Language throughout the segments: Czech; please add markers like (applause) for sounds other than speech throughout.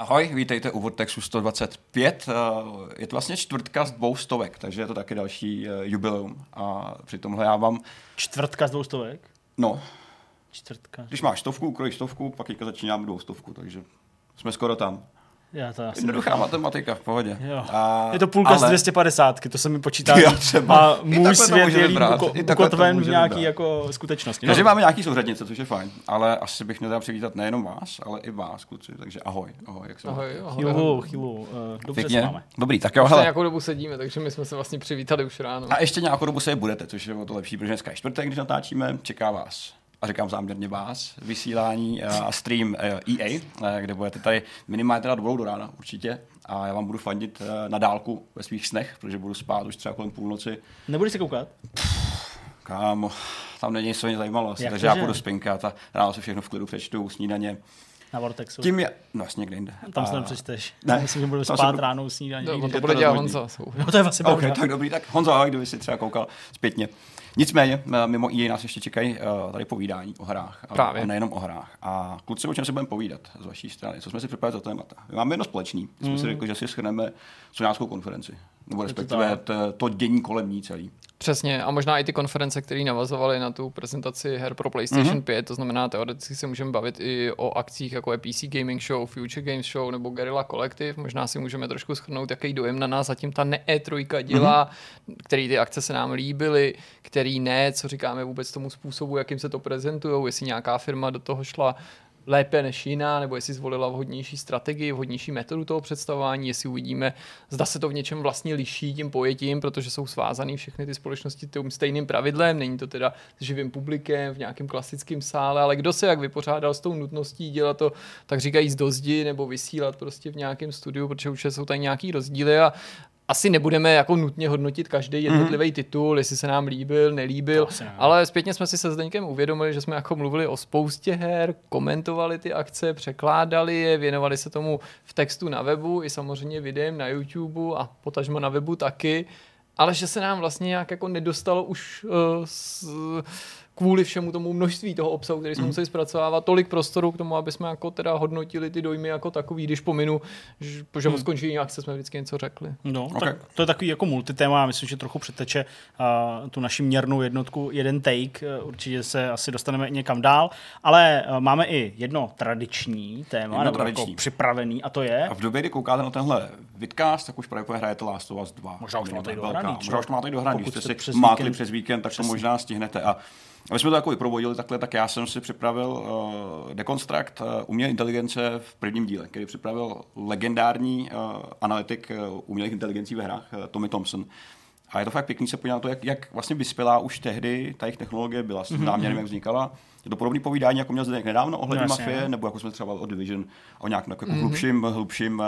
Ahoj, vítejte u Vortexu 125. Eh, Je to vlastně čtvrtka z dvou stovek, takže je to taky další eh, jubileum. A při tomhle já vám, Čtvrtka z dvou stovek? no, Čtvrtka. když máš stovku, ukrojíš stovku, pak teďka začínáme dvou stovku, takže jsme skoro tam. Já to asi Jednoduchá matematika, v pohodě. Jo. A, Je to půlka z 250, to se mi počítá. (laughs) Jo, třeba. A můj svět je líp uko- ukotven v nějaký vybrat. jako skutečnosti. Takže No, máme nějaký souřadnice, což je fajn, ale asi bych měl přivítat nejenom vás, ale i vás, kluci, takže ahoj, ahoj, jak se máte? Ahoj, ahoj. chvílu, chvílu. Uh, dobře se Pěkně, máme. dobrý, tak jo, Už hele. nějakou dobu sedíme, takže my jsme se vlastně přivítali už ráno. A ještě nějakou dobu se je budete, což je o to lepší, protože dneska je čtvrtek, když natáčíme, čeká vás a říkám záměrně vás, vysílání eh, a stream eh, EA, eh, kde budete tady minimálně teda dovolou do rána určitě a já vám budu fandit na dálku ve svých snech, protože budu spát už třeba kolem půlnoci. Nebudeš se koukat? Kámo, tam není něco mě zajímalo, asi, Jak takže já půjdu spinkat a ráno si všechno v klidu přečtu, snídaně. Na Vortexu. Tím je, no vlastně někde jinde. Tam se nepřečteš. Ne, Ne. Myslím, že budu tam se spát budu- ráno u snídaní. No, to je bude to dělat. Honza. No, to je vlastně OK, pravda. tak dobrý, tak Honzo, ahoj, kdyby si třeba koukal zpětně. Nicméně, eh, mimo EA nás ještě čekají uh, tady povídání o hrách. A, Právě. A nejenom o hrách. A kluci, o čem se budeme povídat z vaší strany? Co jsme si připravili za témata? My máme jedno společný. My jsme si řekli, že si schrneme soňáckou konferenci. Nebo respektive to, to dění kolem ní celý. Přesně, a možná i ty konference, které navazovaly na tu prezentaci her pro PlayStation Mhm. 5, to znamená teoreticky se můžeme bavit i o akcích jako je PC Gaming Show, Future Games Show nebo Guerrilla Collective, možná si můžeme trošku schrnout, jaký dojem na nás zatím ta ne E3 dělá, Mhm. který ty akce se nám líbily, který ne, co říkáme vůbec tomu způsobu, jakým se to prezentují, jestli nějaká firma do toho šla lépe než jiná, nebo jestli zvolila vhodnější strategii, vhodnější metodu toho představování, jestli uvidíme, zda se to v něčem vlastně liší tím pojetím, protože jsou svázané všechny ty společnosti tím stejným pravidlem, není to teda s živým publikem v nějakém klasickém sále, ale kdo se jak vypořádal s tou nutností dělat to, tak říkají z dozdi, nebo vysílat prostě v nějakém studiu, protože už jsou tady nějaký rozdíly a asi nebudeme jako nutně hodnotit každý jednotlivý mm-hmm. titul, jestli se nám líbil, nelíbil, ne. ale zpětně jsme si se Zdeňkem uvědomili, že jsme jako mluvili o spoustě her, komentovali ty akce, překládali je, věnovali se tomu v textu na webu i samozřejmě videem na YouTube a potažmo na webu taky, ale že se nám vlastně nějak jako nedostalo už uh, s, kvůli všemu tomu množství toho obsahu, který jsme museli zpracovávat, tolik prostoru k tomu, aby jsme jako teda hodnotili ty dojmy jako takový, když pominu, že, po skončení akce jsme vždycky něco řekli. No, Ok. okay. tak to je takový jako multitéma, já myslím, že trochu přeteče uh, tu naši měrnou jednotku jeden take, uh, určitě se asi dostaneme někam dál, ale uh, máme i jedno tradiční téma, Jedno nebo tradiční. jako připravený, a to je... A v době, kdy koukáte na tenhle vidcast, tak už právě hrajete Last of Us 2. Možná už to máte i dohraný, Možná už to máte i dohraný, když Pokud jste jste si přes mátli víkend- přes víkend, tak to možná stihnete. A aby jsme to jako vyprovodili takhle, tak já jsem si připravil uh, Deconstruct uh, umělé inteligence v prvním díle, který připravil legendární uh, analytik uh, umělých inteligencí ve hrách uh, Tommy Thompson. A je to fakt pěkný se podívat na to, jak, jak vlastně vyspělá už tehdy ta jejich technologie byla, s tím záměrem, jak vznikala. Je to podobné povídání, jako měl Zdeněk nedávno ohledně No, jasně, mafie, no. nebo jako jsme třeba o Division, o nějakém jako mm-hmm. hlubším, hlubším uh,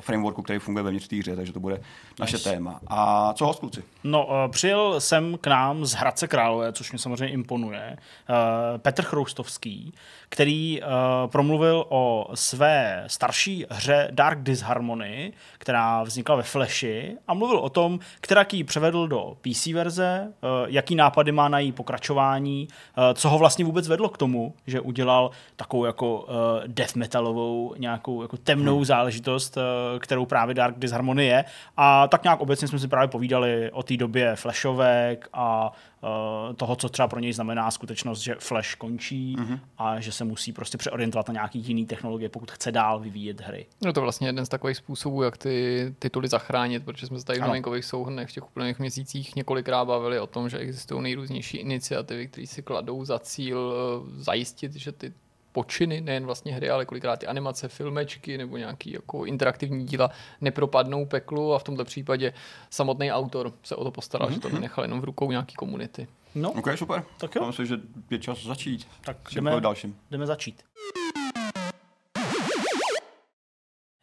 frameworku, který funguje vevnitř té hře, takže to bude naše téma. A co host, kluci? No, uh, přijel jsem k nám z Hradce Králové, což mě samozřejmě imponuje, uh, Petr Chroustovský, který uh, promluvil o své starší hře Dark Disharmony, která vznikla ve Flashi a mluvil o tom, která ji převedl do PC verze, uh, jaký nápady má na její pokračování, uh, co ho vlastně vůbec vedlo k tomu, že udělal takovou jako uh, death metalovou, nějakou jako temnou hmm. záležitost, uh, kterou právě Dark Disharmony je. A tak nějak obecně jsme si právě povídali o té době flashovek a uh, toho, co třeba pro něj znamená skutečnost, že flash končí mm-hmm. a že se musí prostě přeorientovat na nějaký jiný technologie, pokud chce dál vyvíjet hry. No to je vlastně jeden z takových způsobů, jak ty tituly zachránit, protože jsme se tady v novinkových souhrnech v těch úplných měsících několikrát bavili o tom, že existují nejrůznější iniciativy, které si kladou za cíl eh, zajistit, že ty počiny, nejen vlastně hry, ale kolikrát ty animace, filmečky nebo nějaký jako interaktivní díla nepropadnou peklu a v tomto případě samotný autor se o to postaral, mm-hmm. že to nenechal jenom v rukou nějaký komunity. No, OK, super. Tak jo. Myslím, že je čas začít. tak Jdeme jdeme, dalším. jdeme začít.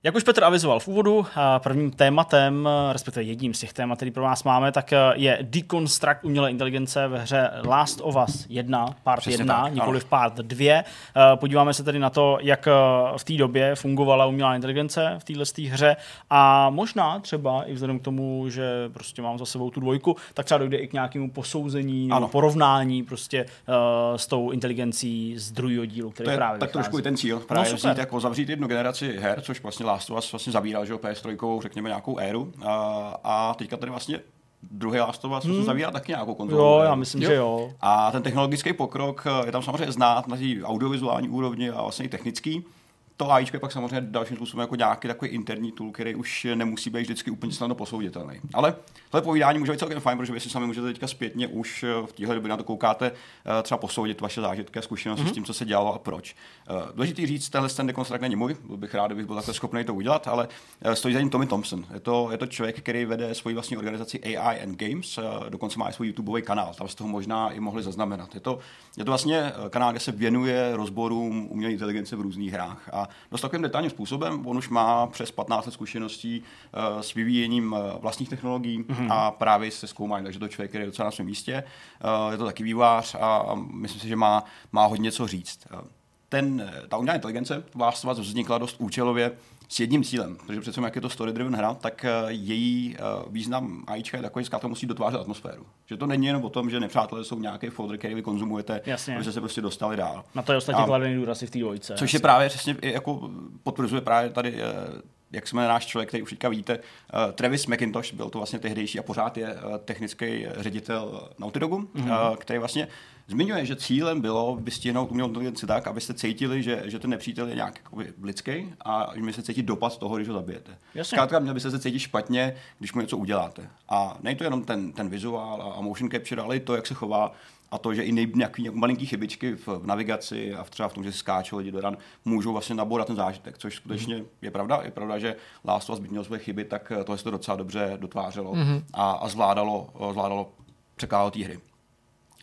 Jak už Petr avizoval v úvodu, prvním tématem, respektive jedním z těch témat, který pro nás máme, tak je deconstruct umělé inteligence ve hře Last of Us 1, part 1, nikoli v part 2. Podíváme se tedy na to, jak v té době fungovala umělá inteligence v této hře a možná třeba i vzhledem k tomu, že prostě mám za sebou tu dvojku, tak třeba dojde i k nějakému posouzení ano. porovnání prostě s tou inteligencí z druhého dílu, který to je právě tak vychází. trošku i ten cíl, no, právě no, vzít, jako zavřít jednu generaci her, což vlastně Last of Us vlastně zabíral, že PS3, řekněme, nějakou éru. A, a teďka tady vlastně druhý Last of Us hmm. zavírá taky nějakou kontrolu. Jo, já myslím, jo. že jo. A ten technologický pokrok je tam samozřejmě znát na té audiovizuální úrovni a vlastně i technický to AIčko je pak samozřejmě dalším způsobem jako nějaký takový interní tool, který už nemusí být vždycky úplně snadno posouditelný. Ale tohle povídání může být celkem fajn, protože vy si sami můžete teďka zpětně už eh, v téhle době na to koukáte, eh, třeba posoudit vaše zážitky a zkušenosti mm-hmm. s mhm. tím, co se dělalo a proč. Eh, důležitý říct, tenhle ten dekonstrukt není můj, byl bych rád, kdybych byl takhle schopný to udělat, ale stojí za ním Tommy Thompson. Je to, je to člověk, který vede svoji vlastní organizaci AI and Games, dokonce má i svůj YouTubeový kanál, tam jste ho možná i mohli zaznamenat. Je to, je to vlastně kanál, kde se věnuje rozborům umělé inteligence v různých hrách. A dost takovým detailním způsobem. On už má přes 15 let zkušeností uh, s vyvíjením uh, vlastních technologií mm-hmm. a právě se zkoumáním, takže to člověk, který je docela na svém místě. Uh, je to taky vývář a, a myslím si, že má, má hodně co říct. Ten, ta umělá inteligence vás vznikla dost účelově s jedním cílem, protože přece jak je to story-driven hra, tak její význam AIčka je takový, že to musí dotvářet atmosféru. Že to není jenom o tom, že nepřátelé jsou nějaký folder, který vy konzumujete, Jasně. aby se prostě dostali dál. Na to je ostatně kladený důraz i v té dvojce. Což je právě přesně jako potvrzuje právě tady jak jsme náš člověk, který už teďka víte, uh, Travis McIntosh, byl to vlastně tehdejší a pořád je uh, technický ředitel Naughty Dogu, mm-hmm. uh, který vlastně zmiňuje, že cílem bylo vystihnout umělou inteligenci tak, abyste cítili, že, že ten nepřítel je nějak lidský a že mi se cítí dopad toho, když ho zabijete. Zkrátka, měl byste se cítit špatně, když mu něco uděláte. A není to jenom ten, ten vizuál a, a motion capture, ale i to, jak se chová a to, že i nej, nějaký, nějaký malinký chybičky v, v, navigaci a v třeba v tom, že skáčou lidi do ran, můžou vlastně nabourat ten zážitek, což skutečně mm. je pravda. Je pravda, že Last of Us měl své chyby, tak tohle se to docela dobře dotvářelo mm. a, a zvládalo, zvládalo překládat té hry.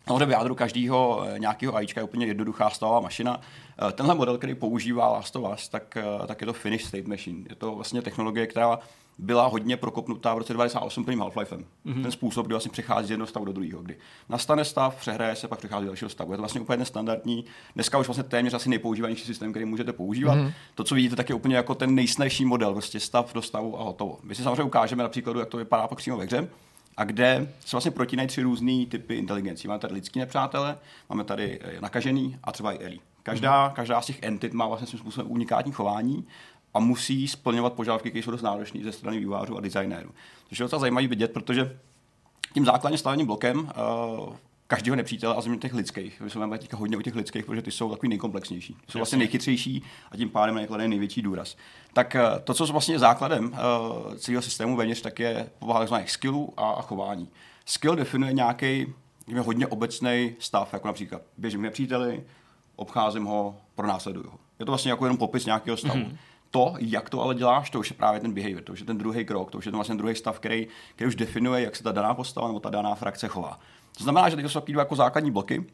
Samozřejmě v jádru každého eh, nějakého AIčka je úplně jednoduchá stavová mašina. Eh, tenhle model, který používá Last of Us, tak, eh, tak je to Finish State Machine. Je to vlastně technologie, která byla hodně prokopnutá v roce 98 prvním Half-Lifem. Mm-hmm. Ten způsob, kdy vlastně přechází z jednoho stavu do druhého, kdy nastane stav, přehraje se, pak přechází do dalšího stavu. Je to vlastně úplně standardní. Dneska už vlastně téměř asi nejpoužívanější systém, který můžete používat. Mm-hmm. To, co vidíte, tak je úplně jako ten nejsnažší model, prostě stav do stavu a hotovo. My si samozřejmě ukážeme na příkladu, jak to vypadá pak přímo ve hře a kde se vlastně protínají tři různé typy inteligencí. Máme tady lidský nepřátele, máme tady eh, nakažený a třeba i Eli. Každá, mm. každá z těch entit má vlastně svým způsobem unikátní chování a musí splňovat požadavky, které jsou dost náročné ze strany vývářů a designérů. Což je docela zajímavý vidět, protože tím základně staveným blokem uh, každého nepřítele a zřejmě těch lidských. My jsme teďka hodně o těch lidských, protože ty jsou takový nejkomplexnější. Jsou vlastně nejchytřejší a tím pádem nejkladný největší důraz. Tak eh, to, co vlastně je základem uh, celého systému vevnitř, tak je povaha tzv. skillů a, a chování. Skill definuje nějaký hodně obecný stav, jako například běžím nepříteli, obcházím ho, pronásleduju ho. Je to vlastně jako jenom popis nějakého stavu. Mm-hmm. To, jak to ale děláš, to už je právě ten behavior, to už je ten druhý krok, to už je ten vlastně druhý stav, který, který už definuje, jak se ta daná postava nebo ta daná frakce chová. To znamená, že teď jsou jako základní bloky,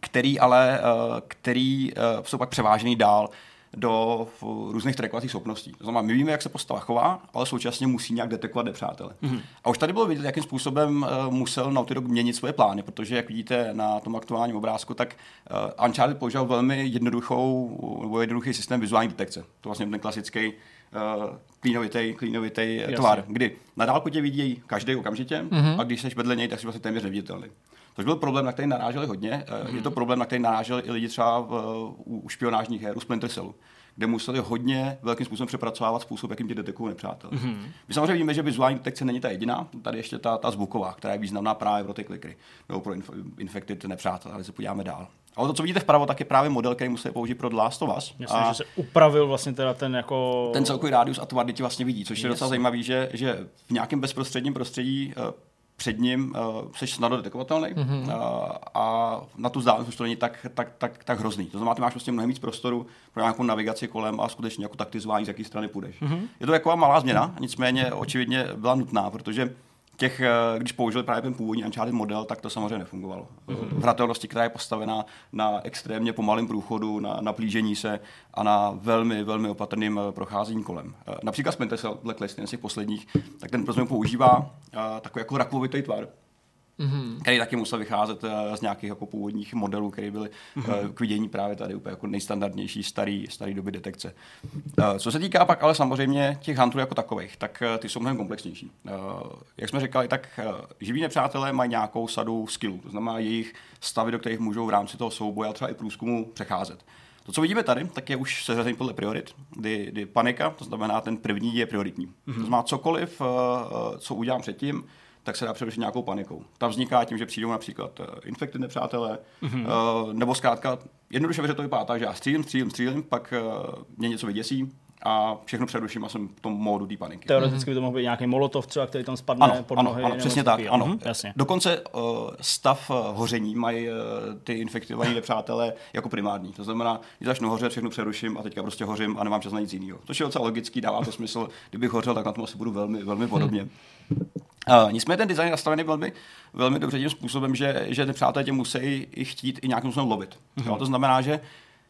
který ale, eh, který eh, jsou pak převážený dál do různých trackovacích schopností. To znamená, my víme, jak se postava chová, ale současně musí nějak detekovat nepřátele. Mm-hmm. A už tady bylo vidět, jakým způsobem uh, musel Naughty měnit svoje plány, protože, jak vidíte na tom aktuálním obrázku, tak uh, Uncharted používal velmi jednoduchou, nebo jednoduchý systém vizuální detekce. To vlastně ten klasický uh, klínovitý, klínovitý tvar, kdy na dálku tě vidí každý okamžitě mm-hmm. a když jsi vedle něj, tak jsi vlastně téměř neviditelný. Což byl problém, na který naráželi hodně. Mm-hmm. Je to problém, na který naráželi i lidi třeba v, u, u špionážních her, u Splinter Cellu kde museli hodně velkým způsobem přepracovávat způsob, jakým tě detekují nepřátel. Mm-hmm. My samozřejmě víme, že vizuální detekce není ta jediná, tady ještě ta, ta zvuková, která je významná právě pro ty klikry, nebo pro inf- infected nepřátel, ale se podíváme dál. Ale to, co vidíte vpravo, tak je právě model, který musí použít pro The Last of Us. Jasně, a že se upravil vlastně teda ten jako... Ten celkový rádius a tvar ti vlastně vidí, což je docela zajímavý, že, že v nějakém bezprostředním prostředí uh, před ním uh, jsi snadno detekovatelný mm-hmm. uh, a na tu vzdálenost už to není tak, tak, tak, tak hrozný. To znamená, ty máš vlastně mnohem víc prostoru pro nějakou navigaci kolem a skutečně jako taktizování, z jaké strany půjdeš. Mm-hmm. Je to taková malá změna, nicméně očividně byla nutná, protože těch, eh, když použili právě ten původní Uncharted model, tak to samozřejmě nefungovalo. Mm-hmm. V hratelnosti, která je postavená na extrémně pomalém průchodu, na, na plížení se a na velmi, velmi opatrným eh, procházení kolem. Eh, například Splinter Cell Blacklist, ten z těch posledních, tak ten prostě používá takový jako rakovitý tvar, mm-hmm. který taky musel vycházet z nějakých jako původních modelů, které byly mm-hmm. k vidění právě tady úplně jako nejstandardnější starý, starý doby detekce. Co se týká pak ale samozřejmě těch hunterů jako takových, tak ty jsou mnohem komplexnější. Jak jsme říkali, tak živí nepřátelé mají nějakou sadu skillů, to znamená jejich stavy, do kterých můžou v rámci toho souboje a třeba i průzkumu přecházet. To, co vidíme tady, tak je už seřazení podle priorit, kdy, kdy panika, to znamená ten první je prioritní. Mm-hmm. To znamená cokoliv, co udělám předtím, tak se dá přerušit nějakou panikou. Ta vzniká tím, že přijdou například uh, infekty nepřátelé, mm-hmm. nebo zkrátka, jednoduše že to vypadá tak, že já střílím, střílím, střílím, pak uh, mě něco vyděsí, a všechno přeruším a jsem v tom módu té paniky. Teoreticky by to mohl být nějaký molotov třeba, který tam spadne ano, pod ano, nohy. Ano, přesně tak, ano. Mhm, jasně. Dokonce uh, stav hoření mají uh, ty infektivní nepřátelé jako primární. To znamená, když začnu hořet, všechno přeruším a teďka prostě hořím a nemám čas na nic jiného. Což je docela logický, dává to smysl. Kdybych hořel, tak na tom asi budu velmi, velmi podobně. Uh, nicméně ten design je nastavený velmi, velmi dobře tím způsobem, že, že ty přátelé tě musí i chtít i nějakým způsobem lovit. Mm-hmm. Jo, to znamená, že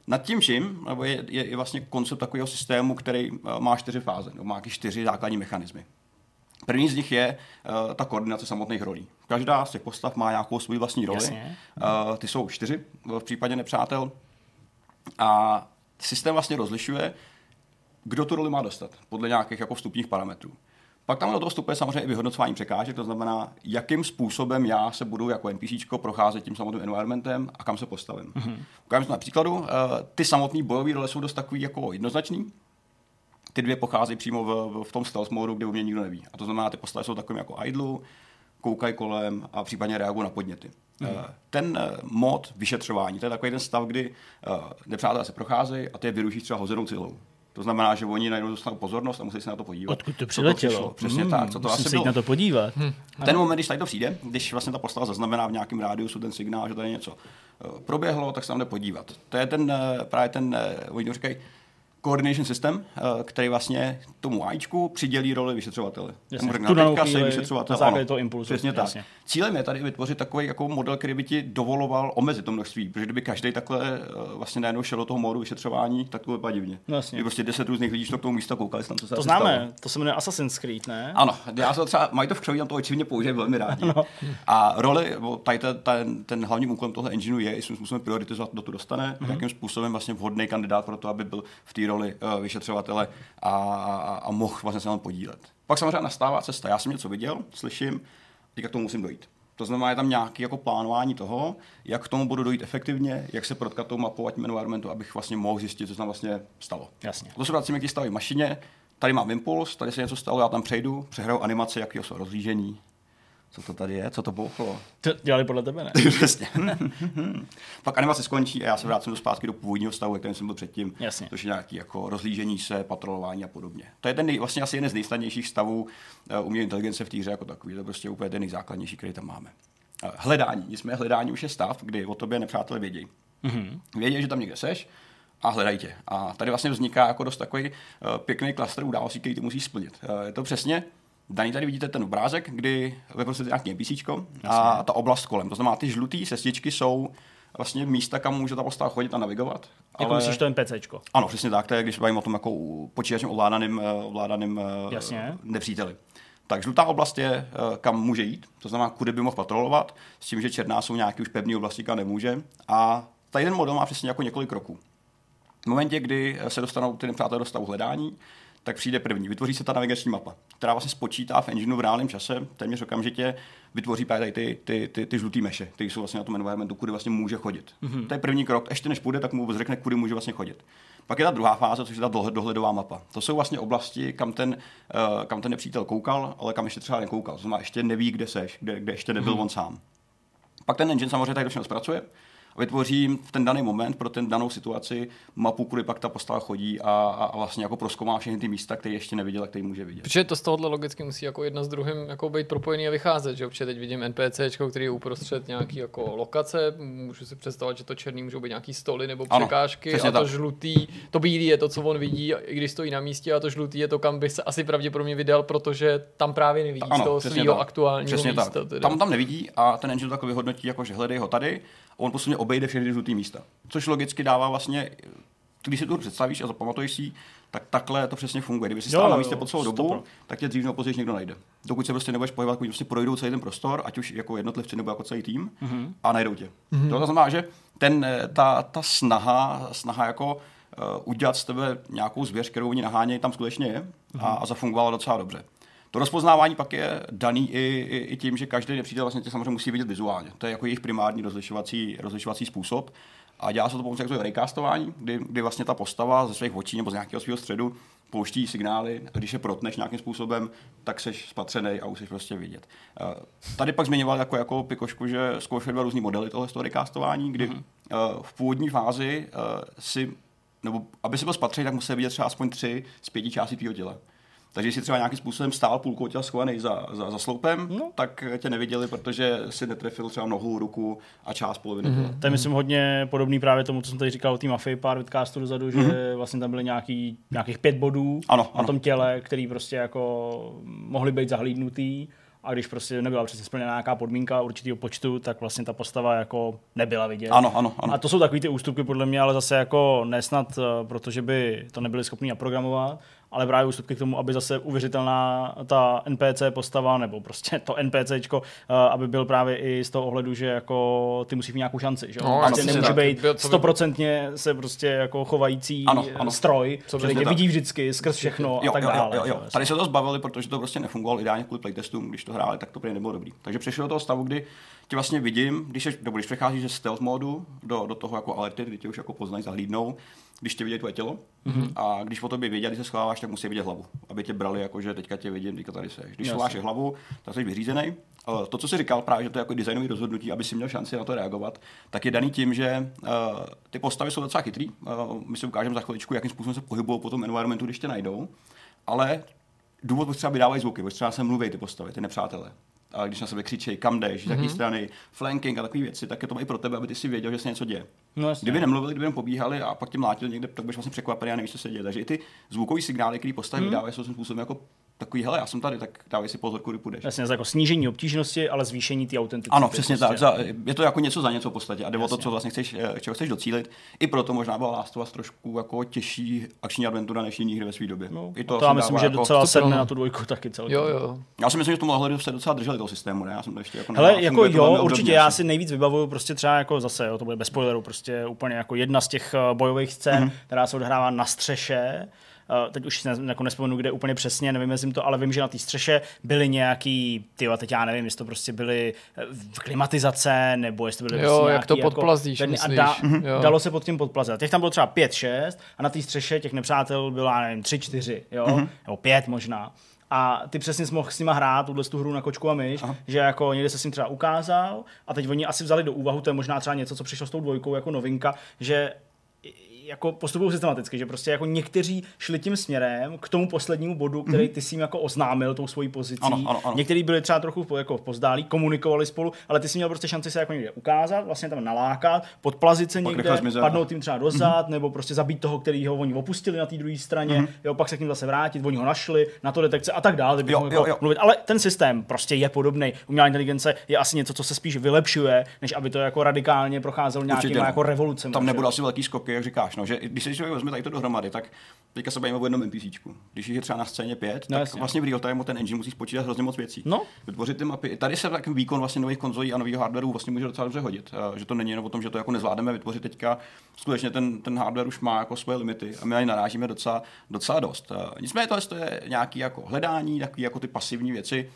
nad tím vším nebo je, je, je vlastně koncept takového systému, který uh, má čtyři fáze, nebo má čtyři základní mechanismy. První z nich je uh, ta koordinace samotných rolí. Každá z těch postav má nějakou svou vlastní roli. Uh, ty jsou čtyři v případě nepřátel. A systém vlastně rozlišuje, kdo tu roli má dostat podle nějakých jako vstupních parametrů. Pak tam do toho vstupuje samozřejmě i vyhodnocování překážek, to znamená, jakým způsobem já se budu jako NPC procházet tím samotným environmentem a kam se postavím. Mm-hmm. Ukážeme to na příkladu. Eh, ty samotné bojové role jsou dost takový jako jednoznačný. Ty dvě pocházejí přímo v, v tom stealth modu, kde u mě nikdo neví. A to znamená, ty postavy jsou takovým jako idlu, koukají kolem a případně reagují na podněty. Mm. Ten eh, mod vyšetřování, to je takový ten stav, kdy nepřátelé se procházejí a ty je vyruší třeba hozenou cilou. To znamená, že oni najednou dostanou pozornost a musí se na to podívat. Odkud to přiletělo? To Přesně hmm, tak. Co to asi se bylo? na to podívat. Hmm. Ten moment, když tady to přijde, když vlastně ta postava zaznamená v nějakém rádiusu ten signál, že tady něco eh, proběhlo, tak se tam jde podívat. To je ten, eh, právě ten, oni říkají, coordination system, eh, který vlastně tomu AIčku přidělí roli vyšetřovatele. Jasně, tu teďka se vyšetřovatel. Na základě toho impulsu. Přesně tak. Cílem je tady vytvořit takový jako model, který by ti dovoloval omezit to množství, protože kdyby každý takhle eh, vlastně najednou šel do toho módu vyšetřování, tak to vypadá divně. No, jasně. Kdyby prostě deset různých lidí šlo k tomu místa koukali tam, co se To známe, stalo. to se jmenuje Assassin's Creed, ne? Ano, já se třeba, mají to v křoví, tam to očividně používají velmi rádi. no. A roli, tady ten, ten, ten hlavní úkolem tohle engineu je, jestli způsobem prioritizovat, kdo to dostane, mm-hmm. jakým způsobem vlastně vhodný kandidát pro to, aby byl v té roli uh, vyšetřovatele a, a, a mohl vlastně se na podílet. Pak samozřejmě nastává cesta. Já jsem něco viděl, slyším, teďka k tomu musím dojít. To znamená, je tam nějaké jako plánování toho, jak k tomu budu dojít efektivně, jak se protkat tou mapou a tím environmentu, abych vlastně mohl zjistit, co se tam vlastně stalo. Jasně. To se vracíme k té mašině, tady mám impuls, tady se něco stalo, já tam přejdu, přehraju animaci, jakého jsou rozlížení, co to tady je, co to bouchlo. To dělali podle tebe, ne? (laughs) Přesně. (laughs) Pak animace skončí a já se vrátím do zpátky do původního stavu, kterým jsem byl předtím. Jasně. Což je nějaký jako rozlížení se, patrolování a podobně. To je ten nej, vlastně asi jeden z nejsnadnějších stavů uh, umělé inteligence v té hře jako takový. To je prostě úplně ten nejzákladnější, který tam máme. Uh, hledání. Nicméně hledání už je stav, kdy o tobě nepřátelé vědí. Mm-hmm. Vědí, že tam někde seš, a hledají tě. A tady vlastně vzniká jako dost takový uh, pěkný klaster událostí, který ty musíš splnit. Uh, je to přesně Daný tady vidíte ten obrázek, kdy vy prostě nějaký NPC a ta oblast kolem. To znamená, ty žluté sestičky jsou vlastně místa, kam může ta postava chodit a navigovat. Jako ale... myslíš to NPCčko? Ano, přesně tak. To je, když bavím o tom jako počítačem ovládaným, eh, ovládaným eh, Jasně. nepříteli. Tak žlutá oblast je, eh, kam může jít, to znamená, kudy by mohl patrolovat, s tím, že černá jsou nějaké už pevné oblasti, kam nemůže. A tady ten model má přesně jako několik kroků. V momentě, kdy se dostanou ty nepřátelé do stavu hledání, tak přijde první. Vytvoří se ta navigační mapa, která vlastně spočítá v engineu v reálném čase, téměř okamžitě vytvoří právě ty, ty, ty, ty žluté meše, které jsou vlastně na tom environmentu, kudy vlastně může chodit. Mm-hmm. To je první krok. Ještě než půjde, tak mu řekne, kudy může vlastně chodit. Pak je ta druhá fáze, což je ta dohledová mapa. To jsou vlastně oblasti, kam ten, uh, kam ten nepřítel koukal, ale kam ještě třeba nekoukal. To znamená, ještě neví, kde seš, kde, kde ještě nebyl mm-hmm. on sám. Pak ten engine samozřejmě tady všechno zpracuje a vytvoří jim v ten daný moment pro ten danou situaci mapu, kudy pak ta postava chodí a, a, vlastně jako proskoumá všechny ty místa, které ještě neviděl a který může vidět. Protože to z tohohle logicky musí jako jedna s druhým jako být propojený a vycházet, že Protože teď vidím NPC, který je uprostřed nějaký jako lokace, můžu si představit, že to černý můžou být nějaký stoly nebo Ano, překážky přesně a to tak. žlutý, to bílý je to, co on vidí, i když stojí na místě a to žlutý je to, kam by se asi pravděpodobně vydal, protože tam právě nevidí z toho svého aktuálního přesně místa. Tak. Teda. Tam, tam nevidí a ten engine to takhle vyhodnotí, jako že hledej ho tady a on postupně obejde všechny žluté místa. Což logicky dává vlastně, když si tu představíš a zapamatuješ si, tak takhle to přesně funguje. Kdyby si Jo, stál na místě po celou dobu, tak tě dřív nebo později někdo najde. Dokud se prostě nebudeš pohybovat, když prostě projdou celý ten prostor, ať už jako jednotlivci nebo jako celý tým, mm-hmm. a najdou tě. Mm-hmm. To znamená, že ten, eh, ta, ta snaha, snaha jako uh, udělat z tebe nějakou zvěř, kterou oni nahánějí, tam skutečně je a, a zafungovala docela dobře. To rozpoznávání pak je daný i, i, i tím, že každý nepřítel vlastně tě samozřejmě musí vidět vizuálně. To je jako jejich primární rozlišovací, rozlišovací způsob. A dělá se to pomocí takzvaného recastování, kdy, kdy vlastně ta postava ze svých očí nebo z nějakého svého středu pouští signály a když je protneš nějakým způsobem, tak seš spatřený a už seš prostě vidět. Eh, Tady pak zmiňoval jako, jako Pikošku, že zkoušeli dva různý modely tohle recastování, kdy mm-hmm. v původní fázi eh, si, nebo aby si byl spatřený, tak musel vidět třeba aspoň tři z pěti částí tvého těla. Takže jsi třeba nějakým způsobem stál půlkou těla schovaný za, za, za sloupem, no. tak tě neviděli, protože si netrefil třeba nohu, ruku a část poloviny těla. To je, myslím, hodně podobný právě tomu, co jsem tady říkal o té mafii pár vidcastů dozadu, že mm-hmm. vlastně tam byly nějaký, nějakých pět bodů Ano, na ano. tom těle, který prostě jako mohly být zahlídnutý a když prostě nebyla přesně splněna nějaká podmínka určitého počtu, tak vlastně ta postava jako nebyla vidět. Ano, ano, ano. A to jsou takový ty ústupky podle mě, ale zase jako nesnad, eh, protože by to nebyli schopni naprogramovat, ale právě ústupky k tomu, aby zase uvěřitelná ta NPC postava, nebo prostě to NPCčko, eh, aby byl právě i z toho ohledu, že jako ty musí mít nějakou šanci, že jo? No, prostě nemůže tak. být stoprocentně se prostě jako chovající Ano, ano. stroj, Co který tě vidí vždycky skrz všechno a Jo, tak jo, dále. jo, jo. jo, Tady se to zbavili, protože to prostě nefungovalo ideálně kvůli playtestům, když to hráli, tak to prý nebylo dobrý. Takže přešlo do toho stavu, kdy tě vlastně vidím, když, nebo když přecházíš ze stealth modu do, do toho jako alerty, kdy tě už jako poznají, zahlídnou, když tě vidějí tvoje tělo mm-hmm. a když o tobě vědí, když se schováváš, tak musí vidět hlavu, aby tě brali jako, že teďka tě vidím, teďka tady seš. Když schováš hlavu, tak jsi vyřízený. Ale To, co jsi říkal právě, že to je jako designový rozhodnutí, aby si měl šanci na to reagovat, tak je daný tím, že uh, ty postavy jsou docela chytrý. Uh, my si ukážeme za chviličku, jakým způsobem se pohybují po tom environmentu, když tě najdou. Ale důvod, proč třeba vydávají zvuky, proč třeba se mluví ty postavy, ty nepřátelé. A když na sebe křičí, kam jdeš, z jaké strany, flanking a takové věci, tak je to i pro tebe, aby ty si věděl, že se něco děje. No jasně. Kdyby nemluvili, kdyby jenom pobíhali a pak tě mlátili někde, tak budeš vlastně překvapený a nevíš, co se děje. Takže i ty zvukové signály, které postavy vydávají, jsou svým způsobem jako takový, hele, já jsem tady, tak dávej si pozor, kudy půjdeš. Jasně, jako snížení obtížnosti, ale zvýšení té autenticity. Ano, přesně prostě. tak. Za, je to jako něco za něco v podstatě a jde o to, co vlastně chceš, eh, čeho chceš docílit. I proto možná byla Last of Us trošku jako těžší akční adventura než jiný hry ve své době. No, I to, to já myslím, že jako- docela sedne na tu dvojku taky celkem. Jo, jo. Já si myslím, že v tomhle ohledu se docela drželi toho systému, ne? Já jsem to ještě jako Hele, jako jo, určitě, já si nejvíc vybavuju prostě třeba jako zase, jo, to bude bez spoilerů, prostě úplně jako jedna z těch eh, bojových scén, mm-hmm. která se odehrává na střeše, teď už jako nespomenu, kde úplně přesně, nevím, jestli to, ale vím, že na té střeše byly nějaký, ty teď já nevím, jestli to prostě byly eh, klimatizace, nebo jestli to byly Jo, prostě jak to nějaký podplazdíš, ten- a myslíš? da, Mhm. Jo. dalo se pod tím podplazit. Těch tam bylo třeba 5, 6 a na té střeše těch nepřátel bylo, já nevím, 3, 4, jo, Mhm. nebo 5 možná. A ty přesně jsi mohl s nima hrát tuhle tu hru na kočku a myš, Aha. že jako někde se s ním třeba ukázal a teď oni asi vzali do úvahu, to je možná třeba něco, co přišlo s tou dvojkou jako novinka, že jako postupují systematicky, že prostě jako někteří šli tím směrem k tomu poslednímu bodu, který ty si jim jako oznámil tou svojí pozicí. Ano, ano, ano. Někteří byli třeba trochu jako pozdálí, komunikovali spolu, ale ty si měl prostě šanci se jako někde ukázat, vlastně tam nalákat, podplazit se někde, padnout tím třeba dozad, mm-hmm. nebo prostě zabít toho, který ho oni opustili na té druhé straně, mm-hmm. jo, pak se k ním zase vrátit, oni ho našli, na to detekce a tak dále. Jo, mohl jo, jako jo. Mluvit. Ale ten systém prostě je podobný. Umělá inteligence je asi něco, co se spíš vylepšuje, než aby to jako radikálně procházelo nějakýma no. jako revolucemi. Tam jo. asi velký skoky, jak říkáš. No, že když si člověk vezme tady to dohromady, tak teďka se bavíme o jednom NPCčku. Když je třeba na scéně pět, No, tak jasně. vlastně v real time ten engine musí spočítat hrozně moc věcí. No. Vytvořit ty mapy. Tady se takový výkon vlastně nových konzolí a nového hardwareu vlastně může docela dobře hodit. Eh, Že to není jenom o tom, že to jako nezvládneme vytvořit teďka. Skutečně ten, ten hardware už má jako svoje limity a my na ně narážíme docela, docela dost. Eh, Nicméně tohle to je nějaký jako hledání, takový jako ty pasivní věci.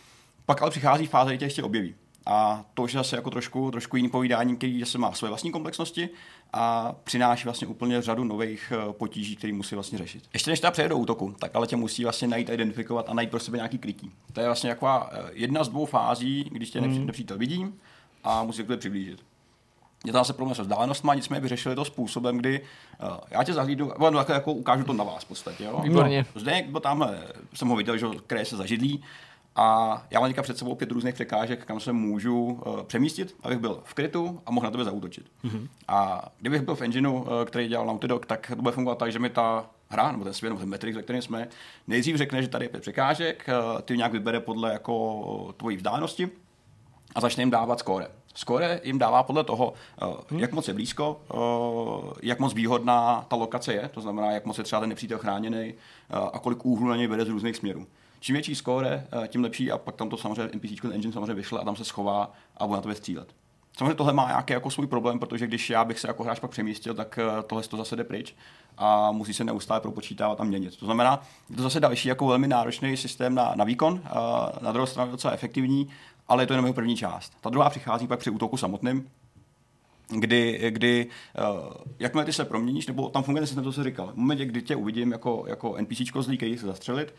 Pak ale přichází fáze, kdy tě ještě objeví. A to už je zase jako trošku, trošku jiný povídání, který se má své vlastní komplexnosti a přináší vlastně úplně řadu nových eh, potíží, které musí vlastně řešit. Ještě než ta přejde do útoku, tak ale tě musí vlastně najít, a identifikovat a najít pro sebe nějaký krytí. To je vlastně taková eh, jedna z dvou fází, když tě nepří- nepřítel vidí a musí se k přiblížit. je to zase problém se vzdálenostma, nicméně vyřešili to způsobem, kdy uh, já tě zahlídu, no, jako, jako ukážu to na vás v podstatě. Jo? Výborně. No, Zdeněk byl tamhle, jsem ho viděl, že kraje se zažidlí a já mám teďka před sebou pět různých překážek, kam se můžu uh, přemístit, abych byl v krytu a mohl na tebe zautočit. Mm-hmm. A kdybych byl v engineu, uh, který dělal Naughty Dog, tak to bude fungovat tak, že mi ta hra, nebo ten svět, nebo ten Matrix, ve kterém jsme, nejdřív řekne, že tady je pět překážek, uh, ty nějak vybere podle jako tvojí vzdálenosti a začne jim dávat skóre. Skóre jim dává podle toho, hmm. jak moc je blízko, jak moc výhodná ta lokace je, to znamená, jak moc je třeba ten nepřítel chráněný a kolik úhlů na něj vede z různých směrů. Čím větší skóre, tím lepší a pak tam to samozřejmě NPC engine samozřejmě vyšle a tam se schová a bude na tebe střílet. Samozřejmě tohle má nějaký jako svůj problém, protože když já bych se jako hráč pak přemístil, tak tohle to zase jde pryč a musí se neustále propočítávat a měnit. To znamená, je to zase další jako velmi náročný systém na, na výkon, na druhou stranu docela efektivní, ale je to jenom jeho první část. Ta druhá přichází pak při útoku samotným, kdy, kdy uh, jakmile ty se proměníš, nebo tam funguje ten systém, to se říkal. V momentě, kdy tě uvidím jako, jako NPC zlý, který se zastřelit,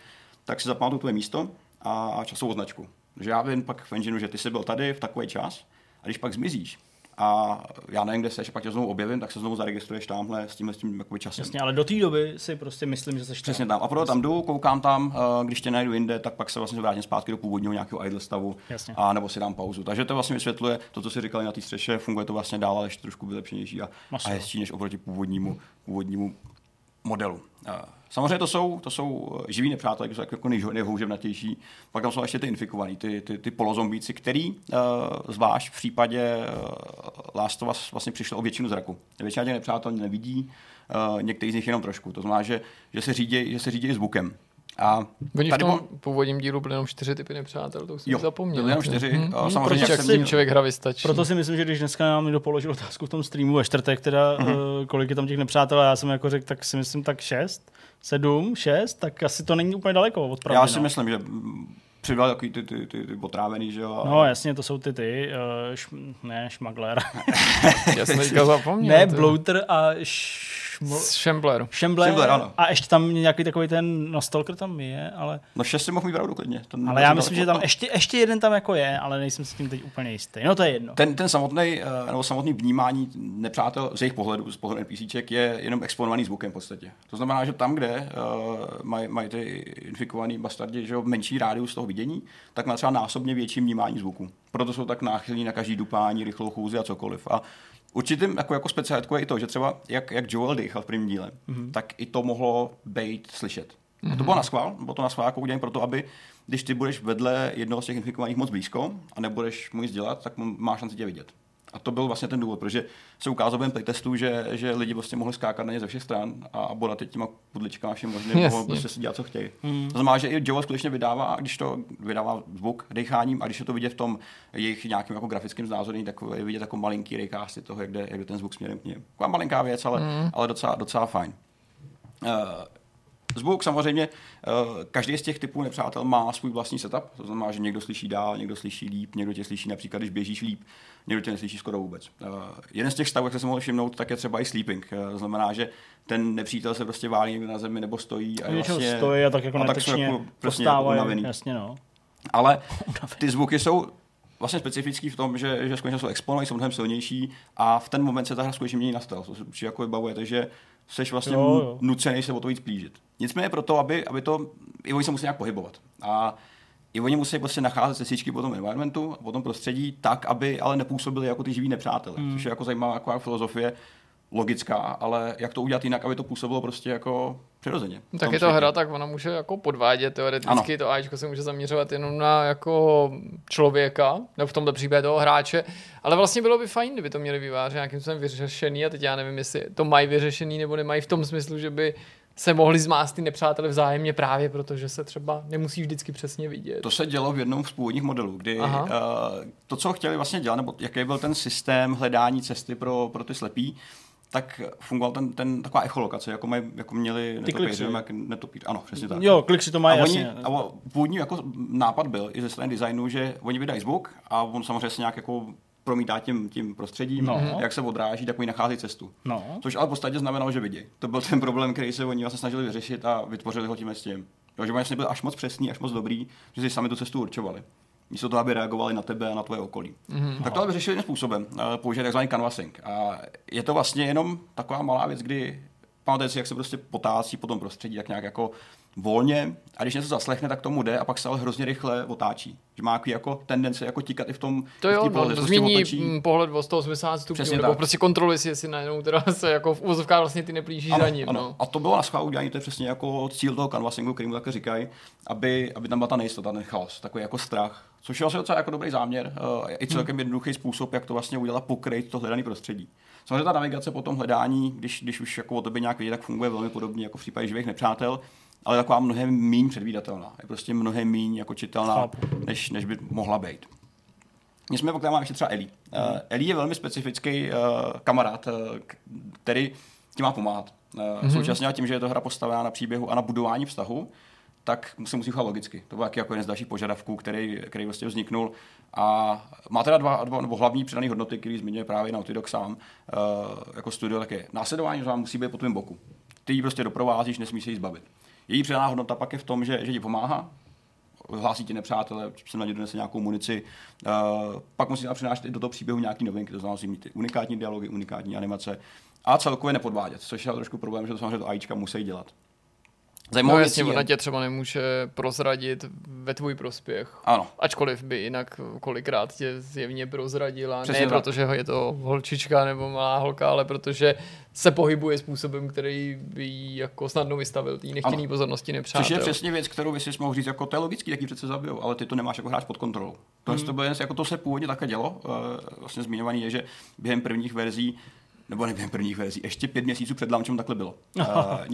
tak si zapamatuju tvoje místo a časovou značku. Takže já vím pak v engineu, že ty jsi byl tady v takový čas a když pak zmizíš, a já nevím, kde seš, pak tě znovu objevím, tak se znovu zaregistruješ tamhle s tímhle s tím jakoby časem. Jasně, ale do té doby si prostě myslím, že seš Přesně tam. A proto tam jdu, koukám tam, eh, když tě najdu jinde, tak pak se vlastně vrátím zpátky do původního nějakého idle stavu Jasně. a nebo si dám pauzu. Takže to vlastně vysvětluje to, co si říkali na té střeše, funguje to vlastně dál, ale ještě trošku vylepšenější a, a hezčí než oproti původnímu, původnímu modelu. Samozřejmě to jsou, to jsou živí nepřátelé, jsou jako nejhouževnatější. Pak tam jsou ještě ty infikovaní, ty, ty, ty polozombíci, který uh, zvlášť v případě Last of Us vlastně přišlo o většinu zraku. Většina těch nepřátel nevidí, některý z nich jenom trošku. To znamená, že, že se řídí, že se řídí zvukem. A Oni v tom původním dílu byly jenom čtyři typy nepřátel, to už jsem jo, zapomněl. Byly jenom čtyři. Hmm. Hmm. Samozřejmě, jak se tím člověk hra vystačí. Proto si myslím, že když dneska nám někdo položil otázku v tom streamu ve čtvrtek, teda mm-hmm. kolik je tam těch nepřátel, a já jsem jako řekl, tak si myslím tak šest, sedm, šest, tak asi to není úplně daleko od pravdy, Já si no. myslím, že přidal takový ty, ty, ty, ty potrávený, že jo. No jasně, to jsou ty ty, uh, š, ne, šmagler. Já jsem teďka zapomněl. ne, blouter a š, Shambler. Shambler. Shambler ano. A ještě tam nějaký takový ten, no Stalker tam je, ale... No šest si mohl mít pravdu klidně. Ten ale já myslím, že tam ještě, ještě jeden tam jako je, ale nejsem si tím teď úplně jistý. No to je jedno. Ten, ten samotný, nebo samotný vnímání nepřátel z jejich pohledu, z pohledu NPCček, je jenom exponovaný zvukem v podstatě. To znamená, že tam, kde uh, mají maj ty infikovaný bastardi že jo, menší rádius toho vidění, tak má třeba násobně větší vnímání zvuku. Proto jsou tak náchylní na každý dupání, rychlou chůzi a cokoliv. A Určitým jako, jako specialitkou je i to, že třeba jak, jak Joel dýchal v prvním díle, mm-hmm. tak i to mohlo být slyšet. Mm-hmm. A to mhm. bylo na schvál, bylo to na schvál jako udělání proto, aby když ty budeš vedle jednoho z těch infikovaných moc blízko a nebudeš mu nic dělat, tak máš šanci tě vidět. A to byl vlastně ten důvod, protože se ukázalo během playtestu, že, že lidi vlastně mohli skákat na ně ze všech stran a bodat těma pudličkama všem možným, mohli prostě si dělat, co chtějí. Mm. To znamená, že i Joel skutečně vydává, když to vydává zvuk decháním a když je to vidět v tom jejich nějakým jako grafickým znázornění, tak je vidět jako malinký raycasty toho, jak jde, jak jde ten zvuk směrem k něm. Taková malinká věc, ale, mm. ale docela, docela fajn. Uh, Zvuk samozřejmě, eh, každý z těch typů nepřátel má svůj vlastní setup, to znamená, že někdo slyší dál, někdo slyší líp, někdo tě slyší například, když běžíš líp, někdo tě neslyší skoro vůbec. Uh, jeden z těch stavů, jak se mohli všimnout, tak je třeba i sleeping. Uh, to znamená, že ten nepřítel se prostě válí někde na zemi nebo stojí. A vlastně, stojí a tak jako a tak jsou jako, prostě postávají, jasně no. Ale (laughs) ty zvuky jsou vlastně specifický v tom, že, že skutečně jsou exponovaní, jsou mnohem silnější a v ten moment se ta hra skutečně mění na styl. To se jako vybavuje, takže jsi vlastně jo, jo. nucený se o to víc plížit. Nicméně proto, aby, aby to, i oni se musí nějak pohybovat. A i oni musí prostě nacházet cestičky po tom environmentu po tom prostředí tak, aby ale nepůsobili jako ty živí nepřátelé. Hmm. Což je jako zajímavá jako filozofie, logická, ale jak to udělat jinak, aby to působilo prostě jako přirozeně. Tak je to hra, tak ona může jako podvádět teoreticky, ano. to Ačko se může zaměřovat jenom na jako člověka, nebo v tomto případě toho hráče, ale vlastně bylo by fajn, kdyby to měli výváři nějakým způsobem vyřešený a teď já nevím, jestli to mají vyřešený nebo nemají v tom smyslu, že by se mohli zmást ty nepřátelé vzájemně právě protože se třeba nemusí vždycky přesně vidět. To se dělo v jednom z původních modelů, kdy uh, to, co chtěli vlastně dělat, nebo jaký byl ten systém hledání cesty pro, pro ty slepí, tak fungoval ten, ten taková echolokace, jako, maj, jako měli netopíři, jak netopíř. Ano, přesně tak. Jo, si to mají, jasně. a původní jako nápad byl i ze strany designu, že oni vydají zvuk a on samozřejmě se nějak jako promítá tím, tím prostředím, no. jak se odráží, tak oni nachází cestu. No. Což ale v podstatě znamenalo, že vidí. To byl ten problém, který se oni vlastně snažili vyřešit a vytvořili ho tím s tím. Jo, že vlastně byli až moc přesný, až moc dobrý, že si sami tu cestu určovali. Místo toho, aby reagovali na tebe a na tvoje okolí. Mm-hmm. Tak to ale řešili jiným způsobem, eh, použít takzvaný canvassing. A je to vlastně jenom taková malá věc, kdy pamatujete si, jak se prostě potácí po tom prostředí, tak nějak jako volně a když něco zaslechne, tak tomu jde a pak se ale hrozně rychle otáčí. Že má jako tendence jako tíkat i v tom To jo, v té no, změní otočí. mm, pohled o 180 stupňů, Přesně nebo tak. prostě kontroluje si, jestli najednou teda se jako v úzovkách vlastně ty neplížíš za ním. ano. No. A to bylo na schvál udělání, to je přesně jako cíl toho canvassingu, který mu také říkají, aby, aby tam byla ta nejistota, ten chaos, takový jako strach. Což je vlastně docela jako dobrý záměr, uh, i celkem jednoduchý způsob, jak to vlastně udělat, pokryt to hledané prostředí. Samozřejmě ta navigace po tom hledání, když, když už jako o tobě nějak vědí, tak funguje velmi podobně jako v případě živých nepřátel, ale taková mnohem méně předvídatelná. Je prostě mnohem méně jako čitelná, než, než by mohla být. Nicméně pokud máme ještě třeba Eli. Uh, Eli je velmi specifický uh, kamarád, uh, který ti má pomáhat. Uh, mm-hmm. Současně a tím, že je to hra postavená na příběhu a na budování vztahu, tak se musí chovat logicky. To byl taky jako jeden z dalších požadavků, který, který vlastně vzniknul. A má teda dva, dva nebo hlavní přidané hodnoty, který zmiňuje právě Naughty Dog sám uh, jako studio, tak je následování, že vám musí být po tvém boku. Ty ji prostě doprovázíš, nesmíš se jí zbavit. Její přidaná hodnota pak je v tom, že, že ti pomáhá, hlásí ti nepřátelé, se na ně donese nějakou munici. Uh, pak musí přinášet i do toho příběhu nějaký novinky, to znamená, mít ty unikátní dialogy, unikátní animace a celkově nepodvádět, což je trošku problém, že to samozřejmě to AIčka musí dělat. Zajímavou No jasně, ona tě třeba nemůže prozradit ve tvůj prospěch. Ano, Ačkoliv by jinak kolikrát tě zjevně prozradila. Přesně ne tak. protože ho je to holčička nebo malá holka, ale protože se pohybuje způsobem, který by jí jako snadno vystavil té nechtěný Ano. pozornosti nepřátel. Což je přesně věc, kterou vy si mohl říct, jako to je logický, jak ji přece zabijou, ale ty to nemáš jako hráč pod kontrolou. To, hmm. to, bylo, jako to se původně také dělo. Uh, vlastně zmiňovaný je, že během prvních verzí nebo ne během prvních verzí, ještě pět měsíců před launchem takhle bylo. Uh,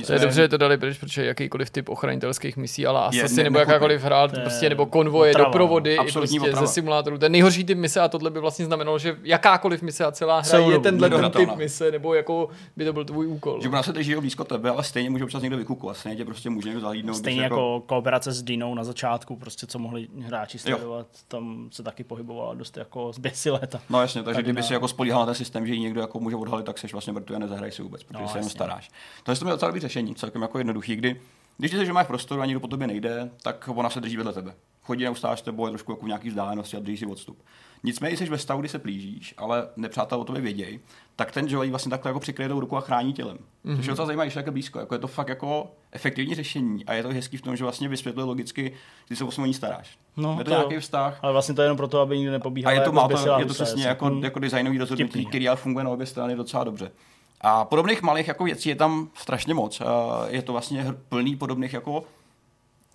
To je dobře, že to dali pryč, protože jakýkoliv typ ochranitelských misí, ale asi ne- nebo jakákoliv hra, prostě nebo konvoje, otrava. doprovody, i Absolutní prostě otrava. ze simulátorů. Ten nejhorší typ mise a tohle by vlastně znamenalo, že jakákoliv mise a celá hra Celou je dobu tenhle ten typ mise, nebo jako by to byl tvůj úkol. Že ona se drží blízko tebe, ale stejně může občas někdo vykukovat, stejně tě prostě může někdo zahlídnout. Stejně když jako kooperace s Dinou na začátku, prostě co mohli hráči sledovat, tam se taky pohybovala dost jako zběsile. No jasně, takže kdyby si jako spolíhal na ten systém, že ji někdo jako může odhalit, tak seš vlastně mrtvý a nezahraj si vůbec, protože No, se jenom staráš. To je to docela dobrý řešení, celkem jako jednoduchý, kdy když ty seš, že máš prostoru a nikdo po tobě nejde, tak ona se drží vedle tebe. Chodí neustále s tebou, je trošku jako v nějaký vzdálenosti a drží si odstup. Nicméně jsi ve stavu, kdy se plížíš, ale nepřátel o tobě vědějí, tak ten Joey vlastně takhle jako přikryje tou ruku a chrání tělem. Mm-hmm. Což je docela zajímavé, že je jako blízko. Jako je to fakt jako efektivní řešení a je to hezký v tom, že vlastně vysvětluje logicky, že se o ní staráš. No, je to, to nějaký vztah, Ale vlastně to je jenom proto, aby nikdo a nepobíhal. je to, jako má to, je to přesně jako, Hm. jako designový rozhodnutí, který ale funguje na obě strany docela dobře. A podobných malých jako věcí je tam strašně moc. A Je to vlastně plný podobných jako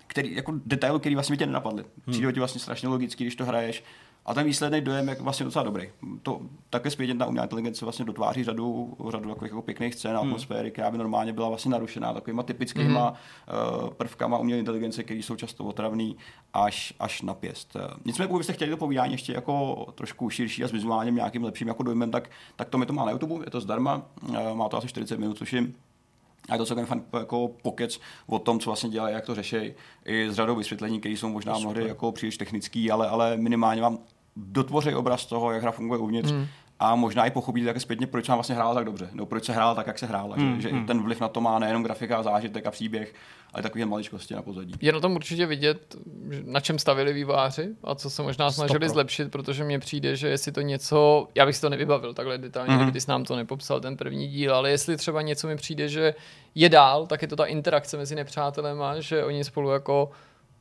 který, jako detailů, který vlastně tě nenapadly. Přijde ti vlastně strašně logický, když to hraješ. A ten výsledný dojem je vlastně docela dobrý. To také zpětně ta umělá inteligence vlastně dotváří řadu, řadu takových jako pěkných scén a atmosféry, která by normálně byla vlastně narušená takovýma typickýma uh, prvkama umělé inteligence, které jsou často otravný až, až na pěst. Eh, Nicméně, pokud byste chtěli to povídání ještě jako trošku širší a s vizuálním nějakým lepším jako dojmem, tak, tak to mi to má na YouTube, je to zdarma, eh, má to asi 40 minut, což je a je to celkem fajn jako pokec o tom, co vlastně dělají, jak to řeší, i s řadou vysvětlení, které jsou možná mnohdy jako příliš technický, ale, ale minimálně vám dotvoří obraz toho, jak hra funguje uvnitř. Hmm. A možná i pochopíte také zpětně, proč se vlastně hrála tak dobře, nebo proč se hrála tak, jak se hrála. Hmm, Že, že ten vliv na to má nejenom grafika, zážitek a příběh, ale takové maličkosti na pozadí. Je na tom určitě vidět, na čem stavili výváři a co se možná snažili Stopro. zlepšit, protože mně přijde, že jestli to něco, já bych si to nevybavil takhle detailně, mm-hmm. kdyby jsi nám to nepopsal, ten první díl, ale jestli třeba něco mi přijde, že je dál, tak je to ta interakce mezi nepřátelema, že oni spolu jako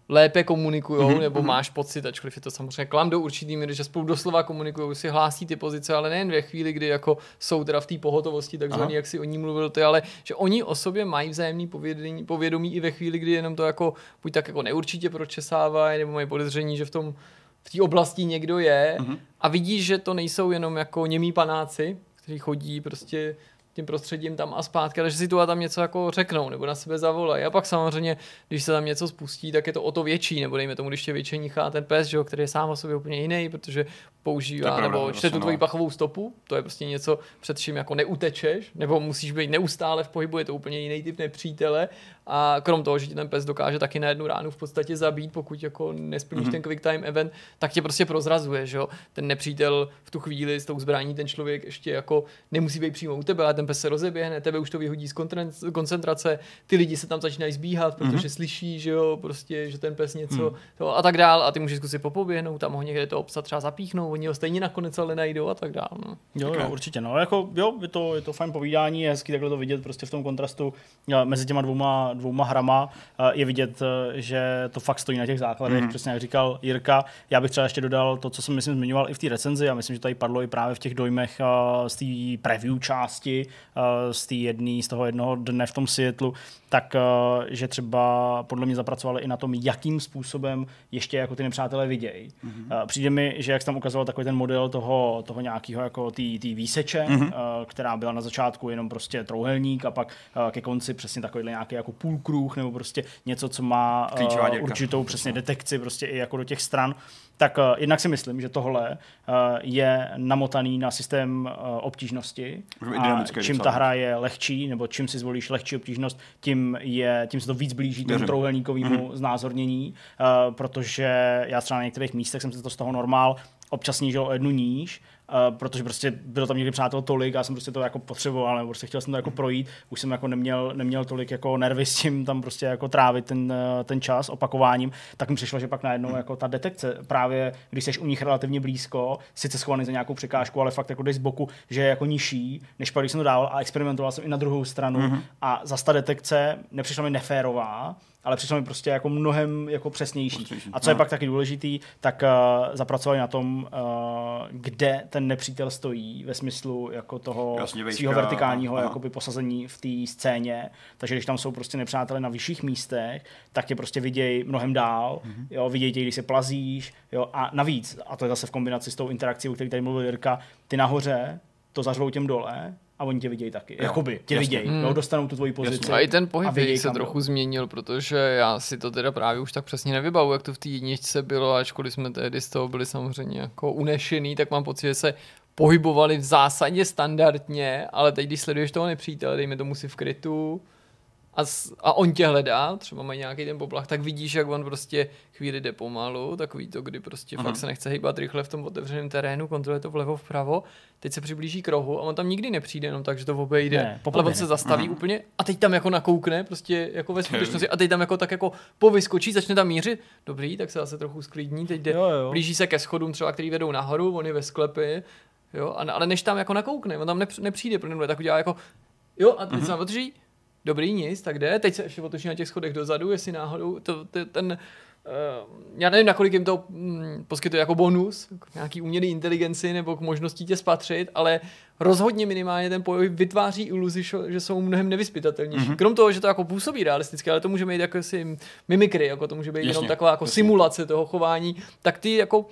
lépe komunikují, Mhm, mm-hmm. nebo máš pocit, ačkoliv je to samozřejmě klam do určitý míry, že spolu doslova komunikují, si hlásí ty pozice, ale nejen ve chvíli, kdy jako jsou teda v té pohotovosti, takzvaný, jak si o ní mluvil ty, ale že oni o sobě mají vzájemný povědomí, povědomí i ve chvíli, kdy jenom to jako buď tak jako neurčitě pročesávají, nebo mají podezření, že v tom v té oblasti někdo je Mhm. mm-hmm. a vidíš, že to nejsou jenom jako němí panáci, kteří chodí prostě tím prostředím tam a zpátky, ale že si tu a tam něco jako řeknou nebo na sebe zavolají. A pak samozřejmě, když se tam něco spustí, tak je to o to větší, nebo dejme tomu, když tě větší nichá ten pes, že jo, který je sám o sobě úplně jiný, protože používá pravda, nebo prostě, čte tu no. tvoji pachovou stopu, to je prostě něco, před čím jako neutečeš, nebo musíš být neustále v pohybu, je to úplně jiný typ nepřítele. A krom toho, že ti ten pes dokáže taky na jednu ránu v podstatě zabít, pokud jako nesplníš mm-hmm. ten quick time event, tak tě prostě prozrazuje, že jo. Ten nepřítel v tu chvíli s tou zbraní, ten člověk ještě jako nemusí být přímo u tebe, ale ten pes se rozeběhne, tebe už to vyhodí z koncentrace, ty lidi se tam začínají zbíhat, protože mm-hmm. slyší, že jo, prostě, že ten pes něco mm. to, a tak dál a ty můžeš zkusit popoběhnout, tam ho někde to obsat třeba zapíchnou, oni ho stejně nakonec ale najdou a tak dál. No. Jo, jo, určitě, no, jako, jo, je to, je to fajn povídání, je hezký takhle to vidět prostě v tom kontrastu mezi těma dvouma, dvouma hrama, eh, je vidět, eh, že to fakt stojí na těch základech, mm. přesně jak říkal Jirka, já bych třeba ještě dodal to, co jsem myslím zmiňoval i v té recenzi a myslím, že tady padlo i právě v těch dojmech z té preview části, z té jedné, z toho jednoho dne v tom Seattleu, tak že třeba podle mě zapracovali i na tom, jakým způsobem ještě jako ty nepřátelé vidějí. Mm-hmm. Přijde mi, že jak jsi tam ukazoval takový ten model toho, toho nějakého jako té výseče, mm-hmm. která byla na začátku jenom prostě trouhelník a pak ke konci přesně takovýhle nějaký jako půlkruh nebo prostě něco, co má určitou přesně detekci prostě i jako do těch stran, tak uh, jednak si myslím, že tohle uh, je namotaný na systém uh, obtížnosti. A čím ta hra je lehčí, nebo čím si zvolíš lehčí obtížnost, tím, je, tím se to víc blíží tomu trouhelníkovému mm-hmm. znázornění, uh, protože já třeba na některých místech jsem se to z toho normál občas snížil o jednu níž, Uh, protože prostě bylo tam někdy přátel tolik a jsem prostě to jako potřeboval, nebo prostě chtěl jsem to jako projít, už jsem jako neměl, neměl tolik jako nervy s tím tam prostě jako trávit ten, uh, ten čas opakováním, tak mi přišlo, že pak najednou jako ta detekce, právě když jsi u nich relativně blízko, sice schovaný za nějakou překážku, ale fakt jako jdeš z boku, že je jako nižší, než pak když jsem to dával a experimentoval jsem i na druhou stranu mm-hmm. a zase ta detekce nepřišla mi neférová, ale přišlo mi prostě jako mnohem jako přesnější. přesnější. A co je no. pak taky důležitý, tak uh, zapracovali na tom, uh, kde ten nepřítel stojí ve smyslu jako toho svého vertikálního jakoby posazení v té scéně. Takže když tam jsou prostě nepřátelé na vyšších místech, tak tě prostě vidějí mnohem dál, mm-hmm. jo, vidějí tě, když se plazíš, jo, a navíc, a to je zase v kombinaci s tou interakcí, o které tady mluvil Jirka, ty nahoře to zařvou těm dole, a oni tě vidějí taky. Jo, Jakoby, tě vidějí, hmm. jo, dostanou tu tvoji pozici. Jasně. A i ten pohyb se trochu změnil, protože já si to teda právě už tak přesně nevybavu, jak to v té jedničce bylo, ačkoliv jsme tehdy z toho byli samozřejmě jako unešený, tak mám pocit, že se pohybovali v zásadě standardně, ale teď, když sleduješ toho nepřítele, dejme tomu si v krytu, a, a on tě hledá, třeba má nějaký ten poplach, tak vidíš, jak on prostě chvíli jde pomalu, takový to, kdy prostě uh-huh. fakt se nechce hýbat rychle v tom otevřeném terénu, kontroluje to vlevo vpravo, teď se přiblíží k rohu a on tam nikdy nepřijde, jenom tak, že to obejde, ne, ale on se zastaví uh-huh. úplně a teď tam jako nakoukne, prostě jako ve skutečnosti a teď tam jako tak jako povyskočí, začne tam mířit, dobrý, tak se zase trochu sklidní, teď jde, jo, jo. blíží se ke schodům třeba, který vedou nahoru, on je ve sklepě, jo, a, ale než tam jako nakoukne, on tam nepřijde, protože tak udělá jako, jo, a teď uh-huh. se dobrý, nic, tak jde, teď se ještě otočí na těch schodech dozadu, jestli náhodou to, to, ten, Uh, já nevím, nakolik jim to mm, poskytuje jako bonus, jako nějaký umělý inteligenci nebo k možností tě spatřit, ale rozhodně minimálně ten pohyb vytváří iluzi, že jsou mnohem nevyspytatelnější. Mm-hmm. Krom toho, že to jako působí realisticky, ale to může být jako si mimikry, jako to může být jasně, jenom taková jako jasně. simulace toho chování, tak ty jako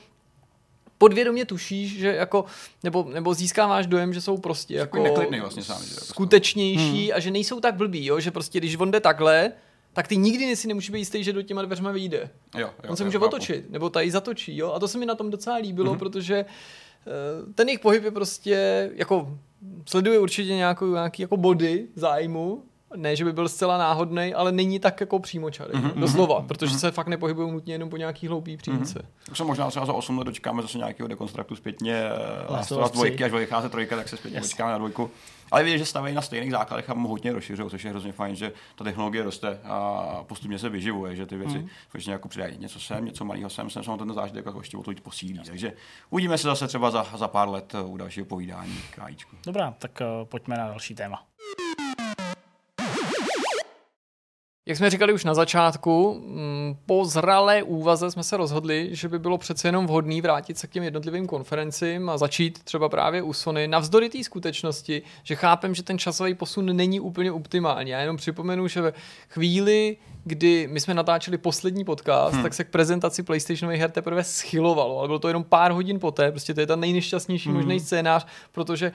podvědomě tušíš, že jako, nebo, nebo získáváš dojem, že jsou prostě jako neklidný vlastně sám, že skutečnější hmm. a že nejsou tak blbý, jo? že prostě když on jde takhle, tak ty nikdy si nemůžeš být jistý, že do těma dveřma vyjde. Jo, jo, On se může otočit, nebo tady zatočí, jo. A to se mi na tom docela líbilo, mm-hmm. protože uh, ten jejich pohyb je prostě, jako sleduje určitě nějakou, nějaký jako body zájmu, ne, že by byl zcela náhodný, ale není tak jako přímočarý, mm-hmm, doslova, mm-hmm, protože mm-hmm. se fakt nepohybují nutně jenom po nějaký hloupý přímce. Mm-hmm. Už se možná třeba za 8 let dočkáme zase nějakého dekonstruktu zpětně Last of dvojky, až vychází trojka, tak se zpětně yes. dočkáme na dvojku. Ale vidět, že staví na stejných základech a mohutně rozšiřují, což je hrozně fajn, že ta technologie roste a postupně se vyživuje, že ty věci mm. vlastně jako přidají něco sem, něco malého sem, sem, sem ten zážitek jako ještě o to posílí. Takže uvidíme se zase třeba za, za pár let u dalšího povídání krájíčku. Dobrá, tak uh, pojďme na další téma. Jak jsme říkali už na začátku, mm, po zralé úvaze jsme se rozhodli, že by bylo přece jenom vhodné vrátit se k těm jednotlivým konferencím a začít třeba právě u Sony, navzdory té skutečnosti, že chápem, že ten časový posun není úplně optimální. Já jenom připomenu, že ve chvíli, kdy my jsme natáčeli poslední podcast, hmm. tak se k prezentaci PlayStationových her teprve schylovalo, ale bylo to jenom pár hodin poté, prostě to je ten nejnešťastnější hmm. možný scénář, protože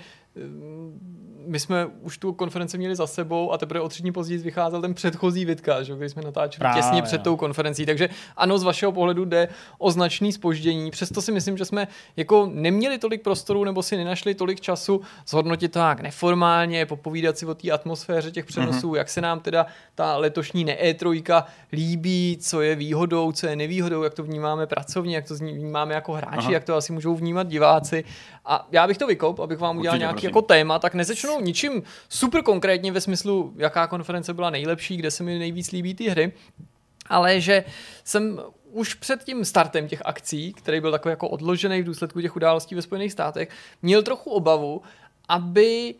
my jsme už tu konferenci měli za sebou a teprve o tři dní později vycházel ten předchozí vidka, že, když jsme natáčeli Právě, těsně před tou konferencí. Takže ano, z vašeho pohledu jde o značný spoždění. Přesto si myslím, že jsme jako neměli tolik prostoru nebo si nenašli tolik času zhodnotit to jak neformálně, popovídat si o té atmosféře těch přenosů, mm-hmm. jak se nám teda ta letošní ne E3 líbí, co je výhodou, co je nevýhodou, jak to vnímáme pracovně, jak to vnímáme jako hráči, Aha. jak to asi můžou vnímat diváci. A já bych to vykop, abych vám udělal Určitě, nějaký prosím. jako téma, tak nezačnu ničím super konkrétně ve smyslu, jaká konference byla nejlepší, kde se mi nejvíc líbí ty hry, ale že jsem už před tím startem těch akcí, který byl takový jako odložený v důsledku těch událostí ve Spojených státech, měl trochu obavu, aby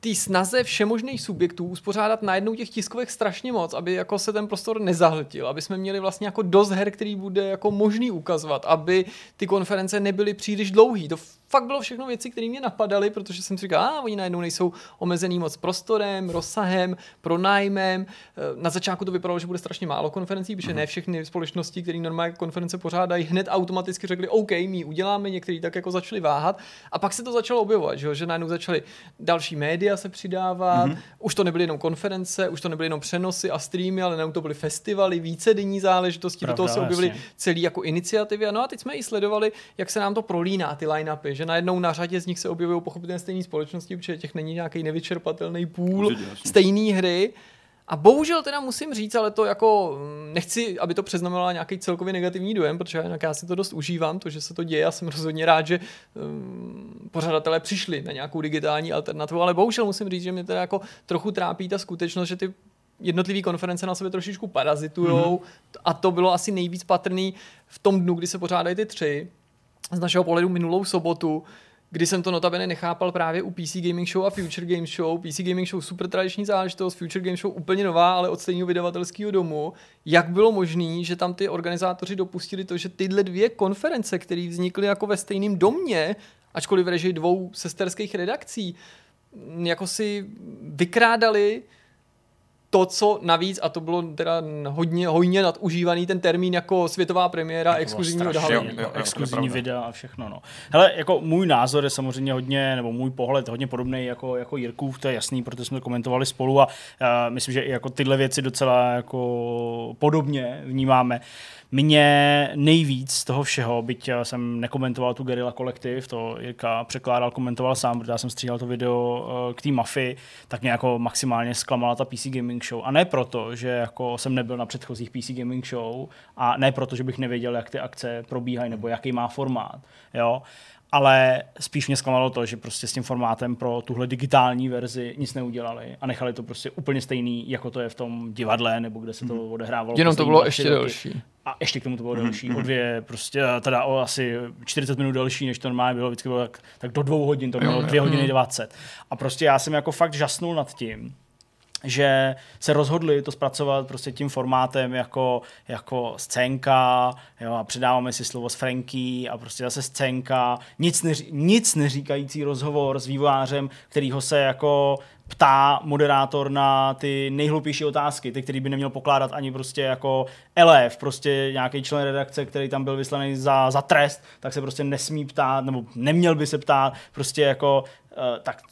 té snaze všemožných subjektů uspořádat najednou těch tiskovek strašně moc, aby jako se ten prostor nezahltil, aby jsme měli vlastně jako dost her, který bude jako možný ukazovat, aby ty konference nebyly příliš dlouhý. To fakt bylo všechno věci, které mě napadaly, protože jsem si říkal, a oni najednou nejsou omezený moc prostorem, rozsahem, pronájmem. Eh, na začátku to vypadalo, že bude strašně málo konferencí, protože ne všechny společnosti, které normálně konference pořádají, hned automaticky řekli, OK, my uděláme, některý tak jako začali váhat. A pak se to začalo objevovat, že, že najednou začaly další média se přidávat, mm-hmm. už to nebyly jenom konference, už to nebyly jenom přenosy a streamy, ale najednou to byly festivaly, více denní záležitosti, Pravda, do toho se objevily celé jako iniciativy. No a teď jsme i sledovali, jak se nám to prolíná, ty line-upy, že najednou na řadě z nich se objevují pochopitelně stejné společnosti, protože těch není nějaký nevyčerpatelný půl stejné hry. A bohužel teda musím říct, ale to jako mm, nechci, aby to přeznamenalo nějaký celkově negativní dojem, protože jinak já si to dost užívám, to, že se to děje a jsem rozhodně rád, že um, pořadatelé přišli na nějakou digitální alternativu, ale bohužel musím říct, že mě teda jako trochu trápí ta skutečnost, že ty jednotlivé konference na sebe trošičku parazitujou mm-hmm. a to bylo asi nejvíc patrný v tom dnu, kdy se pořádají ty tři, z našeho pohledu minulou sobotu, kdy jsem to notabene nechápal právě u PC Gaming Show a Future Game Show. PC Gaming Show super tradiční záležitost, Future Game Show úplně nová, ale od stejného vydavatelského domu. Jak bylo možné, že tam ty organizátoři dopustili to, že tyhle dvě konference, které vznikly jako ve stejném domě, ačkoliv v režii dvou sesterských redakcí, jako si vykrádali to, co navíc, a to bylo teda hodně, hodně nadužívaný ten termín jako světová premiéra, exkluzivní odhalení. Exkluzivní videa a všechno. No. Hele, jako můj názor je samozřejmě hodně, nebo můj pohled hodně podobný jako, jako Jirkův, to je jasný, protože jsme to komentovali spolu a uh, myslím, že i jako tyhle věci docela jako podobně vnímáme. Uh, mě nejvíc z toho všeho, byť jsem nekomentoval tu Guerilla kolektiv, to Jirka překládal, komentoval sám, protože já jsem stříhal to video eh, k té mafii, tak mě jako maximálně zklamala ta PC Gaming Show. A ne proto, že jako jsem nebyl na předchozích PC Gaming Show a ne proto, že bych nevěděl, jak ty akce probíhají nebo jaký má formát. Jo? Ale spíš mě zklamalo to, že prostě s tím formátem pro tuhle digitální verzi nic neudělali a nechali to prostě úplně stejný, jako to je v tom divadle, nebo kde se to mhm. odehrávalo. Jenom to bylo ještě delší. A ještě k tomu to bylo delší, o dvě, prostě teda o asi 40 minut delší, než to normálně bylo, vždycky bylo tak, tak do dvou hodin, to bylo dvě hodiny 20. A prostě já jsem jako fakt žasnul nad tím, že se rozhodli to zpracovat prostě tím formátem jako, jako scénka, jo, a předáváme si slovo s Franky a prostě zase scénka, nic, neří, nic neříkající rozhovor s vývojářem, kterýho se jako ptá moderátor na ty nejhlupější otázky, ty, který by neměl pokládat ani prostě jako elef, prostě nějaký člen redakce, který tam byl vyslaný za, za trest, tak se prostě nesmí ptát, nebo neměl by se ptát, prostě jako, uh, tak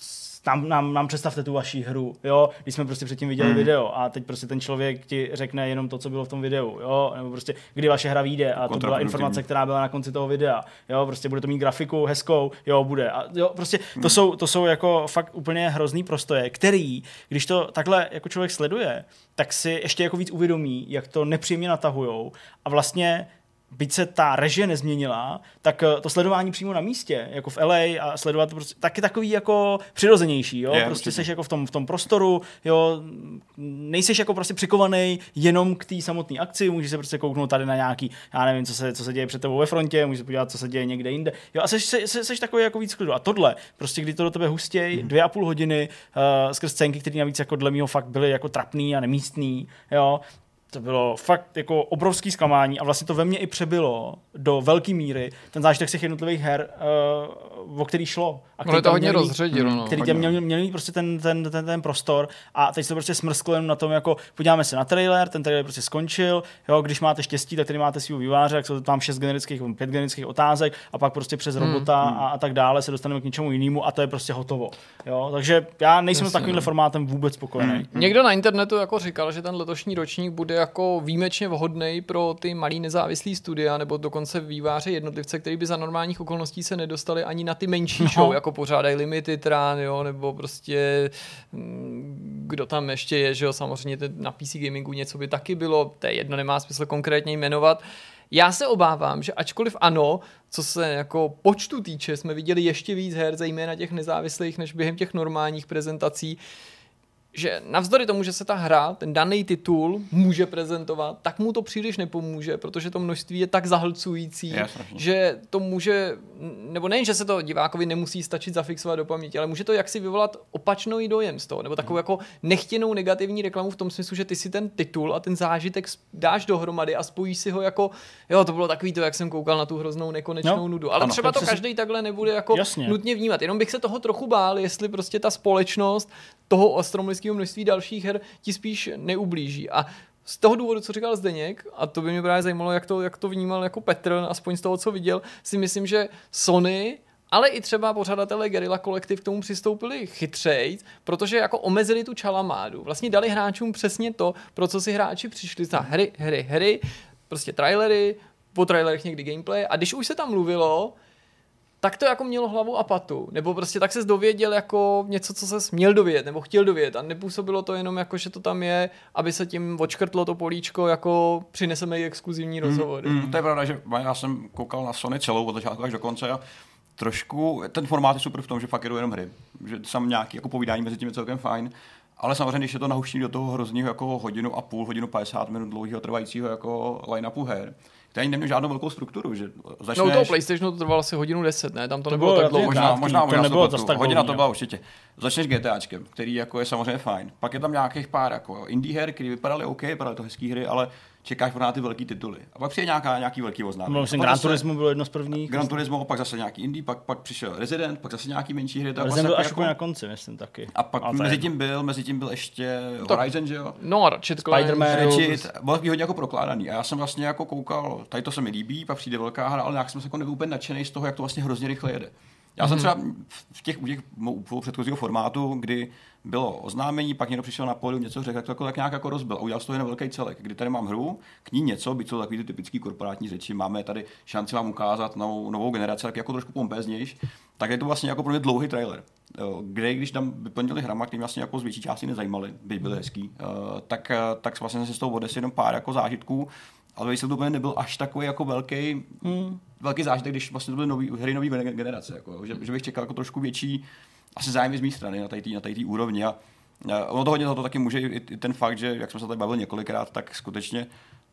nám, nám, nám představte tu vaši hru, jo, když jsme prostě předtím viděli hmm. video a teď prostě ten člověk ti řekne jenom to, co bylo v tom videu, jo, nebo prostě kdy vaše hra vyjde a to byla informace, která byla na konci toho videa, jo, prostě bude to mít grafiku hezkou, jo, bude. A jo, prostě to hmm. jsou, to jsou jako fakt úplně hrozný prostoje, který, když to takhle jako člověk sleduje, tak si ještě jako víc uvědomí, jak to nepříjemně natahujou a vlastně byť se ta režie nezměnila, tak eh, to sledování přímo na místě, jako v LA a sledovat prostě, tak je takový jako přirozenější, jo, je, prostě určitě. seš jako v tom, v tom prostoru, jo, nejseš jako prostě přikovaný jenom k té samotné akci, můžeš se prostě kouknout tady na nějaký, já nevím, co se, co se děje před tebou ve frontě, můžeš se podívat, co se děje někde jinde, jo, a seš, seš, seš takový jako víc klidu. A tohle, prostě kdy to do tebe hustěj, hmm. dvě a půl hodiny uh, skrz scénky, které navíc jako dle mého fakt byly jako trapný a nemístný, jo, to bylo fakt jako obrovský zklamání a vlastně to ve mně i přebylo do velké míry ten zážitek těch jednotlivých her, uh, o který šlo. A který to hodně rozředilo. No, který měl, měl mít prostě ten, ten, ten, ten, prostor a teď se to prostě smrsklo jenom na tom, jako podíváme se na trailer, ten trailer prostě skončil, jo, když máte štěstí, tak tady máte svého výváře, jak jsou tam šest generických, pět generických otázek a pak prostě přes hmm, robota hmm. A, a, tak dále se dostaneme k něčemu jinému a to je prostě hotovo. Jo, takže já nejsem s takovýmhle no. formátem vůbec spokojený. Hmm. Někdo na internetu jako říkal, že ten letošní ročník bude jako výjimečně vhodný pro ty malý nezávislý studia nebo dokonce výváře jednotlivce, který by za normálních okolností se nedostali ani na ty menší no. show, jako pořádají Limited Run, jo, nebo prostě mm, kdo tam ještě je, že jo, samozřejmě na PC Gamingu něco by taky bylo, to je jedno, nemá smysl konkrétně jmenovat. Já se obávám, že ačkoliv ano, co se jako počtu týče, jsme viděli ještě víc her, zejména těch nezávislých, než během těch normálních prezentací, že navzdory tomu, že se ta hra, ten daný titul může prezentovat, tak mu to příliš nepomůže, protože to množství je tak zahlcující, Jasně. že to může, nebo nejen, že se to divákovi nemusí stačit zafixovat do paměti, ale může to jaksi vyvolat opačný dojem z toho, nebo takovou jako nechtěnou negativní reklamu v tom smyslu, že ty si ten titul a ten zážitek dáš dohromady a spojíš si ho jako, jo, to bylo takový to, jak jsem koukal na tu hroznou nekonečnou No, nudu. Ale ano, třeba to přesně- každý takhle nebude jako Jasně. nutně vnímat. Jenom bych se toho trochu bál, jestli prostě ta společnost toho ostromlického množství dalších her ti spíš neublíží. A z toho důvodu, co říkal Zdeněk, a to by mě právě zajímalo, jak to, jak to vnímal jako Petr, aspoň z toho, co viděl, si myslím, že Sony ale i třeba pořadatelé Guerrilla Collective k tomu přistoupili chytřejc, protože jako omezili tu čalamádu. Vlastně dali hráčům přesně to, pro co si hráči přišli za hry, hry, hry, prostě trailery, po trailerech někdy gameplay a když už se tam mluvilo, tak to jako mělo hlavu a patu. Nebo prostě tak se dověděl jako něco, co se měl dovědět, nebo chtěl dovědět. A nepůsobilo to jenom jako, že to tam je, aby se tím odškrtlo to políčko, jako přineseme i exkluzivní rozhovory. Mm, to je pravda, že já jsem koukal na Sony celou od začátku až do konce a trošku, ten formát je super v tom, že fakt jedou jenom hry. Že sam nějaký jako povídání mezi tím je celkem fajn. Ale samozřejmě, když je to nahuštěný do toho hrozného jako hodinu a půl, hodinu 50 minut dlouhého trvajícího jako line-upu her, který neměl žádnou velkou strukturu, že začneš... No u toho PlayStationu to trvalo asi hodinu 10, ne? Tam to, To nebylo bylo tak dlouho. Možná, krátký, možná, to možná nebylo pletu. tak Hodina to no. byla určitě. Začneš GTAčkem, který jako je samozřejmě fajn. Pak je tam nějakých pár jako indie her, které vypadaly OK, vypadaly to hezké hry, ale čekáš na ty velké tituly. A pak přijde nějaká, nějaký velký oznámení. No, A myslím, pak Gran zase Turismo bylo jedno z prvních. Gran Turismo, pak zase nějaký indie, pak, pak přišel Resident, pak zase nějaký menší hry. tak Resident vlastně byl až jako- na konci, myslím taky. a pak Ale to je mezi tím byl, mezi tím byl ještě Horizon, že jo? No a Ratchet. Spider-Man. Ratchet, byl takový hodně jako prokládaný. A já jsem vlastně jako koukal, tady to se mi líbí, pak přijde velká hra, ale nějak jsem se jako nebyl úplně nadšený z toho, jak to vlastně hrozně rychle jede. Já jsem třeba v těch, u těch u předchozího formátu, kdy bylo oznámení, pak někdo přišel na pódium, něco řekl, tak to jako, tak nějak jako rozbil a udělal z toho jenom velký celek. Kdy tady mám hru, k ní něco, byť jsou takový ty typický korporátní řeči, máme tady šanci vám ukázat novou, novou generaci, tak jako trošku pompéznější, tak je to vlastně jako pro mě dlouhý trailer. Kde, když tam vyplnili hrama, který vlastně jako z větší části nezajímaly, byť byly hezký, eh, tak, eh, tak vlastně se z toho odnesl jenom pár jako zážitků, ale výsledek úplně nebyl až takový jako velký, hmm. velký zážitek, když vlastně to byly nový, hry nový generace, jako, jo, že, že, bych čekal jako trošku větší asi zájem z mé strany na té na úrovni a a ono to hodně za to taky může i, i ten fakt, že jak jsme se tady bavili několikrát, tak skutečně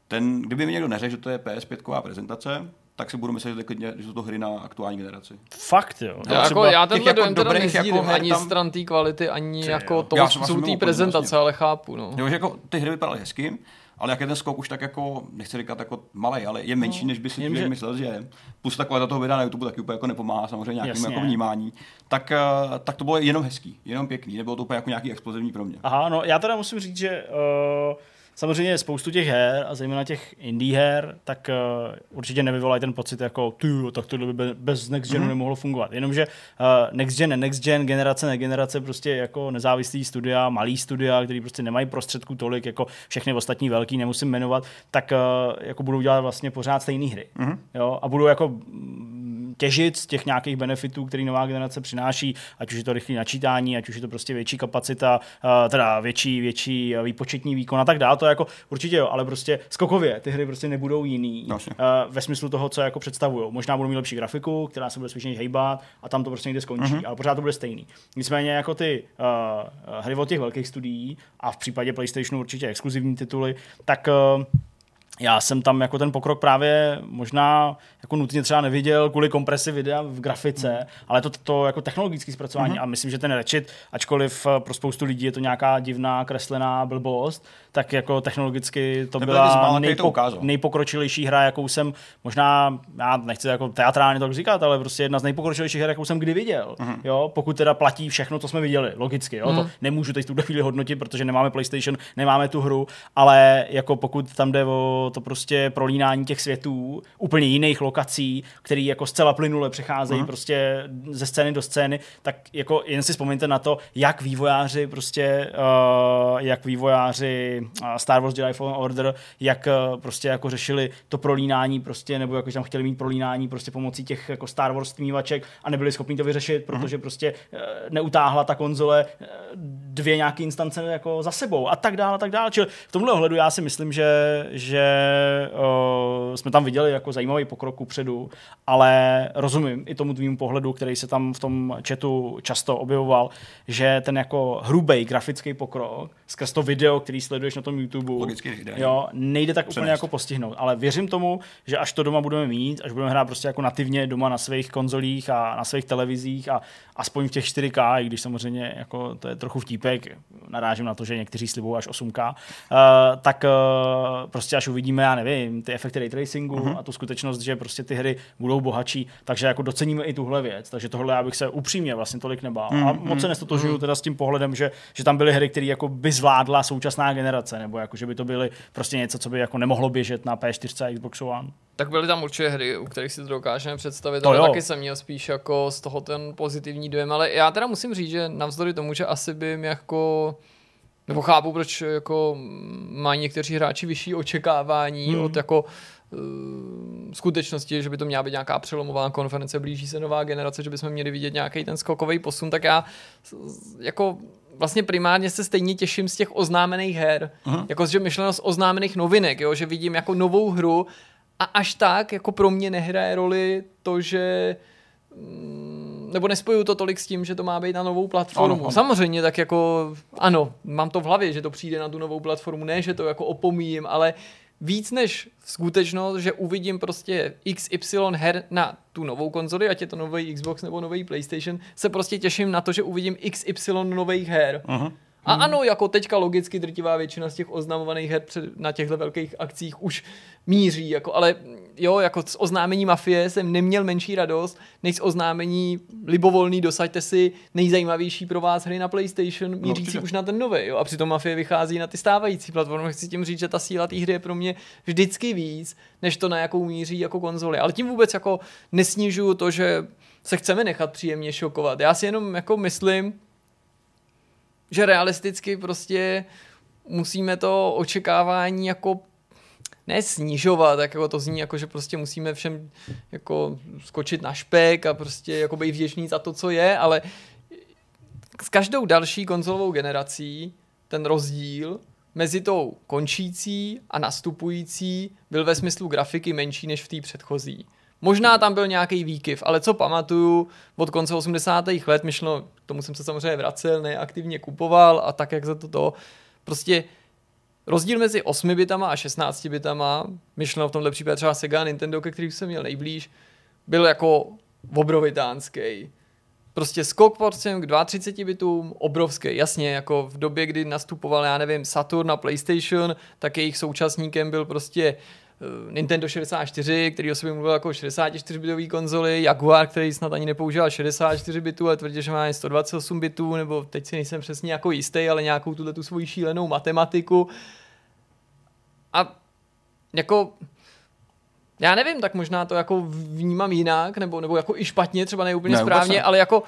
ten, kdyby mi někdo neřekl, že to je PS5 prezentace, tak si budu myslet, že to, je klidně, že jsou to hry na aktuální generaci. Fakt, jo. Já, jako, třeba- já tenhle jako dojem teda dobrých jako her ani tam- stran té kvality, ani jako toho jsem způsobu té prezentace, vlastně. ale chápu. No. Jo, že jako ty hry vypadaly hezky, ale jak je ten skok už tak jako, nechci říkat jako malý, ale je menší, než by si člověk že- myslel, že je. Plus ta kvalita toho videa na YouTube taky úplně jako nepomáhá samozřejmě nějakému Jasně. jako vnímání. Tak, eh, tak to bylo jenom hezký, jenom pěkný, nebylo to úplně jako nějaký explozivní pro mě. Aha, no já teda musím říct, že uh, samozřejmě spoustu těch her a zejména těch indie her, tak uh, určitě nevyvolají ten pocit jako ty, tak tohle by be- bez Next Genu mm-hmm. nemohlo fungovat. Jenomže uh, Next Gen, ne Next Gen, generace, ne generace, prostě jako nezávislý studia, malý studia, který prostě nemají prostředků tolik, jako všechny ostatní velký, nemusím jmenovat, tak uh, jako budou dělat vlastně pořád stejné hry. Mm-hmm. Jo? A budou jako těžit z těch nějakých benefitů, který nová generace přináší, ať už je to rychlé načítání, ať už je to prostě větší kapacita, uh, teda větší, větší výpočetní výkon a tak dále, to jako určitě jo, ale prostě skokově ty hry prostě nebudou jiný Jasně. uh, ve smyslu toho, co jako představují. Možná budou mít lepší grafiku, která se bude spíš hejbat a tam to prostě někde skončí, mm-hmm. ale pořád to bude stejný. Nicméně jako ty uh, hry od těch velkých studií a v případě PlayStationu určitě exkluzivní tituly, tak uh, já jsem tam jako ten pokrok právě možná jako nutně třeba neviděl kvůli kompresi videa v grafice, mm. ale to, to jako technologické zpracování mm. a myslím, že ten Ratchet, ačkoliv eh, pro spoustu lidí je to nějaká divná kreslená blbost, tak jako technologicky to Nebyl byla mála, ukázal. nejpokročilejší hra, jakou jsem možná, já nechci jako teatrálně to říkat, ale prostě jedna z nejpokročilejších her, jakou jsem kdy viděl. Mhm. Mm. Jo, pokud teda platí všechno, co jsme viděli, logicky. Jo, mm. to nemůžu teď v tuhle chvíli hodnotit, protože nemáme PlayStation, nemáme tu hru, ale jako pokud tam jde o to prostě prolínání těch světů, úplně jiných lokací, který jako zcela plynule přecházejí Mhm. mm. prostě ze scény do scény, tak jako jen si vzpomeňte na to, jak vývojáři prostě, uh, jak vývojáři Star Wars Jedi Fallen Order, jak uh, prostě jako řešili to prolínání prostě, nebo jako tam chtěli mít prolínání prostě pomocí těch jako Star Wars stmívaček a nebyli schopni to vyřešit, protože prostě uh, neutáhla ta konzole uh, dvě nějaké instance jako za sebou a tak dále, a tak dále. Čili v tomhle ohledu já si myslím, že, že uh, jsme tam viděli jako zajímavý pokrok předu, ale rozumím i tomu tvýmu pohledu, který se tam v tom chatu často objevoval, že ten jako hrubý grafický pokrok skrz to video, který sleduješ na tom YouTube, Logicky nejde. jo, nejde tak úplně Přenést. jako postihnout. Ale věřím tomu, že až to doma budeme mít, až budeme hrát prostě jako nativně doma na svých konzolích a na svých televizích a aspoň v těch 4K, i když samozřejmě jako to je trochu vtípek, narážím na to, že někteří slibují až 8K, uh, tak uh, prostě až uvidíme, já nevím, ty efekty ray tracingu uh-huh. a tu skutečnost, že prostě ty hry budou bohatší, takže jako doceníme i tuhle věc. Takže tohle já bych se upřímně vlastně tolik nebál. Uh-huh. A moc se nestotožuju teda s tím pohledem, že, že tam byly hry, které jako by zvládla současná generace, nebo jako, že by to byly prostě něco, co by jako nemohlo běžet na P4 a Xbox One. Tak byly tam určitě hry, u kterých si to dokážeme představit, To ale jo. taky jsem měl spíš jako z toho ten pozitivní dojem, ale já teda musím říct, že navzdory tomu, že asi by mi jako nebo chápu, proč jako mají někteří hráči vyšší očekávání Hmm. od jako skutečnosti, že by to měla být nějaká přelomová konference, blíží se nová generace, že bychom měli vidět nějaký ten skokový posun, tak já jako vlastně primárně se stejně těším z těch oznámených her. Uh-huh. Jako, že myšleno z oznámených novinek, jo? že vidím jako novou hru a až tak jako pro mě nehraje roli to, že mm, nebo nespojuju to tolik s tím, že to má být na novou platformu. Ano, ano. Samozřejmě tak jako, ano, mám to v hlavě, že to přijde na tu novou platformu, ne, že to jako opomíjím, ale víc než skutečnost, že uvidím prostě XY her na tu novou konzoli, ať je to nový Xbox nebo nový PlayStation, se prostě těším na to, že uvidím XY nových her. Uh-huh. A ano, jako teďka logicky drtivá většina z těch oznamovaných her před, na těchto velkých akcích už míří, jako, ale jo, jako z oznámení Mafie jsem neměl menší radost, než z oznámení libovolný dosaďte si nejzajímavější pro vás hry na PlayStation, mířící určitě. už na ten nový, jo, a přitom Mafie vychází na ty stávající platformy, chci tím říct, že ta síla té hry je pro mě vždycky víc, než to na jakou míří jako konzoli, ale tím vůbec jako nesnižuju to, že se chceme nechat příjemně šokovat. Já si jenom jako myslím, že realisticky prostě musíme to očekávání jako ne snižovat, tak jako to zní jako, že prostě musíme všem jako skočit na špek a prostě jako být vděční za to, co je, ale s každou další konzolovou generací ten rozdíl mezi tou končící a nastupující byl ve smyslu grafiky menší než v té předchozí. Možná tam byl nějaký výkyv, ale co pamatuju od konce 80. let, myšlo, k tomu jsem se samozřejmě vracel, neaktivně kupoval a tak, jak za to to, prostě rozdíl mezi 8 bitama a 16 bitama, myšleno v tomhle případě třeba Sega Nintendo, ke kterým jsem měl nejblíž, byl jako obrovitánský. Prostě skok prostě k 32 bitům, obrovský. Jasně, jako v době, kdy nastupoval, já nevím, Saturn na PlayStation, tak jejich současníkem byl prostě Nintendo 64, který o sobě mluvil jako 64-bitový konzoli, Jaguar, který snad ani nepoužíval 64 bitů, ale tvrdil, že má jen 128 bitů, nebo teď si nejsem přesně jako jistý, ale nějakou tuhle tu svoji šílenou matematiku. A jako já nevím, tak možná to jako vnímám jinak, nebo, nebo jako i špatně, třeba ne úplně Ne, správně, ne. ale jako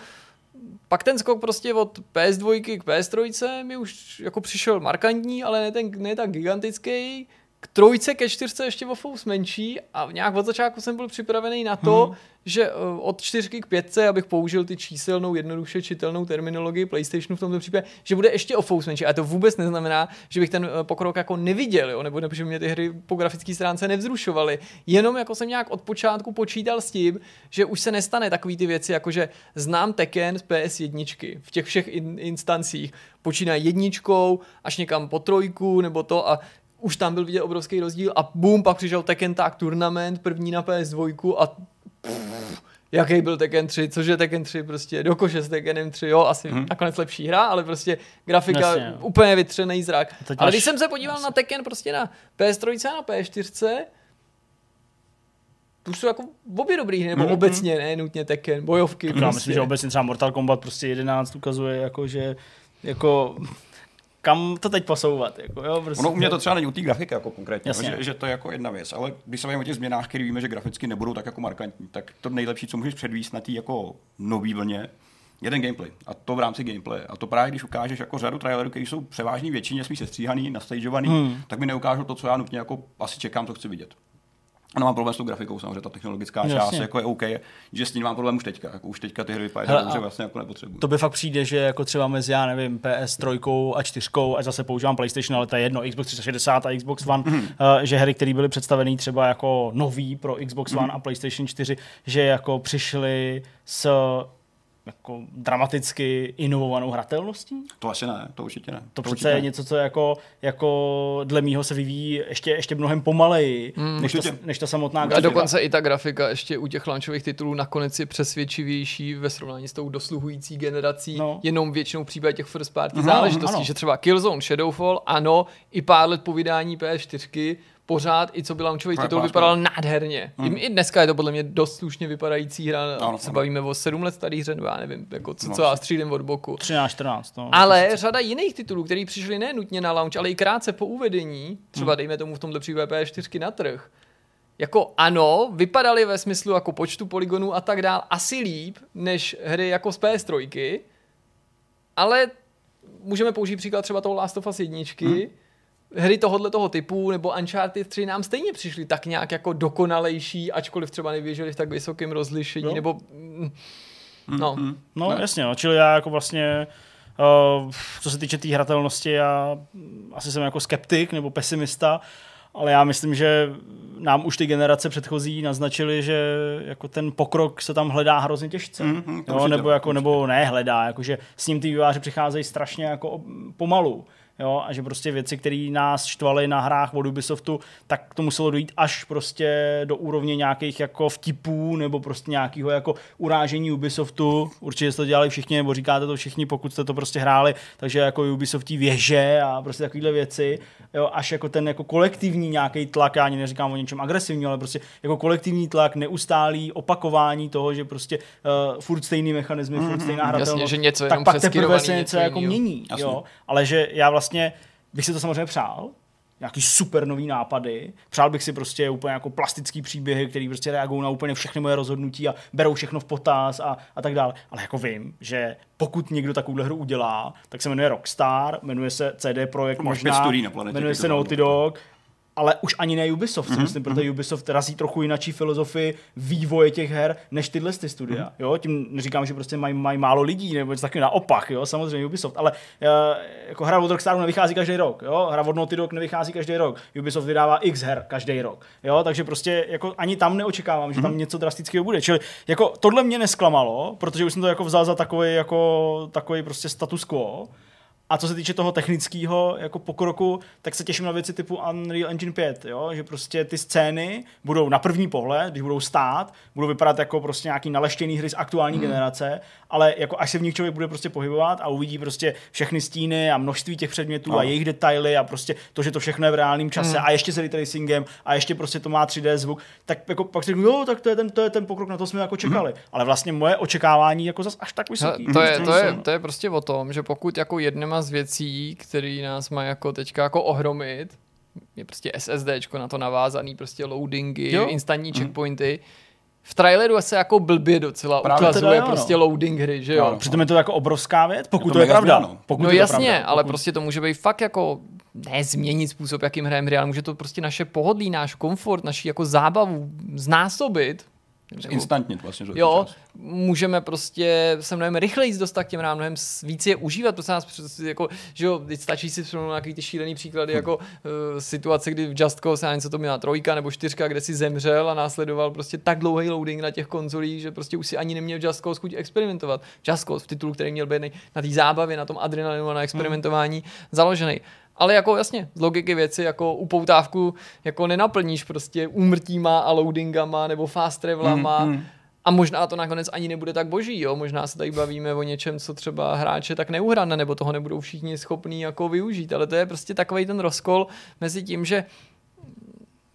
pak ten skok prostě od PS2 k PS3 mi už jako přišel markantní, ale ne, ten, ne tak gigantický. K trojce, ke čtyřce ještě o fous menší a nějak od začátku jsem byl připravený na to, hmm. že uh, od čtyřky k pětce, abych použil ty číselnou, jednoduše čitelnou terminologii PlayStationu v tomto případě, že bude ještě o fous menší. A to vůbec neznamená, že bych ten uh, pokrok jako neviděl, jo? nebo, že mě ty hry po grafické stránce nevzrušovaly. Jenom jako jsem nějak od počátku počítal s tím, že už se nestane takový ty věci, jako že znám Tekken z PS1 v těch všech in, instancích. Počíná jedničkou až někam po trojku nebo to a už tam byl vidět obrovský rozdíl a boom, pak přišel Tekken Tag Tournament, první na PS2 a pff, jaký byl Tekken 3, což je Tekken 3 prostě do koše s Tekkenem 3, jo, asi hmm. nakonec lepší hra, ale prostě grafika Jasně, Jasně, jo. úplně vytřený zrak. teď Ale máš- když jsem se podíval na Tekken prostě na PS3 a na PS4, to jsou jako obě dobrý hry, nebo Mhm. obecně, ne nutně Tekken, bojovky. Já prostě. myslím, že obecně třeba Mortal Kombat prostě 11 ukazuje, jako, že jako kam to teď posouvat. Jako, jo, prostě. Ono u mě to třeba není u té grafiky jako konkrétně, Jasně. že, že, to je jako jedna věc, ale když se bavíme o těch změnách, které víme, že graficky nebudou tak jako markantní, tak to nejlepší, co můžeš předvíst na té jako nový vlně, je ten gameplay. A to v rámci gameplay. A to právě, když ukážeš jako řadu trailerů, které jsou převážně většině spíš sestříhaný, nastageovaný, hmm. tak mi neukážou to, co já nutně jako asi čekám, co chci vidět. Ano, mám problém s tou grafikou, samozřejmě ta technologická Jasně. část jako je OK, že s ní mám problém už teďka, jako už teďka ty hry vypadají dobře, vlastně jako nepotřebuji. To by fakt přijde, že jako třeba mezi, já nevím, PS3 a 4, a zase používám PlayStation, ale to je jedno, Xbox 360 a Xbox One, mm. uh, že hry, které byly představené třeba jako nový pro Xbox One a PlayStation 4, že jako přišly s jako dramaticky inovovanou hratelností? To asi ne, to určitě ne. To, určitě přece je ne. něco, co jako, jako dle mýho se vyvíjí ještě, ještě mnohem pomaleji, mm, než, ta, než ta samotná A grafika. dokonce i ta grafika ještě u těch launchových titulů nakonec je přesvědčivější ve srovnání s tou dosluhující generací, No. no. jenom většinou v případě těch first party Aha, záležitostí, ano. že třeba Killzone, Shadowfall, ano, i pár let po vydání PS4, pořád i co by launchový titul vypadal nádherně. I, I dneska je to podle mě dost slušně vypadající hra, Ano, se ano. bavíme o sedm let starý hře, já nevím, jako co, No. co já střídím od boku. 13, 14. No. Ale řada jiných titulů, které přišly ne nutně na launch, ale i krátce po uvedení, třeba Hmm. dejme tomu v tomhle případě PS4 na trh, jako ano, vypadaly ve smyslu jako počtu polygonů a tak dál asi líp, než hry jako z PS3, ale můžeme použít příklad třeba toho Last of Us jedničky, Hmm. Hry tohohle toho typu nebo Uncharted 3 nám stejně přišly tak nějak jako dokonalejší, ačkoliv třeba nevěřili v tak vysokém rozlišení, Jo. nebo mm, no, No Ne. jasně, no. čili já jako vlastně, uh, co se týče té tý hratelnosti, já mm, asi jsem jako skeptik nebo pesimista, ale já myslím, že nám už ty generace předchozí naznačili, že jako ten pokrok se tam hledá hrozně těžce. Mhm, to jo, nebo, jako, nebo ne hledá, jakože s ním ty výváři přicházejí strašně jako pomalu. Jo, a že prostě věci, které nás štvaly na hrách od Ubisoftu, tak to muselo dojít až prostě do úrovně nějakých jako vtipů nebo prostě nějakého jako urážení Ubisoftu. Určitě jste to dělali všichni, nebo říkáte to všichni, pokud jste to prostě hráli, takže jako Ubisoftí věže a prostě takovéhle věci, jo, až jako ten jako kolektivní nějaký tlak, já ani neříkám o něčem agresivním, ale prostě jako kolektivní tlak, neustálý opakování toho, že prostě uh, furt stejný mechanismy, furt stejná hratelnost, Jasně, že něco tak pak teprve se něco jako mění, Jasně. jo, ale že já vlastně bych si to samozřejmě přál, nějaký super nový nápady. Přál bych si prostě úplně jako plastický příběhy, které prostě reagují na úplně všechny moje rozhodnutí a berou všechno v potaz a, a tak dále. Ale jako vím, že pokud někdo takovouhle hru udělá, tak se jmenuje Rockstar, jmenuje se CD Projekt Máš možná, studií na planetě, jmenuje se Naughty. Dog, ale už ani ne Ubisoft, si myslím, protože Ubisoft razí trochu jinačí filozofii vývoje těch her, než tyhle ty studia. Jo, tím neříkám, že prostě mají, mají málo lidí, nebo něco takového naopak, jo, samozřejmě Ubisoft, ale uh, jako hra od Rockstaru nevychází každý rok, jo, hra od Naughty Dog nevychází každý rok, Ubisoft vydává x her každý rok, jo, takže prostě jako ani tam neočekávám, že tam něco drastického bude. Čili jako tohle mě nesklamalo, protože už jsem to jako vzal za takový jako takový prostě status quo. A co se týče toho technického jako pokroku, tak se těším na věci typu Unreal Engine 5, jo? že prostě ty scény budou na první pohled, když budou stát, budou vypadat jako prostě nějaký naleštěný hry z aktuální hmm. generace, ale jako až se v nich člověk bude prostě pohybovat a uvidí prostě všechny stíny a množství těch předmětů Ano. a jejich detaily a prostě to, že to všechno je v reálném čase Hmm. a ještě s ray tracingem a ještě prostě to má 3D zvuk, tak jako pak si řeknu, jo, tak to je ten, to je ten pokrok, na to jsme jako čekali. Ale vlastně moje očekávání jako zas až tak Hele, vysoký. to, je, to, je, to je prostě o tom, že pokud jako jednema z věcí, které nás má jako teďka jako ohromit, je prostě SSDčko na to navázaný, prostě loadingy, Jo. instantní checkpointy, v traileru se jako blbě docela Právě ukazuje teda jo, no. prostě loading hry, že jo? Ano. Přitom je to jako obrovská věc, pokud Je to to, je pravda. změna, no. Pokud no je to jasně, pravda. ale Pokud- prostě to může být fakt jako ne změnit způsob, jakým hrajeme hry, ale může to prostě naše pohodlí, náš komfort, naši jako zábavu znásobit. Instantně vlastně. Jo, čas. můžeme prostě se mnohem rychleji dostat k těm hrám, mnohem víc je užívat, prostě nás přes- jako, že jo, teď stačí si vzpomenout nějaký ty šílený příklady, Hm. jako uh, situace, kdy v Just Cause, já nevím, co to měla trojka nebo čtyřka, kde si zemřel a následoval prostě tak dlouhý loading na těch konzolích, že prostě už si ani neměl v Just Cause chuť experimentovat. Just Cause v titulu, který měl být na té zábavě, na tom adrenalinu a na experimentování založený. Ale jako jasně, z logiky věci, jako upoutávku jako nenaplníš prostě úmrtíma a loadingama nebo fast travelama, Mm, mm. a možná to nakonec ani nebude tak boží, jo? Možná se tady bavíme o něčem, co třeba hráče tak neuhrane, nebo toho nebudou všichni schopní jako využít, ale to je prostě takový ten rozkol mezi tím, že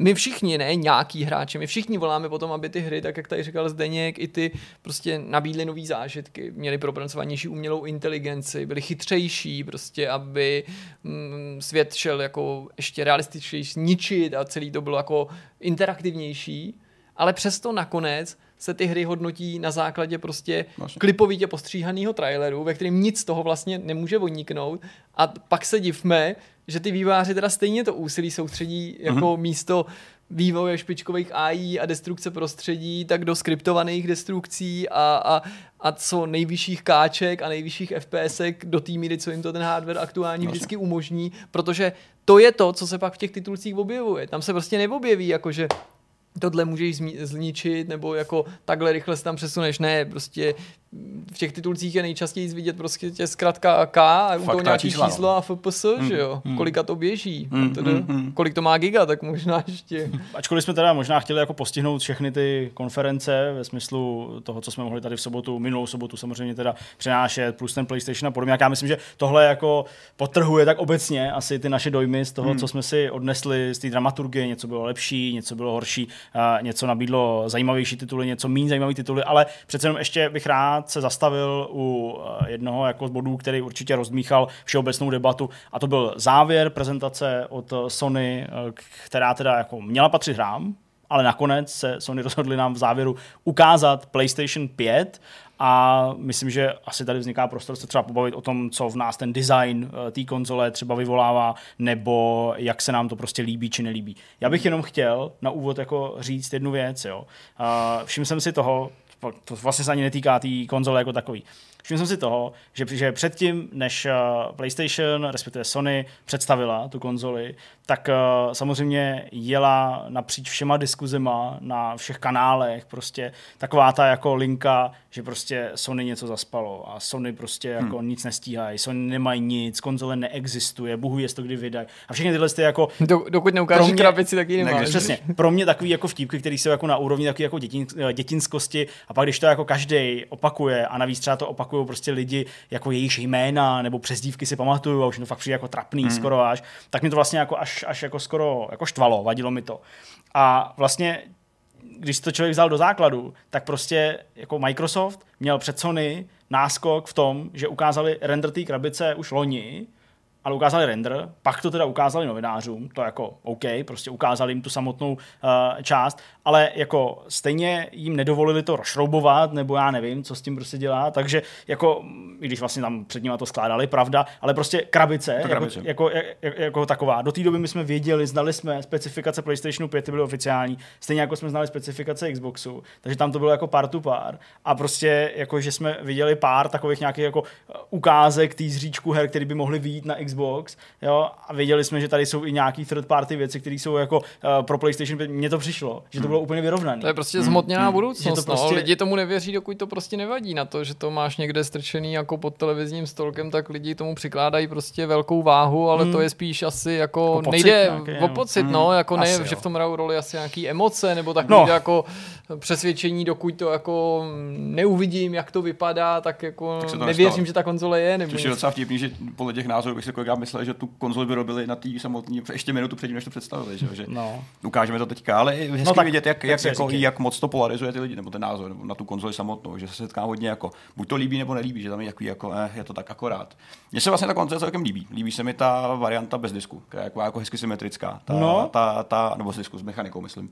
my všichni, ne nějaký hráči, my všichni voláme potom, aby ty hry, tak jak tady říkal Zdeněk, i ty prostě nabídly nový zážitky, měly propracovanější umělou inteligenci, byly chytřejší, prostě, aby mm, svět šel jako ještě realističnější, ničit a celý to bylo jako interaktivnější, ale přesto nakonec se ty hry hodnotí na základě prostě Vlastně. klipovitě postříhaného traileru, ve kterém nic z toho vlastně nemůže odniknout a pak se divme, že ty výváři teda stejně to úsilí soustředí jako mm-hmm. místo vývoje špičkových AI a destrukce prostředí, tak do skriptovaných destrukcí a, a, a co nejvyšších káček a nejvyšších FPSek do té míry, co jim to ten hardware aktuální Vlastně. vždycky umožní, protože to je to, co se pak v těch titulcích objevuje. Tam se prostě neobjeví, jakože tohle můžeš zničit, nebo jako takhle rychle se tam přesuneš. Ne, prostě v těch titulcích je nejčastěji vidět prostě tě zkrátka K a u toho nějaký čísla, no. číslo a FPS, že jo. Kolika to běží. Mm, teda, mm, mm. Kolik to má giga, tak možná ještě. (laughs) Ačkoliv jsme teda možná chtěli jako postihnout všechny ty konference ve smyslu toho, co jsme mohli tady v sobotu, minulou sobotu samozřejmě teda přenášet, plus ten PlayStation a podobně. Jak já myslím, že tohle jako potrhuje tak obecně asi ty naše dojmy z toho, hmm. co jsme si odnesli z té dramaturgie. Něco bylo lepší, něco bylo horší, něco nabídlo zajímavější tituly, něco méně zajímavý tituly, ale přece jenom ještě bych rád se zastavil u eh, jednoho jako z bodů, který určitě rozdmíchal všeobecnou debatu a to byl závěr prezentace od eh, Sony, eh, která teda jako měla patřit hrám, ale nakonec se Sony (laughs) rozhodli nám v závěru ukázat PlayStation 5 a myslím, že asi tady vzniká prostor se třeba pobavit o tom, co v nás ten design eh, té konzole třeba vyvolává, nebo jak se nám to prostě líbí či nelíbí. Já bych jenom chtěl na úvod jako říct jednu věc. Jo. Uh, všiml jsem si toho, to vlastně se ani netýká té konzole jako takový. Všiml jsem si toho, že, že předtím, než eh, PlayStation, respektive Sony, představila tu konzoli, tak uh, samozřejmě jela napříč všema diskuzema na všech kanálech, prostě taková ta jako linka, že prostě Sony něco zaspalo a Sony prostě jako hmm. nic nestíhají, Sony nemají nic, konzole neexistuje, bohu jest to kdy vydají. A všechny tyhle ty jako Do, dokud neukážeš mě- krabici, tak ji nemáš. Přesně. Pro mě takový jako vtípky, který jsou jako na úrovni takový jako dětin, dětinskosti a pak když to jako každý opakuje a navíc třeba to opakují prostě lidi jako jejich jména nebo přezdívky si pamatuju a už mi to fakt přijde jako trapný hmm. skoro až, tak mi to vlastně jako až, až jako skoro jako štvalo, vadilo mi to. A vlastně když si to člověk vzal do základu, tak prostě jako Microsoft měl před Sony náskok v tom, že ukázali render té krabice už loni, ale ukázali render, pak to teda ukázali novinářům, to jako OK, prostě ukázali jim tu samotnou uh, část, ale jako stejně jim nedovolili to rozšroubovat, nebo já nevím, co s tím prostě dělá, takže jako, i když vlastně tam před nimi to skládali, pravda, ale prostě krabice, jako, krabice. jako, jako, jako taková. Do té doby my jsme věděli, znali jsme specifikace PlayStationu 5, ty byly oficiální, stejně jako jsme znali specifikace Xboxu, takže tam to bylo jako pár tu pár. A prostě jako, že jsme viděli pár takových nějakých jako eh, ukázek té zříčku her, které by mohly vyjít na Xbox, jo, a věděli jsme, že tady jsou i nějaký third party věci, které jsou jako uh, pro PlayStation 5. Mně to přišlo, že to bylo úplně vyrovnané. To je prostě zhmotněná Že budoucnost. to No. prostě- Lidi tomu nevěří, dokud to prostě nevadí na to, že to máš někde strčený jako pod televizním stolkem, tak lidi tomu přikládají prostě velkou váhu, ale Hmm. to je spíš asi jako, Jako pocit nejde nějaký, o no. pocit, Hmm. no, jako ne, Asi, že jo. v tom hrajou roli asi nějaký emoce, nebo takový No. jako přesvědčení, dokud to jako neuvidím, jak to vypadá, tak jako Tak nevěřím, nestalo. že ta konzole je, nebo Což je docela vtipný, že podle těch názorů bych si kolikrát myslel, že tu konzoli vyrobili na té samotné, ještě minutu předtím, než to představili, že, jo, že No. ukážeme to teďka, ale je hezky No tak- vidět, jak, jak, jako, jak moc to polarizuje ty lidi, nebo ten názor, nebo na tu konzoli samotnou, že se setká hodně jako, buď to líbí, nebo nelíbí, že tam je takový jako, eh, je to tak akorát. Mně se vlastně ta konzole celkem líbí. Líbí se mi ta varianta bez disku, která je jako, jako hezky symetrická. Ta, No. ta, ta, nebo s disku, s mechanikou, myslím.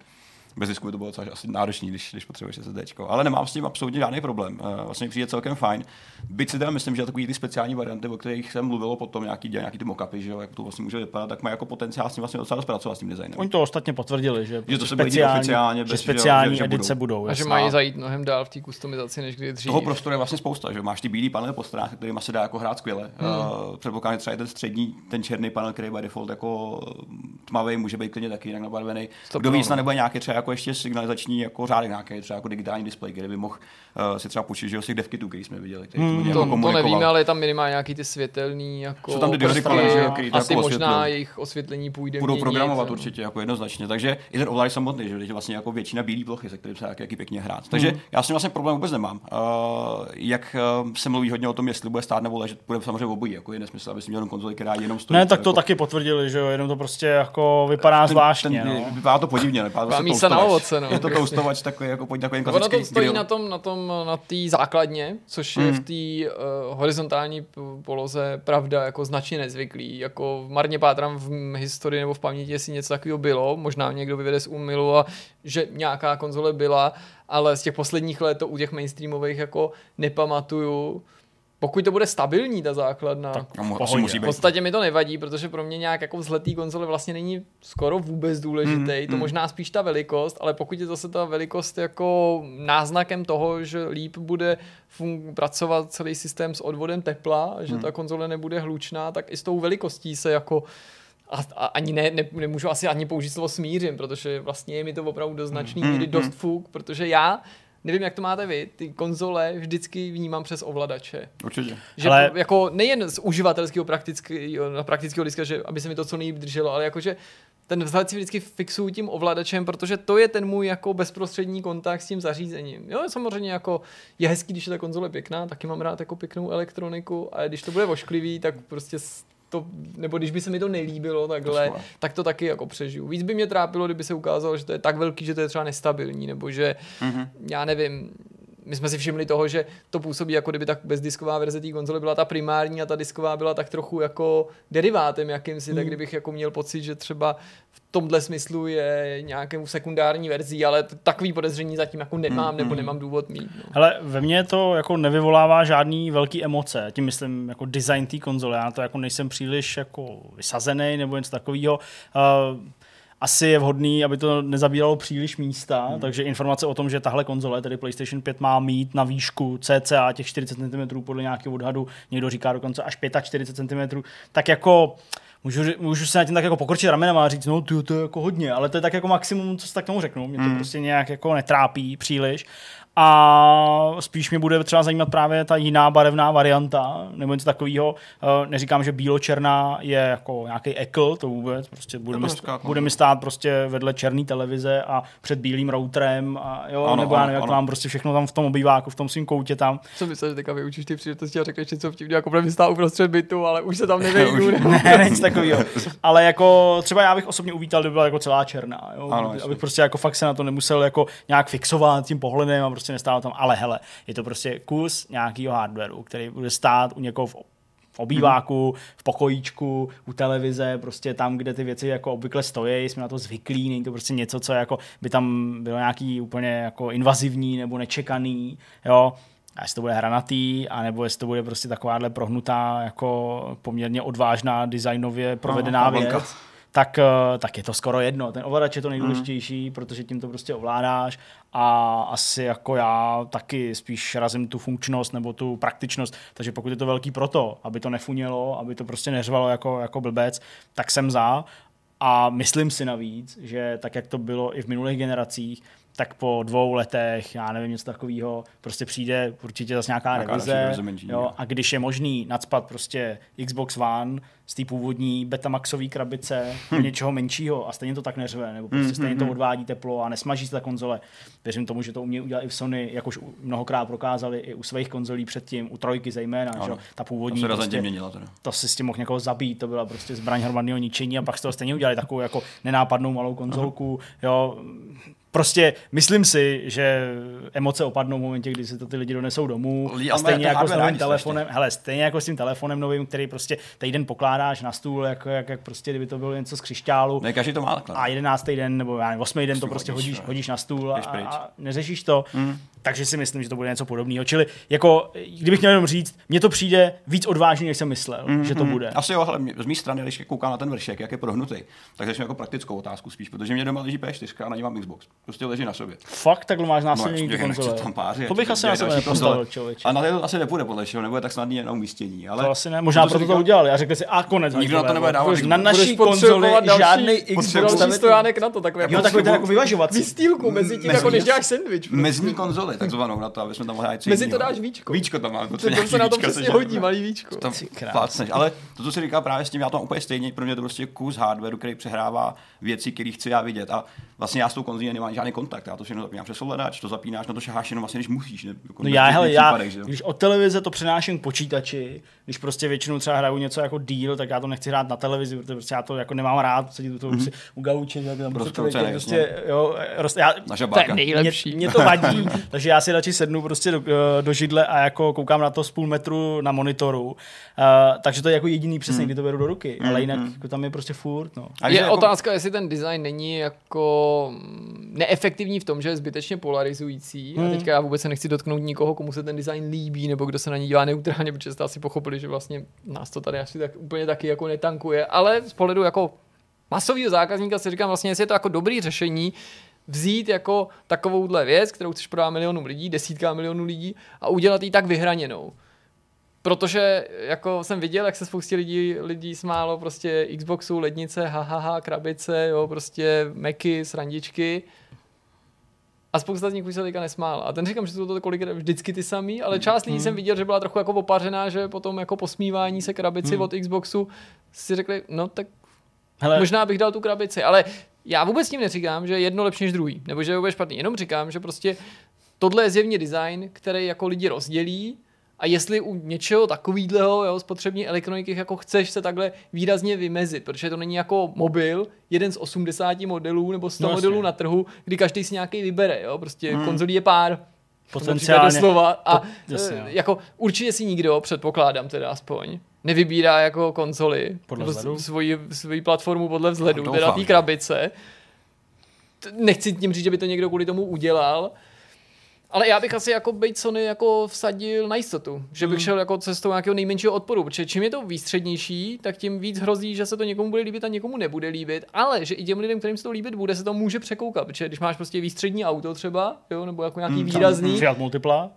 Bez disku by to bylo docela asi náročný, když, když potřebuješ SSD. Ale nemám s tím absolutně žádný problém. Eh, Vlastně mi přijde celkem fajn. Byť si teda myslím, že takový ty speciální varianty, o kterých jsem mluvil potom, nějaký, nějaký ty mockupy, že jo, jak to vlastně může vypadat, tak má jako potenciál s tím vlastně docela zpracovat s tím designem. Oni to ostatně potvrdili, že, Že to se bude dít oficiálně, že bez- že- speciální že- že edice budou. budou. a že mají zajít mnohem dál v té kustomizaci, než kdy dřív. Toho prostoru je vlastně spousta, že máš ty bílé panely po stranách, kterými se dá jako hrát skvěle. Hmm. Uh, předpokládám, že třeba i ten střední, ten černý panel, který by default jako tmavý, může být klidně taky jinak nabarvený. Kdo ví, no. snad nebude nějaký třeba jako ještě signalizační jako řádek, nějaký třeba jako digitální displej, který by mohl uh, si třeba půjčit, že jo, z těch devkitů, který jsme viděli, který hmm, To, jako to nevíme, ale je tam minimálně nějaký ty světelný jako Jsou tam ty panely, že jo, který asi jako možná osvětlujou. jejich osvětlení půjde budou měnit, programovat no. určitě jako jednoznačně. Takže i ten ovladač samotný, že je vlastně jako většina bílé plochy, se kterým se dá jaký pěkně hrát. Takže Mhm. já s tím vlastně problém vůbec nemám. Uh, jak uh, se mluví hodně o tom, jestli bude stát nebo ležet, bude samozřejmě obojí. Jako je nesmysl, aby si měl jenom konzoli, která jenom stojí. Ne, tak to jako, taky potvrdili, že jo, jenom to prostě jako jako vypadá ten, zvláštně. ten, no. Vypadá to podivně, vypadá to Na ovoce, no. Je to toustovač takový, jako, takový Ono klasický to stojí grill. na tom, na tom, na té základně, což je v té uh, horizontální poloze pravda jako značně nezvyklý. Jako marně pátrám v historii nebo v paměti, jestli něco takového bylo. Možná někdo vyvede z úmilu a že nějaká konzole byla, ale z těch posledních let to u těch mainstreamových jako nepamatuju. Pokud to bude stabilní, ta základna, tak No, musí v podstatě mi to nevadí, protože pro mě nějak jako vzhled té konzole vlastně není skoro vůbec důležitý. Mm, to možná spíš ta velikost, ale pokud je zase ta velikost jako náznakem toho, že líp bude fun- pracovat celý systém s odvodem tepla, a že Mm. ta konzole nebude hlučná, tak i s tou velikostí se jako a, a ani ne, ne, nemůžu asi ani použít slovo smířím, protože vlastně je mi to opravdu do značný Mm, míry mm, dost fuk, protože já nevím, jak to máte vy, ty konzole vždycky vnímám přes ovladače. Určitě. Že Ale- jako nejen z uživatelského praktického, na praktického diska, že aby se mi to co nejlíp drželo, ale jakože ten vzhled si vždycky fixuju tím ovladačem, protože to je ten můj jako bezprostřední kontakt s tím zařízením. Jo, samozřejmě jako je hezký, když je ta konzole pěkná, taky mám rád jako pěknou elektroniku, ale když to bude ošklivý, tak prostě to, nebo když by se mi to nelíbilo takhle, schvál. tak to taky jako přežiju. Víc by mě trápilo, kdyby se ukázalo, že to je tak velký, že to je třeba nestabilní, nebo že, Mhm. já nevím, my jsme si všimli toho, že to působí jako kdyby tak bezdisková verze té konzole byla ta primární a ta disková byla tak trochu jako derivátem jakýmsi, tak kdybych jako měl pocit, že třeba v tomhle smyslu je nějakou sekundární verzí, ale takový podezření zatím jako nemám, nebo nemám důvod mít. No. Hele, ve mně to jako nevyvolává žádný velký emoce, tím myslím jako design té konzole, já na to jako nejsem příliš jako vysazený nebo něco takového. Uh, asi je vhodný, aby to nezabíralo příliš místa, hmm. takže informace o tom, že tahle konzole, tedy PlayStation 5, má mít na výšku cca těch 40 cm podle nějakého odhadu, někdo říká dokonce až 45 cm, tak jako Můžu, můžu se na tím tak jako pokrčit ramenem a říct, no ty, to je jako hodně, ale to je tak jako maximum, co si tak tomu řeknu. Mě to prostě nějak jako netrápí příliš. A spíš mě bude třeba zajímat právě ta jiná barevná varianta, nebo něco takového. Eh, Neříkám, že bílo-černá je jako nějaký ekl, to vůbec. Prostě bude, mi, hezká konzole. bude mi stát prostě vedle černé televize a před bílým routerem, a jo, Ano, nebo já nevím, jak mám prostě všechno tam v tom obýváku, v tom svým koutě tam. Co myslíš, že teďka vyučíš ty příležitosti a řekneš něco vtipně, jako bude mi stát uprostřed bytu, ale už se tam (laughs) nevejdu. ne? ne, nic takového. Ale jako třeba já bych osobně uvítal, kdyby byla jako celá černá. Jo? Ano, abych prostě jako fakt se na to nemusel jako nějak fixovat tím pohledem a prostě nestálo tam. Ale hele, je to prostě kus nějakého hardwareu, který bude stát u někoho v obýváku, v pokojíčku, u televize, prostě tam, kde ty věci jako obvykle stojí, jsme na to zvyklí, není to prostě něco, co jako by tam bylo nějaký úplně jako invazivní nebo nečekaný, jo. A jestli to bude hranatý, anebo jestli to bude prostě takováhle prohnutá, jako poměrně odvážná, designově provedená Aha, věc, vlnka. Tak, eh, tak je to skoro jedno. Ten ovladač je to nejdůležitější, mm. protože tím to prostě ovládáš a asi jako já taky spíš razím tu funkčnost nebo tu praktičnost, takže pokud je to velký proto, aby to nefunělo, aby to prostě neřvalo jako, jako blbec, tak jsem za. A myslím si navíc, že tak, jak to bylo i v minulých generacích, tak po dvou letech, já nevím, něco takového, prostě přijde určitě zase nějaká, Nějaká revize. jo, a když je možný nadspat prostě Xbox One z té původní Betamaxové krabice do něčeho menšího a stejně to tak neřve, nebo prostě stejně to odvádí teplo a nesmaží se ta konzole. Věřím tomu, že to umějí udělat i v Sony, jakož u- mnohokrát prokázali i u svých konzolí předtím, u trojky zejména, že? Ano. ta To původní se razantně prostě, měnila teda. to si s tím mohl někoho zabít, to byla prostě zbraň hromadného ničení a pak z toho stejně udělali takovou jako nenápadnou malou konzolku, jo. Prostě myslím si, že emoce opadnou v momentě, kdy si to ty lidi donesou domů. Lidi A stejně jako s novým telefonem, hele, stejně jako s tím telefonem novým, který prostě týden pokládáš na stůl, jako, jak, jak prostě, kdyby to bylo něco z křišťálu. Ne, každý to má takhle. A jedenáctý den, nebo já nevím, osmý den to prostě hodíš, hodíš, hodíš na stůl a, a neřešíš to. Mm. Takže si myslím, že to bude něco podobného. Čili jako, kdybych měl jenom říct, mně to přijde víc odvážný, než jsem myslel, mm, že to bude. Asi jo, ale z mé strany, když koukám na ten vršek, jak je prohnutý, tak začnu jako praktickou otázku spíš, protože mě doma leží P4 a na ní mám Xbox. Prostě leží na sobě. Fakt takhle máš No, násilně nechci konzole. tam pářit, to bych asi na sebe nepostavil, konzole. člověče. A na to asi nepůjde podle všeho, nebude tak snadný na umístění. Ale To asi ne, možná proto to udělali a řekli si, a konec. Nikdo na to hajzlové, nebude dávat, Na naší konzoli žádný Xbox Další stojánek na to, takové Jo, takový ten jako vyvažovací. Vystýlku mezi tím, jako než děláš sandwich. Mezní konzole, takzvanou na to, aby jsme tam mohli Mezi to dáš víčko. Víčko tam máme, To, to se na to přesně hodí, malý víčko. tam Ty krás. plácneš. Ale to, co si říkal právě s tím, já to mám úplně stejně, pro mě to prostě kus hardwareu, který přehrává věci, které chci já vidět. A vlastně já s tou konzolí nemám žádný kontakt. Já to všechno zapínám přes ovladač, to zapínáš, na to šaháš jenom vlastně, když musíš. Ne? Jako No já, hele, já, případech, že když od televize to přenáším k počítači, když prostě většinou třeba hraju něco jako díl, tak já to nechci hrát na televizi, protože prostě já to jako nemám rád, sedím u toho mm-hmm. u gauče, že tam prostě, prostě, jo, roz, já, Na To je nejlepší. mě, mě, to vadí, (laughs) takže já si radši sednu prostě do, do židle a jako koukám na to z půl metru na monitoru. Uh, takže to je jako jediný přesně, kdy to beru do ruky, ale jinak jako tam je prostě furt. No. A Je jako- otázka, jestli ten design není jako neefektivní v tom, že je zbytečně polarizující. Hmm. A teďka já vůbec se nechci dotknout nikoho, komu se ten design líbí, nebo kdo se na ní dívá neutrálně, protože jste asi pochopili, že vlastně nás to tady asi tak úplně taky jako netankuje. Ale z pohledu jako masového zákazníka si říkám vlastně, jestli je to jako dobrý řešení, vzít jako takovouhle věc, kterou chceš prodat milionům lidí, desítkám milionů lidí a udělat ji tak vyhraněnou. Protože jako jsem viděl, jak se spoustě lidí, lidí smálo prostě Xboxu, lednice, hahaha, krabice, jo, prostě Macy, srandičky. A spousta z nich už se teďka nesmála. A ten říkám, že jsou to kolikrát vždycky ty samý, ale část lidí jsem viděl, že byla trochu jako opařená, že potom jako posmívání se krabici od Xboxu si řekli, no tak Hele, Možná bych dal tu krabici, ale já vůbec tím neříkám, že je jedno lepší než druhý, nebo že je vůbec špatný. Jenom říkám, že prostě tohle je zjevně design, který jako lidi rozdělí a jestli u něčeho takového, jo, spotřební elektroniky jako chceš se takhle výrazně vymezit, protože to není jako mobil, jeden z 80 modelů nebo 100 No no, jasně. modelů na trhu, kdy každý si nějaký vybere, jo, prostě hmm. konzolí je pár, Potenciálně- doslova. A po- jasně, eh, jo. jako určitě si nikdo, předpokládám teda aspoň, nevybírá jako konzoli, Podle nebo svoji, svoji platformu podle vzhledu, No, teda té krabice. Nechci tím říct, že by to někdo kvůli tomu udělal, ale já bych asi jako být Sony jako vsadil na jistotu, že bych šel jako cestou nějakého nejmenšího odporu, protože čím je to výstřednější, tak tím víc hrozí, že se to někomu bude líbit a někomu nebude líbit, ale že i těm lidem, kterým se to líbit bude, se to může překoukat, protože když máš prostě výstřední auto třeba, jo, nebo jako nějaký výrazný, Fiat Multipla?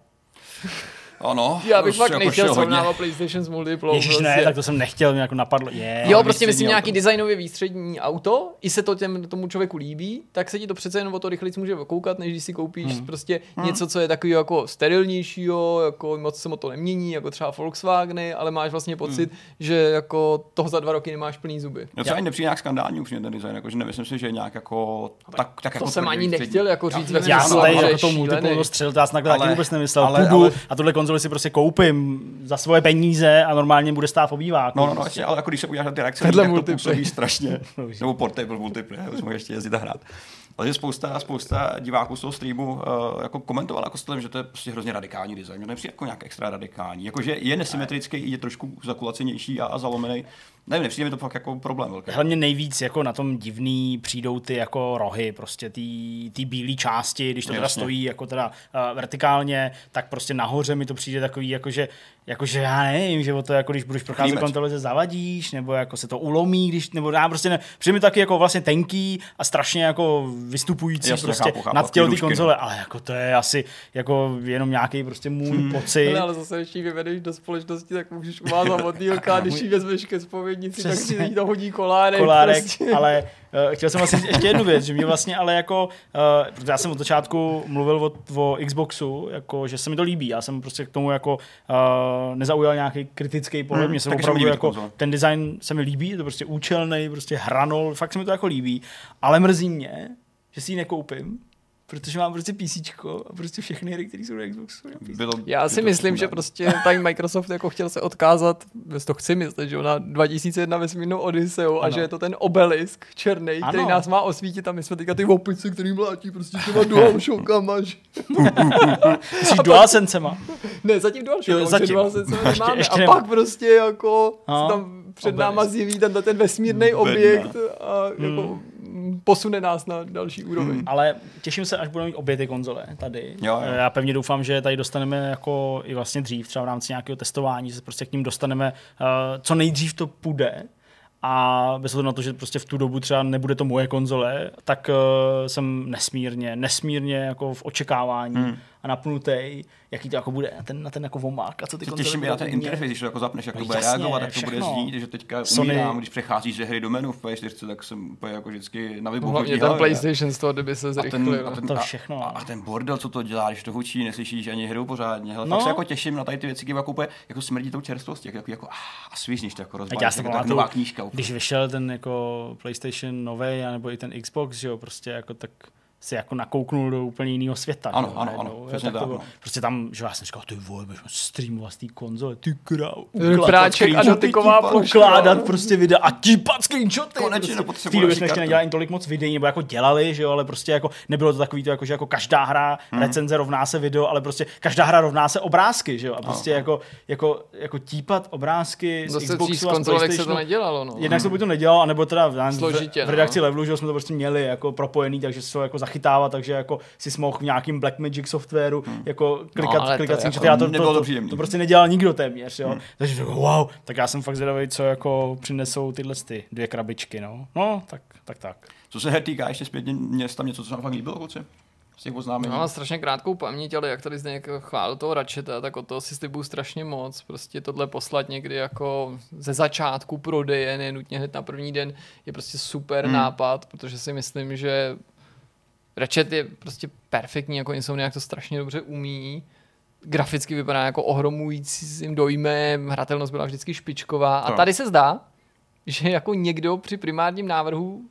(laughs) Ano, já bych už fakt jako nechtěl srovnávat PlayStation s Multiplou. Ježiš, prostě. ne, tak to jsem nechtěl, mě jako napadlo. Je. Jo, prostě výstřední myslím nějaký designově výstřední auto, i se to těm, tomu člověku líbí, tak se ti to přece jen o to rychleji může okoukat, než když si koupíš hmm. prostě hmm. něco, co je takový jako sterilnějšího, jako moc se mu to nemění, jako třeba Volkswageny, ale máš vlastně pocit, hmm. že jako toho za dva roky nemáš plný zuby. No třeba ani nepřijde nějak skandální upřímně ten design, jakože nemyslím si, že je nějak jako tak, tak To jako jsem ani nechtěl jako říct Já- ve Já jsem jako to to střelil, to já jsem takhle vůbec nemyslel. a tuhle konzoli si prostě koupím za svoje peníze a normálně bude stát v obýváku. No, no, no, prostě. ale jako když se podíváš na ty reakce, Vedle tak to působí strašně. (laughs) Nebo portable multiplayer, už jsme ještě jezdit a hrát. Ale že spousta, spousta diváků z toho streamu uh, jako komentovala jako stylem, že to je prostě hrozně radikální design. Mně to nepřijde jako nějak extra radikální. Jakože je nesymetrický, je trošku zakulacenější a, a zalomený. Nevím, nepřijde mi to fakt jako problém velký. Hlavně nejvíc jako na tom divný přijdou ty jako rohy, prostě ty, ty bílé části, když to teda Jasně. stojí jako teda uh, vertikálně, tak prostě nahoře mi to přijde takový, jakože, jakože já nevím, že o to jako když budeš procházet kolem televize zavadíš, nebo jako se to ulomí, když, nebo já prostě ne, přijde mi taky jako vlastně tenký a strašně jako vystupující Jasně, prostě chápu, chápu, nad tělo ty dušky, konzole, ale jako to je asi jako jenom nějaký prostě můj hmm. pocit. Ale, ale zase, když ji vyvedeš do společnosti, tak můžeš uvázat motýlka, (laughs) když ji vezmeš ke spovědnici, tak Přesně. si to hodí kolárek. kolárek, prostě. ale uh, chtěl jsem vlastně říct ještě jednu věc, že mě vlastně ale jako, uh, já jsem od začátku mluvil o, o Xboxu, jako, že se mi to líbí, já jsem prostě k tomu jako uh, nezaujal nějaký kritický pohled, Hmm, mně se opravdu líbí jako, konzole. ten design se mi líbí, je to prostě účelný, prostě hranol, fakt se mi to jako líbí, ale mrzí mě, že si ji nekoupím, protože mám prostě PC a prostě všechny hry, které jsou na Xboxu. na PC. Bylo, Já si myslím, že prostě tady Microsoft jako chtěl se odkázat, bez to chci myslet, že na 2001 vesmírnou Odysseu a Ano. že je to ten obelisk černý, který Ano. nás má osvítit a my jsme teďka ty opice, který mlátí prostě těma DualShockama. že- (laughs) Myslíš DualSensema? Ne, zatím DualShock, Jo, už zatím. DualSense Ještě- nemáme. ještě a nemá. pak prostě jako No, se tam před obelisk. náma zjeví tenhle ten vesmírný objekt a jako mm, posune nás na další úroveň. Ale těším se, až budeme mít obě ty konzole tady. Jo, jo. Já pevně doufám, že tady dostaneme jako i vlastně dřív, třeba v rámci nějakého testování, že se prostě k ním dostaneme, uh, co nejdřív to půjde. A bez ohledu na to, že prostě v tu dobu třeba nebude to moje konzole, tak uh, jsem nesmírně, nesmírně jako v očekávání. Hmm. A napnutý, jaký to jako bude na ten, na ten jako vomák a co ty Se těším i na ten interface, když to jako zapneš, jak No to bude jasně, reagovat, jak to bude znít, že teďka Sony- umírám, když přecházíš ze hry do menu v PS4, tak jsem úplně jako vždycky na vybuchnutí Hlavně ten. PlayStation z toho, kdyby se a ten, zrychlil. a ten, To a, všechno. A, a, ten bordel, co to dělá, když to hučí, neslyšíš ani hru pořádně. Hele, No. no. fakt se jako těším na tady ty věci, kdy jako, úplně, jako smrdí tou čerstvostí, jak, jako, jako a svízníš to jako rozbalíš, já jako tak nová knížka. úplně. když vyšel ten jako PlayStation nový, nebo i ten Xbox, že jo, prostě jako tak si jako nakouknul do úplně jiného světa. Ano, že jo, ano, ano, přesně to tak, bylo- no. Prostě tam, že já jsem říkal, ty vole, budeš streamovat z té konzole, ty král. Práček a dotyková ploška. ukládat prostě videa a típat screenshoty. Konečně prostě. V té době jsme ještě nedělali tolik moc videí, nebo jako dělali, že jo, ale prostě jako nebylo to takový to, jako, že jako každá hra Hmm. recenze rovná se video, ale prostě každá hra rovná se obrázky, že jo, a prostě jako, jako, jako típat obrázky z Zase dřív z Xboxu a z konzolovek se to PlayStationu. nedělalo. No. Jednak se buď to nedělal, anebo teda v, v, Složitě, v redakci no. levelu, že jsme to prostě měli jako propojený, takže se to jako zachytávat, takže jako si mohl v nějakým Blackmagic softwaru jako klikat, ale to klikací jako já to, to, nebylo to to, to, prostě nedělal nikdo téměř, jo. Takže to, wow, tak já jsem fakt zvědavý, co jako přinesou tyhle ty dvě krabičky, no. No, tak, tak, tak. Co se her týká, ještě zpětně, mě se tam něco, co se vám fakt líbilo, kluci? Z těch oznámení. No, mám strašně krátkou paměť, ale jak tady zde jako chválil toho Ratcheta, tak o toho si slibuju strašně moc. Prostě tohle poslat někdy jako ze začátku prodeje, ne nutně hned na první den, je prostě super hmm. nápad, protože si myslím, že Ratchet je prostě perfektní, jako Insomniac to strašně dobře umí. Graficky vypadá jako ohromujícím dojmem, hratelnost byla vždycky špičková. A tady se zdá, že jako někdo při primárním návrhu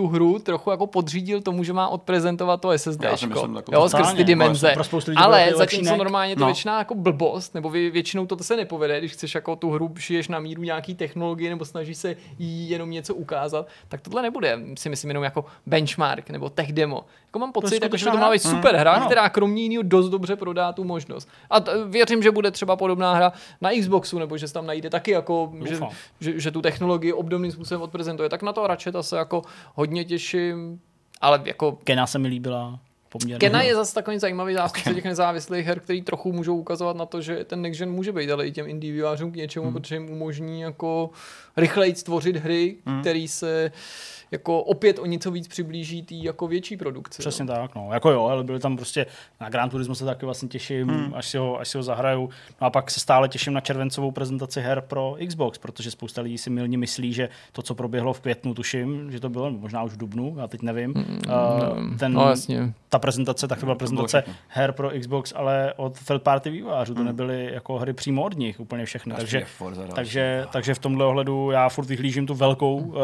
tu hru trochu jako podřídil tomu, že má odprezentovat to SSD. Já si myslím taky. jo, skrz ty Totálně. dimenze. Pro Ale zatímco normálně to No. většiná jako blbost, nebo vy, většinou to se nepovede, když chceš jako tu hru šiješ na míru nějaký technologie nebo snažíš se jí jenom něco ukázat, tak tohle nebude, si myslím, jenom jako benchmark nebo tech demo. Jako mám pocit, jako, že by to má být super hra, Ano. která kromě jiného dost dobře prodá tu možnost. A t- věřím, že bude třeba podobná hra na Xboxu, nebo že se tam najde taky jako, že, že, že, tu technologii obdobným způsobem odprezentuje. Tak na to Ratcheta se jako hodně těším, ale jako Kena se mi líbila poměrně. Kena je zase takový zajímavý zástupce těch nezávislých her, který trochu můžou ukazovat na to, že ten next gen může být, ale i těm indie vývojářům k něčemu, hmm. protože jim umožní jako rychleji stvořit hry, hmm. který se jako opět o něco víc přiblíží té jako větší produkci. Přesně tak, no. Jako jo, ale byli tam prostě, na Gran Turismo se taky vlastně těším, hmm. až, si ho, až si ho zahraju. No a pak se stále těším na červencovou prezentaci her pro Xbox, protože spousta lidí si milně myslí, že to, co proběhlo v květnu, tuším, že to bylo, možná už v dubnu, já teď nevím. Uh, ten, no jasně. ta prezentace, tak to byla prezentace všechno. her pro Xbox, ale od third party vývojářů, to nebyly jako hry přímo od nich, úplně všechny. Takže, takže, takže v tomhle ohledu já furt vyhlížím tu velkou uh,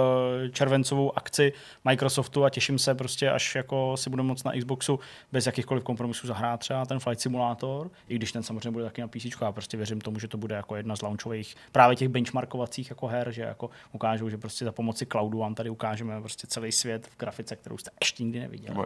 červencovou akci Microsoftu a těším se prostě, až jako si budeme moct na Xboxu bez jakýchkoliv kompromisů zahrát třeba ten Flight Simulator, i když ten samozřejmě bude taky na PC, já prostě věřím tomu, že to bude jako jedna z launchových právě těch benchmarkovacích jako her, že jako ukážou, že prostě za pomoci cloudu vám tady ukážeme prostě celý svět v grafice, kterou jste ještě nikdy neviděli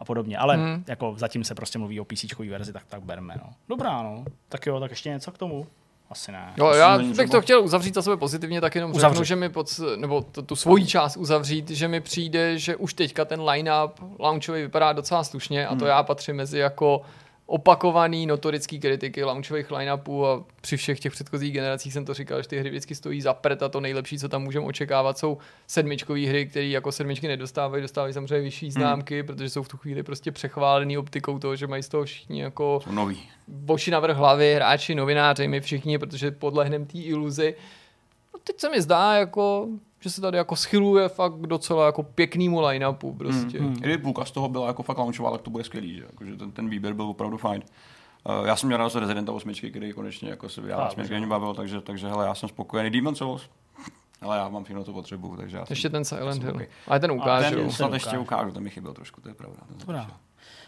a podobně. Ale hmm. jako zatím se prostě mluví o PC verzi, tak tak berme. No. Dobrá, no. Tak jo, tak ještě něco k tomu? Asi ne. Jo, Asi já bych to chtěl uzavřít za sebe pozitivně, tak jenom Uzavři. řeknu, že mi pod, nebo tu, tu svoji část uzavřít, že mi přijde, že už teďka ten line-up launchový vypadá docela slušně a to já patřím mezi jako opakovaný notorický kritiky launchových line-upů a při všech těch předchozích generacích jsem to říkal, že ty hry vždycky stojí za prd a to nejlepší, co tam můžeme očekávat, jsou sedmičkové hry, které jako sedmičky nedostávají, dostávají samozřejmě vyšší známky, protože jsou v tu chvíli prostě přechválený optikou toho, že mají z toho všichni jako nový. boši navrh hlavy, hráči, novináři, my všichni, protože podlehneme té iluzi. No teď se mi zdá, jako, že se tady jako schyluje fakt docela jako pěknýmu line-upu prostě. Hmm. Kdyby půlka z toho byla jako fakt launchová, tak to bude skvělý, že? Jako, že ten, ten výběr byl opravdu fajn. Uh, já jsem měl rád Residenta 8, který konečně jako se vydává Tak, směr, mě bavil, takže, takže hele, já jsem spokojený. Demon Souls, ale já mám všechno, co potřebuju, takže já jsem, Ještě ten Silent Hill. okay. Ale ten A ukážu. ten snad Ten ještě ukážu. ten mi chyběl trošku, to je pravda. Ten Dobrá.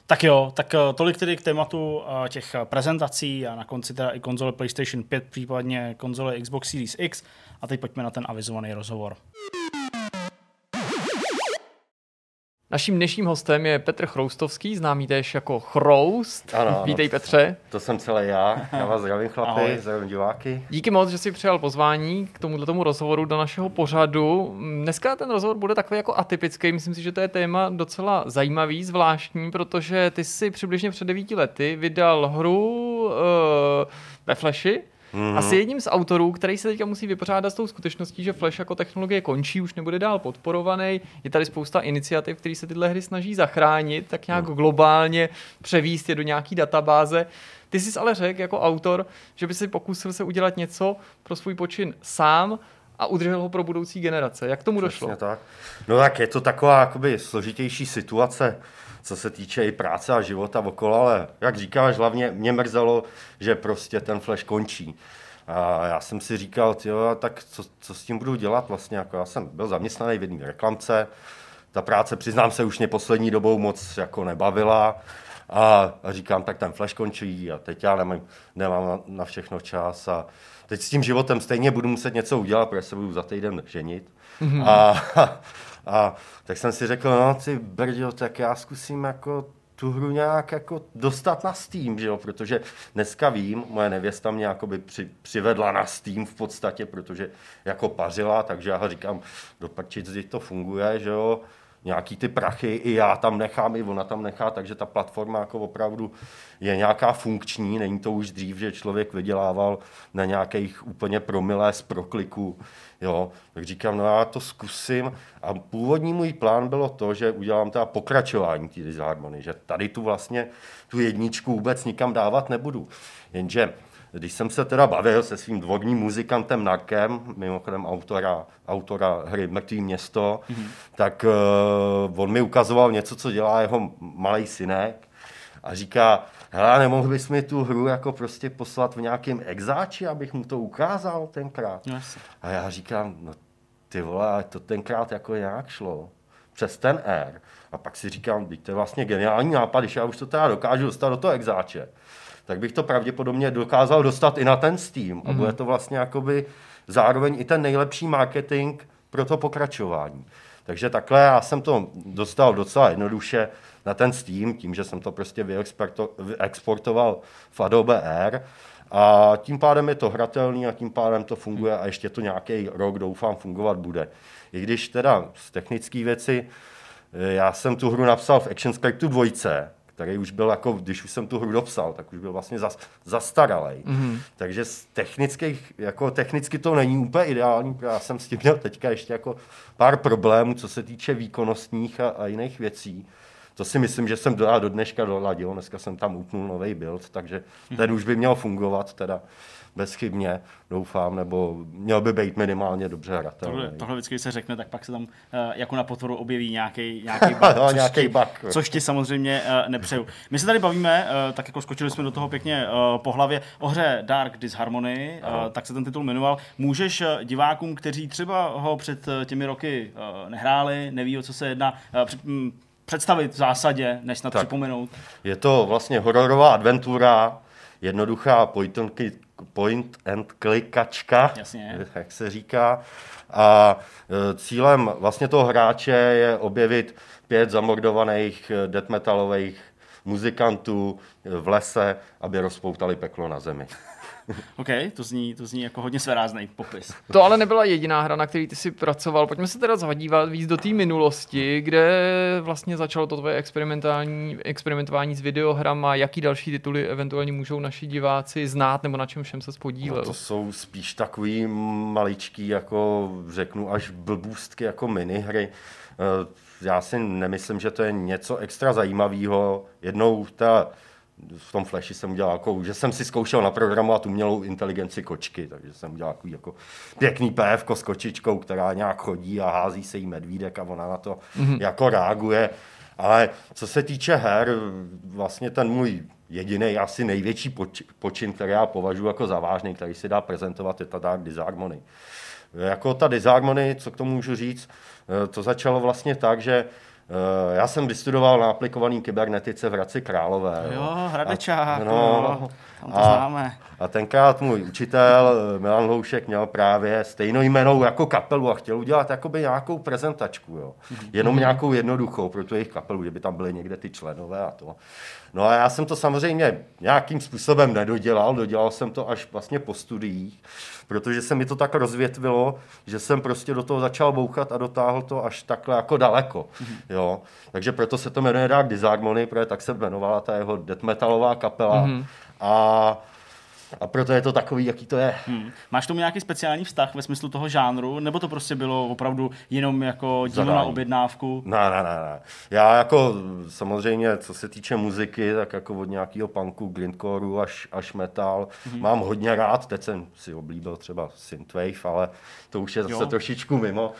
Tak jo, tak eh, tolik tedy k tématu eh, těch prezentací a na konci teda i konzole PlayStation 5, případně konzole Xbox Series X. A teď pojďme na ten avizovaný rozhovor. Naším dnešním hostem je Petr Chroustovský, známý též jako Chroust. Ano, ano. Vítej Petře. To jsem celý já. Já vás zdravím chlapi, Ahoj. zdravím diváky. Díky moc, že jsi přijal pozvání k tomuto tomu rozhovoru do našeho pořadu. Dneska ten rozhovor bude takový jako atypický. Myslím si, že to je téma docela zajímavý, zvláštní, protože ty jsi přibližně před devíti lety vydal hru uh, ve Flashi, Mm-hmm. Asi jedním z autorů, který se teďka musí vypořádat s tou skutečností, že Flash jako technologie končí, už nebude dál podporovaný. Je tady spousta iniciativ, které se tyhle hry snaží zachránit, tak nějak mm. globálně převíst je do nějaký databáze. Ty jsi ale řekl jako autor, že by si pokusil se udělat něco pro svůj počin sám a udržel ho pro budoucí generace. Jak tomu Přesně došlo? tak. No tak je to taková jakoby složitější situace, co se týče i práce a života okolo, ale jak říkáš, hlavně mě mrzelo, že prostě ten flash končí. A já jsem si říkal, tyjo, tak co, co s tím budu dělat vlastně, jako já jsem byl zaměstnaný v jedné reklamce, ta práce, přiznám se, už mě poslední dobou moc jako nebavila a, a říkám, tak ten flash končí a teď já nemám, nemám na, na všechno čas a teď s tím životem stejně budu muset něco udělat, protože se budu za týden ženit. Mm-hmm. A, a, tak jsem si řekl, no ty brďo, tak já zkusím jako tu hru nějak jako dostat na Steam, že jo? protože dneska vím, moje nevěsta mě jakoby při, přivedla na Steam v podstatě, protože jako pařila, takže já říkám, do prčic, to funguje, že jo, nějaký ty prachy i já tam nechám, i ona tam nechá, takže ta platforma jako opravdu je nějaká funkční, není to už dřív, že člověk vydělával na nějakých úplně promilé z prokliku, jo, tak říkám, no já to zkusím. A původní můj plán bylo to, že udělám teda pokračování té disharmonie, že tady tu vlastně tu jedničku vůbec nikam dávat nebudu, jenže když jsem se teda bavil se svým dvorním muzikantem Narkem, mimochodem autora, autora hry Mrtvý město, mm-hmm. tak uh, on mi ukazoval něco, co dělá jeho malý synek a říká, hele, nemohl bys mi tu hru jako prostě poslat v nějakém exáči, abych mu to ukázal tenkrát. Yes. A já říkám, no ty vole, to tenkrát jako nějak šlo přes ten R. A pak si říkám, to je vlastně geniální nápad, když já už to teda dokážu dostat do toho exáče tak bych to pravděpodobně dokázal dostat i na ten Steam. A bude to vlastně jakoby zároveň i ten nejlepší marketing pro to pokračování. Takže takhle já jsem to dostal docela jednoduše na ten Steam, tím, že jsem to prostě vyexportoval v Adobe Air. A tím pádem je to hratelný a tím pádem to funguje a ještě to nějaký rok, doufám, fungovat bude. I když teda z technické věci, já jsem tu hru napsal v ActionScriptu 2, který už byl jako, když už jsem tu hru dopsal, tak už byl vlastně zas, zastaralý. Mm-hmm. Takže z technických, jako technicky to není úplně ideální, protože já jsem s tím měl teďka ještě jako pár problémů, co se týče výkonnostních a, a jiných věcí. To si myslím, že jsem do, do dneška doladil, dneska jsem tam utnul nový build, takže mm-hmm. ten už by měl fungovat teda bezchybně, doufám, nebo měl by být minimálně dobře hratelný. Tohle, tohle vždycky, když se řekne, tak pak se tam uh, jako na potvoru objeví nějaký (laughs) nějaký bug, no, nějaký ti, bug. což ti samozřejmě uh, nepřeju. My se tady bavíme, uh, tak jako skočili jsme do toho pěkně uh, po hlavě, o hře Dark Disharmony, uh, tak se ten titul jmenoval. Můžeš divákům, kteří třeba ho před těmi roky uh, nehráli, neví, o co se jedná, uh, před, um, představit v zásadě, než snad tak. připomenout? Je to vlastně hororová adventura, jednoduchá point and, point and klikačka, Jasně. jak se říká. A e, cílem vlastně toho hráče je objevit pět zamordovaných e, death metalových muzikantů v lese, aby rozpoutali peklo na zemi. OK, to zní, to zní jako hodně svérázný popis. To ale nebyla jediná hra, na který ty si pracoval. Pojďme se teda zadívat víc do té minulosti, kde vlastně začalo to tvoje experimentální, experimentování s videohrama, jaký další tituly eventuálně můžou naši diváci znát, nebo na čem všem se spodílel. No to jsou spíš takový maličký, jako řeknu, až blbůstky, jako minihry. Eh, já si nemyslím, že to je něco extra zajímavého. Jednou ta v tom flashi jsem udělal, jako, že jsem si zkoušel naprogramovat umělou inteligenci kočky, takže jsem udělal jako, jako pěkný PF s kočičkou, která nějak chodí a hází se jí medvídek a ona na to mm-hmm. jako reaguje. Ale co se týče her, vlastně ten můj jediný, asi největší počin, který já považuji jako za vážný, který si dá prezentovat, je ta Dark Disharmony. Jako ta Disharmony, co k tomu můžu říct, eh, to začalo vlastně tak, že já jsem vystudoval na aplikovaný kybernetice v Hradci Králové. Jo, Hradečák, no, tam to a, známe. A tenkrát můj učitel eh, Milan Loušek měl právě stejnou jménou jako kapelu a chtěl udělat jakoby nějakou prezentačku, jo. Mhm. Jenom nějakou jednoduchou pro tu jejich kapelu, že by tam byly někde ty členové a to. No a já jsem to samozřejmě nějakým způsobem nedodělal, dodělal jsem to až vlastně po studiích, protože se mi to tak rozvětvilo, že jsem prostě do toho začal bouchat a dotáhl to až takhle jako daleko. Mm-hmm. Jo. Takže proto se to jmenuje Dark Disharmony, protože tak se jmenovala ta jeho death metalová kapela. Mm-hmm. A A proto je to takový, jaký to je. Hmm. Máš tomu nějaký speciální vztah ve smyslu toho žánru, nebo to prostě bylo opravdu jenom jako dílo Zadání. na objednávku? Ne, ne, ne, ne. Já jako samozřejmě, co se týče muziky, tak jako od nějakého punku, grindcoreu až, až metal, mm-hmm. mám hodně rád, teď jsem si oblíbil třeba synthwave, ale to už je zase Jo. trošičku mimo.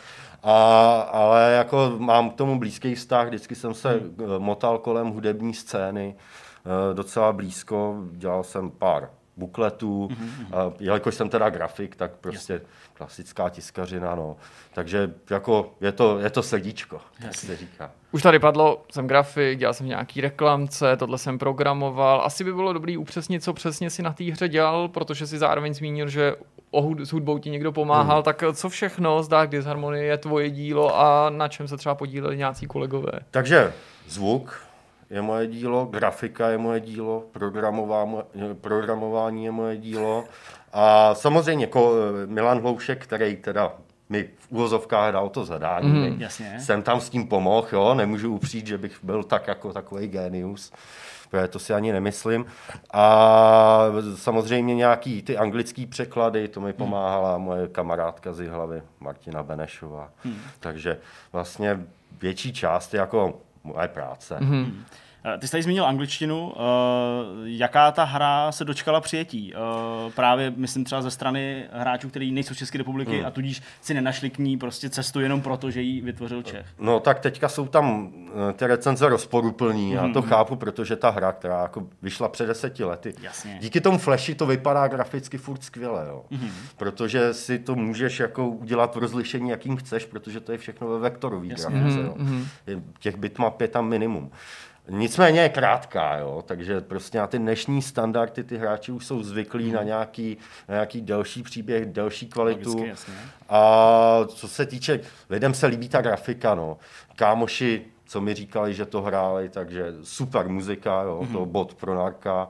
A, ale jako mám k tomu blízký vztah, vždycky jsem se mm. motal kolem hudební scény, eh, docela blízko, dělal jsem pár bukletů, mm-hmm. jelikož jsem teda grafik, tak prostě Jasně. klasická tiskařina, no. Takže jako je to, je to srdíčko, jak se říká. Už tady padlo, jsem grafik, dělal jsem nějaký reklamce, tohle jsem programoval. Asi by bylo dobrý upřesnit, co přesně si na té hře dělal, protože si zároveň zmínil, že o hud- s hudbou ti někdo pomáhal, hmm. tak co všechno z Dark Disharmony je tvoje dílo a na čem se třeba podíleli nějací kolegové? Takže zvuk je moje dílo, grafika je moje dílo, programová- programování je moje dílo a samozřejmě ko, Milan Hloušek, který teda mi v úvozovkách dal to zadání, Mhm, jasně. jsem tam s tím pomohl, jo, nemůžu upřít, že bych byl tak jako takový genius, to si ani nemyslím. A samozřejmě nějaký ty anglický překlady, to mi pomáhala moje kamarádka z hlavy Martina Benešová. Takže vlastně větší část jako moje práce. Eh, Ty jsi tady zmínil angličtinu. Eh, Jaká ta hra se dočkala přijetí? Eh, Právě, myslím, třeba ze strany hráčů, kteří nejsou z České republiky Hmm. a tudíž si nenašli k ní prostě cestu jenom proto, že ji vytvořil Čech. No tak teďka jsou tam eh, ty recenze rozporuplný, já to chápu, protože ta hra, která jako vyšla před deseti lety, Jasně. díky tomu flashi to vypadá graficky furt skvěle, jo. protože si to můžeš jako udělat v rozlišení, jakým chceš, protože to je všechno ve vektorový grafice, jo. Je- těch bitmap je tam minimum. Nicméně je krátká, jo? takže prostě na ty dnešní standardy ty hráči už jsou zvyklí na, nějaký, na nějaký delší příběh, delší kvalitu. Logicky, jasně. A co se týče, lidem se líbí ta grafika, no. Kámoši, co mi říkali, že to hráli, takže super muzika, jo, to bot pro narka,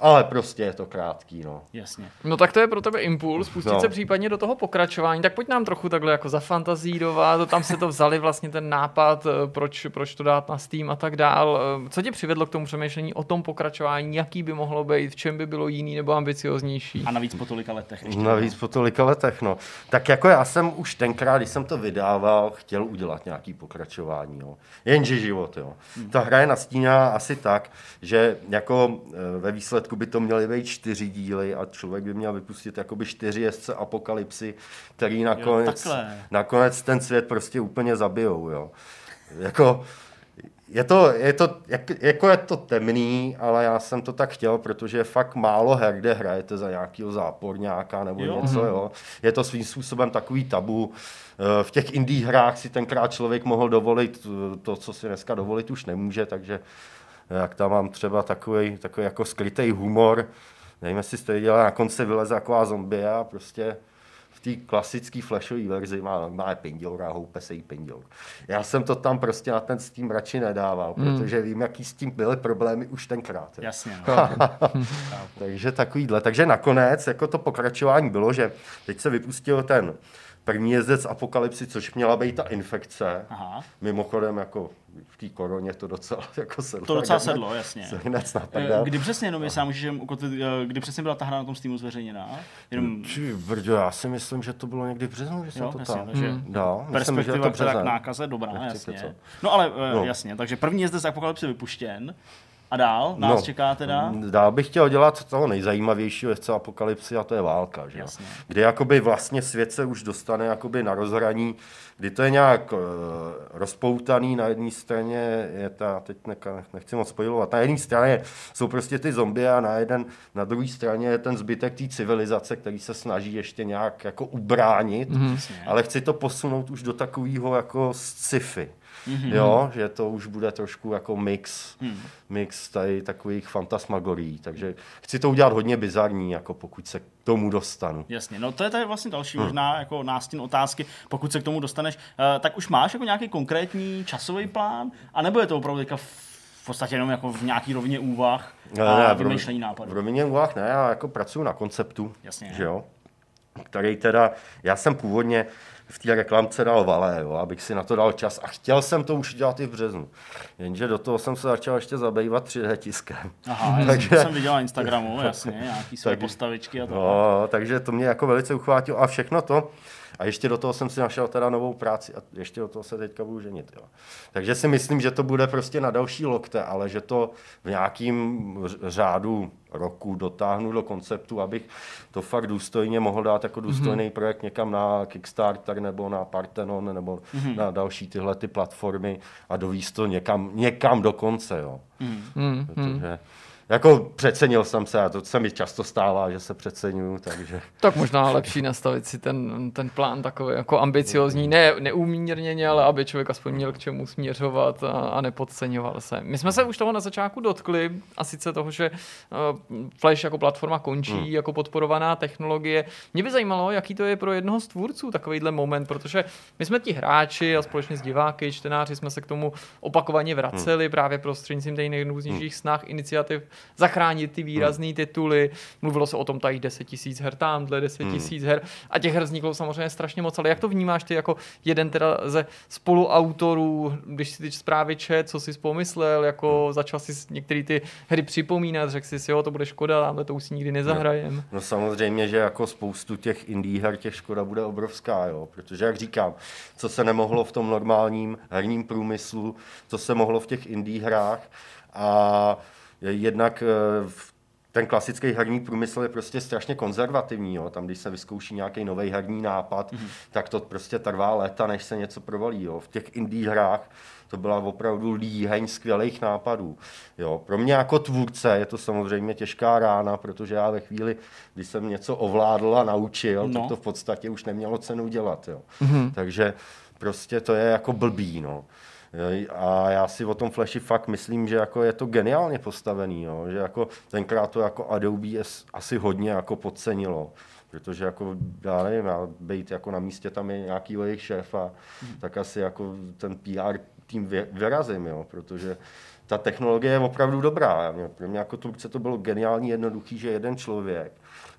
ale prostě je to krátký, no. Jasně. No tak to je pro tebe impuls, pustit No. se případně do toho pokračování. Tak pojď nám trochu takhle jako zafantazírovat, tam se to vzali vlastně ten nápad, eh, proč, proč to dát na Steam a tak dál. Eh, Co tě přivedlo k tomu přemýšlení o tom pokračování, jaký by mohlo být, v čem by bylo jiný nebo ambicioznější? A navíc po tolika letech. Ještě. Navíc po tolika letech, no. Tak jako já jsem už tenkrát, když jsem to vydával, chtěl udělat nějaký pokračování, jo. Jenže život, jo. Ta hra je nastíněná asi tak, že jako e, ve výsledku by to měly být čtyři díly a člověk by měl vypustit jakoby čtyři jezdce apokalypsy, který nakonec, takhle. nakonec ten svět prostě úplně zabijou, jo. Jako, je to, je to, jak, jako je to temný, ale já jsem to tak chtěl, protože je fakt málo her, kde hrajete za nějakého záporňáka nebo Jo. jo. něco, jo. Je to svým způsobem takový tabu. Eh, V těch indie hrách si tenkrát člověk mohl dovolit eh, to, co si dneska dovolit už nemůže, takže jak tam mám třeba takový, takový jako skrytý humor, nevím, jestli jste viděli, na konci vyleze taková zombie a prostě v té klasické flashové verzi má, má pindělka a houpe se jí pindělk. Já jsem to tam prostě na ten Steam radši nedával, protože vím, jaký s tím byly problémy už tenkrát. jo. Jasně. No. Takže takovýhle. Takže nakonec jako to pokračování bylo, že teď se vypustil ten první jezdec apokalypsy, což měla být ta infekce. Aha. Mimochodem, jako v té koroně to docela (laughs) jako sedlo. To docela sedlo, jasně. Se hned Eh. Kdy přesně, jenom jestli nám můžeš ukotvit, eh, kdy přesně byla ta hra na tom Steamu zveřejněná? Jenom Či, brďo, já si myslím, že to bylo někdy v březnu, že jsem Jo, to jasně, tam. takže No, myslím, že je perspektiva to teda k březen. nákaze, dobrá, Nechci jasně. kecat. No ale eh, No. jasně, takže první jezdec apokalypsy vypuštěn. A dál nás čeká teda? Dál bych chtěl dělat toho nejzajímavějšího jezdce apokalypsy a to je válka. Že? Jasně. Kdy jakoby vlastně svět se už dostane jakoby na rozhraní, kdy to je nějak uh, rozpoutaný, na jedné straně je ta, teď ne, nechci moc spojovat, na jedné straně jsou prostě ty zombie a na, jeden, na druhé straně je ten zbytek té civilizace, který se snaží ještě nějak jako ubránit, mm-hmm. ale chci to posunout už do takového jako sci-fi. Mm-hmm. Jo, že to už bude trošku jako mix, mm. mix tady takových fantasmagorií, takže chci to udělat hodně bizarní, jako pokud se k tomu dostanu. Jasně, no to je tady vlastně další Hm. možná jako nástin otázky, pokud se k tomu dostaneš, eh, tak už máš jako nějaký konkrétní časový plán, a nebo je to opravdu teďka v podstatě jenom jako v nějaký rovině úvah Ne, a ne, vymýšlení nápadů. V rovině úvah ne, já jako pracuji na konceptu, Jasně. že jo, který teda, já jsem původně v té reklamce dal valé, jo, abych si na to dal čas. A chtěl jsem to už dělat i v březnu. Jenže do toho jsem se začal ještě zabývat 3D tiskem. Aha, (laughs) takže... jsem viděl na Instagramu, jasně, nějaký své (laughs) tak, postavičky a to. No, takže to mě jako velice uchvátilo a všechno to. A ještě do toho jsem si našel teda novou práci a ještě do toho se teďka budu ženit. Jo. Takže si myslím, že to bude prostě na další lokte, ale že to v nějakým řádu roku dotáhnu do konceptu, abych to fakt důstojně mohl dát jako důstojný mm-hmm. projekt někam na Kickstarter nebo na Parthenon nebo mm-hmm. na další tyhle ty platformy a dovíst to někam, někam do konce. Jo. Mm-hmm. Protože jako přecenil jsem se a to se mi často stává, že se přeceňuju, takže... Tak možná lepší nastavit si ten, ten plán takový jako ambiciozní, ne neumírněně, ale aby člověk aspoň měl k čemu směřovat a, a nepodceňoval se. My jsme se už toho na začátku dotkli, a sice toho, že uh, Flash jako platforma končí, hmm. jako podporovaná technologie. Mě by zajímalo, jaký to je pro jednoho z tvůrců takovýhle moment, protože my jsme ti hráči a společně s diváky, čtenáři jsme se k tomu opakovaně vraceli hmm. právě prostřednictvím těch nejrůznějších hmm. snah, iniciativ zachránit ty výrazné hmm. tituly. Mluvilo se o tom tady 10 tisíc her tamhle, 10 hmm. tisíc hmm. her a těch her vzniklo samozřejmě strašně moc, ale jak to vnímáš ty jako jeden teda ze spoluautorů, když si ty zprávy čet, co jsi pomyslel, jako hmm. začal si některé ty hry připomínat, řekl jsi si, jo, to bude škoda, ale to už si nikdy nezahrajem. No, no samozřejmě, že jako spoustu těch indie her těch škoda bude obrovská, jo, protože jak říkám, co se nemohlo v tom normálním herním průmyslu, co se mohlo v těch indie hrách a jednak eh, ten klasický herní průmysl je prostě strašně konzervativní. Jo. Tam, když se vyzkouší nějaký nový herní nápad, mm-hmm. tak to prostě trvá léta, než se něco provalí. Jo. V těch indie hrách to byla opravdu líheň skvělých nápadů. Jo. Pro mě jako tvůrce je to samozřejmě těžká rána, protože já ve chvíli, kdy jsem něco ovládl a naučil, no. tak to v podstatě už nemělo cenu dělat. Jo. Mm-hmm. Takže prostě to je jako blbý. No. A já si o tom Flashi fakt myslím, že jako je to geniálně postavený, jo? že jako tenkrát to jako Adobe asi hodně jako podcenilo protože jako, já nevím, já být jako na místě tam je nějaký jejich šéf a hmm. tak asi jako ten PR tým vyrazím, jo, protože ta technologie je opravdu dobrá. Pro mě jako Turce to bylo geniální jednoduchý, že jeden člověk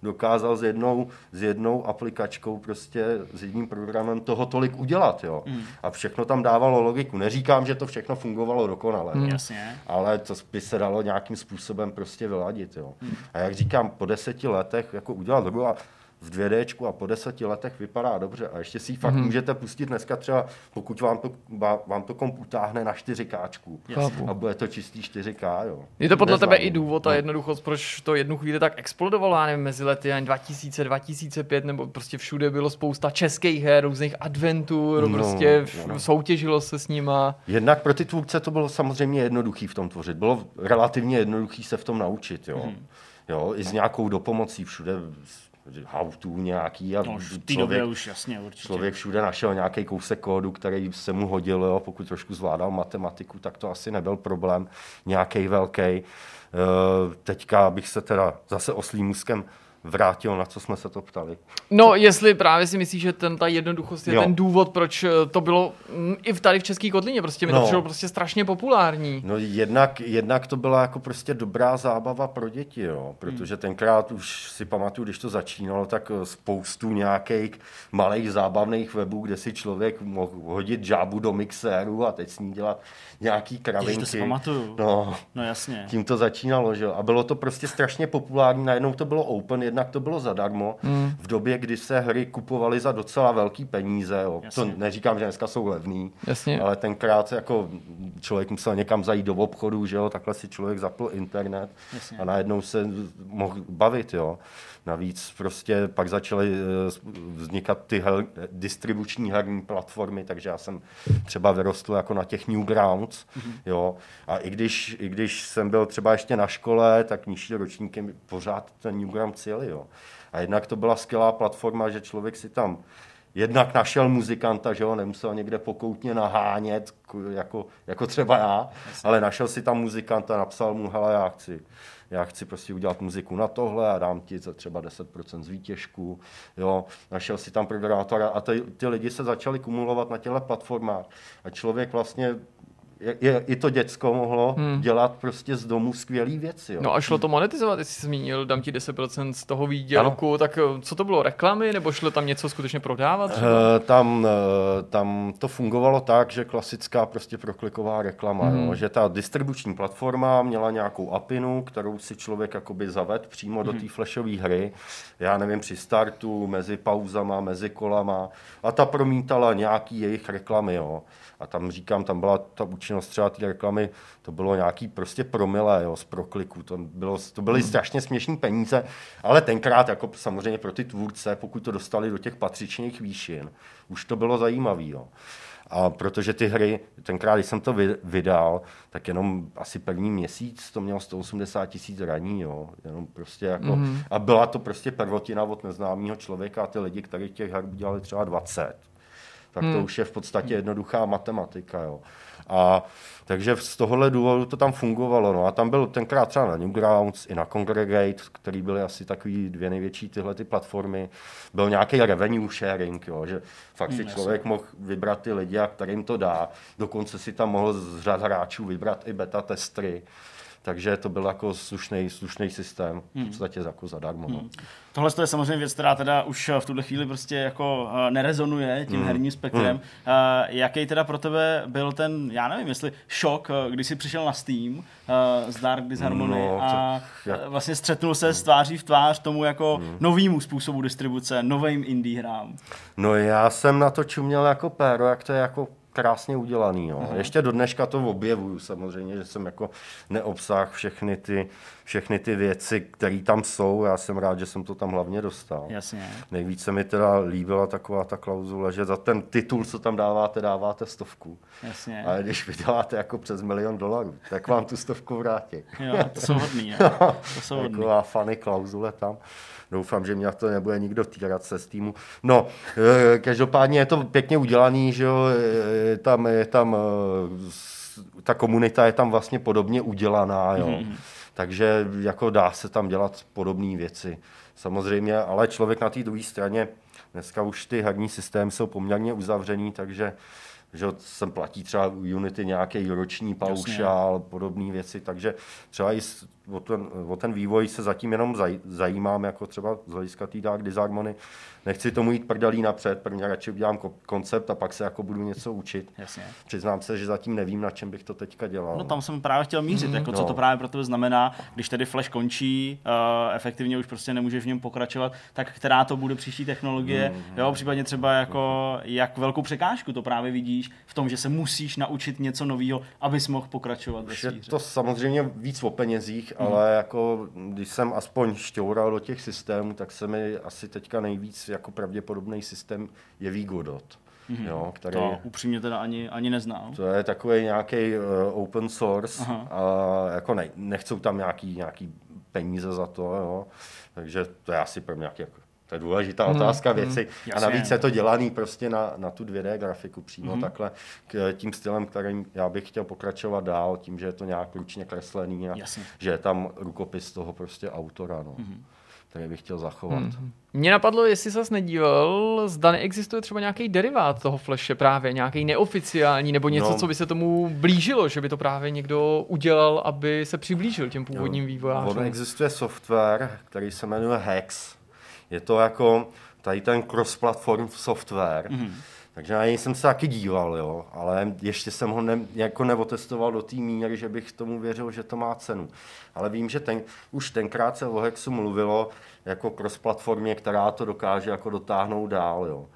dokázal s jednou, s jednou aplikačkou, prostě s jedním programem toho tolik udělat. Jo. Mm. A všechno tam dávalo logiku. Neříkám, že to všechno fungovalo dokonale, mm. Jasně. ale to by se dalo nějakým způsobem prostě vyladit. Jo. Mm. A jak říkám, po deseti letech jako udělat hru a v 2D a po deseti letech vypadá dobře a ještě si ji fakt mm-hmm. můžete pustit dneska třeba, pokud vám to, vám to komp utáhne na 4K a bude to čistý 4K. Jo. Je to podle tebe i důvod a no. jednoduchost, proč to jednu chvíli tak explodovalo, já nevím, mezi lety 2000, 2005, nebo prostě všude bylo spousta českých her, různých adventur, no, prostě no. soutěžilo se s nima. Jednak pro ty tvůrce to bylo samozřejmě jednoduchý v tom tvořit. Bylo relativně jednoduchý se v tom naučit, jo. Mm. Jo, i s nějakou dopomocí všude how to nějaký a no, člověk, už jasně, určitě. člověk všude našel nějaký kousek kódu, který se mu hodil, jo, pokud trošku zvládal matematiku, tak to asi nebyl problém nějaký velký. E, teďka bych se teda zase oslým úzkem vrátil, na co jsme se to ptali. No, jestli právě si myslíš, že ten, ta jednoduchost je jo. ten důvod, proč eh, to bylo mm, i v tady v České kotlině, prostě mi no. to přišlo prostě strašně populární. No jednak, jednak to byla jako prostě dobrá zábava pro děti, jo, protože hmm. tenkrát už si pamatuju, když to začínalo, tak eh, spoustu nějakých malých zábavných webů, kde si člověk mohl hodit žábu do mixéru a teď s ní dělat nějaký kravinky. Ježiš, to si pamatuju. No, no jasně. Tím to začínalo, že jo. A bylo to prostě strašně populární, najednou to bylo open, jednak to bylo zadarmo, mm. v době, kdy se hry kupovaly za docela velký peníze. Jo. To neříkám, že dneska jsou levný, Jasně. ale tenkrát jako člověk musel někam zajít do obchodu, že jo, takhle si člověk zapl internet Jasně. a najednou se mohl bavit. Jo. Navíc prostě pak začaly eh, vznikat ty hel, distribuční herní platformy, takže já jsem třeba vyrostl jako na těch Newgrounds, mm-hmm. jo, a i když, i když jsem byl třeba ještě na škole, tak nižší ročníky pořád ten Newgrounds jeli, jo. A jednak to byla skvělá platforma, že člověk si tam jednak našel muzikanta, že ho nemusel někde pokoutně nahánět, jako, jako třeba já, ale našel si tam muzikanta, napsal mu, hele, já chci já chci prostě udělat muziku na tohle a dám ti za třeba 10% z výtěžku, jo, našel si tam programátora a ty, ty lidi se začali kumulovat na těchto platformách. A člověk vlastně je, i to děcko mohlo hmm. dělat prostě z domu skvělé věci. Jo. No a šlo to monetizovat, jestli jsi zmínil, dám ti 10% z toho výdělku, ano. tak eh, co to bylo, reklamy, nebo šlo tam něco skutečně prodávat? Třeba? Uh, tam, uh, tam to fungovalo tak, že klasická prostě prokliková reklama, hmm. jo, že ta distribuční platforma měla nějakou apinu, kterou si člověk jakoby zaved přímo hmm. do té flashové hry, já nevím, při startu, mezi pauzama, mezi kolama a ta promítala nějaký jejich reklamy, jo. A tam říkám, tam byla ta účinnost třeba té reklamy, to bylo nějaký prostě promile jo, z prokliku. To, bylo, to byly hmm. strašně směšné peníze, ale tenkrát jako samozřejmě pro ty tvůrce, pokud to dostali do těch patřičných výšin, už to bylo zajímavé. Jo. A protože ty hry, tenkrát, když jsem to vydal, tak jenom asi první měsíc to mělo 180 tisíc raní, jo. Jenom prostě jako, mm-hmm. A byla to prostě prvotina od neznámého člověka a ty lidi, kteří těch her udělali třeba 20 tak hmm. to už je v podstatě jednoduchá matematika. Jo. A takže z tohohle důvodu to tam fungovalo. No. A tam byl tenkrát třeba na Newgrounds i na Congregate, který byly asi takový dvě největší tyhle ty platformy. Byl nějaký revenue sharing, jo, že fakt si hmm, člověk mohl vybrat ty lidi, a kterým to dá. Dokonce si tam mohl z řad hráčů vybrat i beta testry. Takže to byl jako slušný, slušný systém, v hmm. podstatě jako zadarmo. No. Hmm. Tohle je samozřejmě věc, která teda už v tuhle chvíli prostě jako eh, nerezonuje tím hmm. herním spektrem. Hmm. Uh, jaký teda pro tebe byl ten, já nevím, jestli šok, eh, když jsi přišel na Steam z Dark Disharmony no, a jak... vlastně střetnul se s tváří v tvář tomu jako hmm. novýmu způsobu distribuce, novým indie hrám. No já jsem na to čuměl jako péro, jak to je jako krásně udělaný. Jo. Uh-huh. Ještě do dneška to objevuju samozřejmě, že jsem jako neobsah všechny ty, všechny ty věci, které tam jsou. Já jsem rád, že jsem to tam hlavně dostal. Jasně. Nejvíce mi teda líbila taková ta klauzule, že za ten titul, co tam dáváte, dáváte stovku. Jasně. Ale když vyděláte jako přes milion dolarů, tak vám tu stovku vrátí. Jo, to jsou hodný. To jsou (laughs) hodný. Taková funny klauzule tam. Doufám, že mě to nebude nikdo týrat se z týmu. No, e, každopádně je to pěkně udělaný, že jo, je tam, je tam e, ta komunita je tam vlastně podobně udělaná, jo. Mm-hmm. Takže jako dá se tam dělat podobné věci. Samozřejmě, ale člověk na té druhé straně, dneska už ty herní systémy jsou poměrně uzavřený, takže že sem platí třeba Unity nějaký roční paušál, podobné věci, takže třeba i o ten, o ten vývoj se zatím jenom zaj, zajímám, jako třeba z hlediska té Dark Disharmony. Nechci tomu jít prdalí napřed, prvně radši udělám koncept a pak se jako budu něco učit. Jasně. Přiznám se, že zatím nevím, na čem bych to teďka dělal. No tam jsem právě chtěl mířit, mm, jako co no. to právě pro tebe znamená, když tedy Flash končí, uh, efektivně už prostě nemůžeš v něm pokračovat, tak která to bude příští technologie, mm, jo, případně třeba jako jak velkou překážku to právě vidíš v tom, že se musíš naučit něco nového, abys mohl pokračovat ve Je to samozřejmě víc o penězích, mm. ale jako když jsem aspoň šťoural do těch systémů, tak se mi asi teďka nejvíc jako pravděpodobný systém jeví Godot. Mm-hmm. Jo, který, to upřímně teda ani, ani neznám. To je takový nějaký uh, open source Aha. a jako ne, nechcou tam nějaký, nějaký peníze za to, jo. takže to je asi pro mě nějaký jako to je důležitá mm, otázka věci. Mm, a navíc je to dělaný prostě na, na tu 2D grafiku přímo mm. takhle, k, tím stylem, kterým já bych chtěl pokračovat dál, tím, že je to nějak ručně kreslený a jasně. že je tam rukopis toho prostě autora. No. Mm který bych chtěl zachovat. Hmm. Mně napadlo, jestli ses nedíval, zda neexistuje třeba nějaký derivát toho flashe právě, nějaký neoficiální, nebo něco, no, co by se tomu blížilo, že by to právě někdo udělal, aby se přiblížil těm původním vývojářům. Ono existuje software, který se jmenuje Hex. Je to jako tady ten cross-platform software, mm-hmm takže na něj jsem se taky díval, jo, ale ještě jsem ho ne, jako neotestoval do té míry, že bych tomu věřil, že to má cenu. Ale vím, že ten, už tenkrát se o Hexu mluvilo jako cross platformě, která to dokáže jako dotáhnout dál. Jo.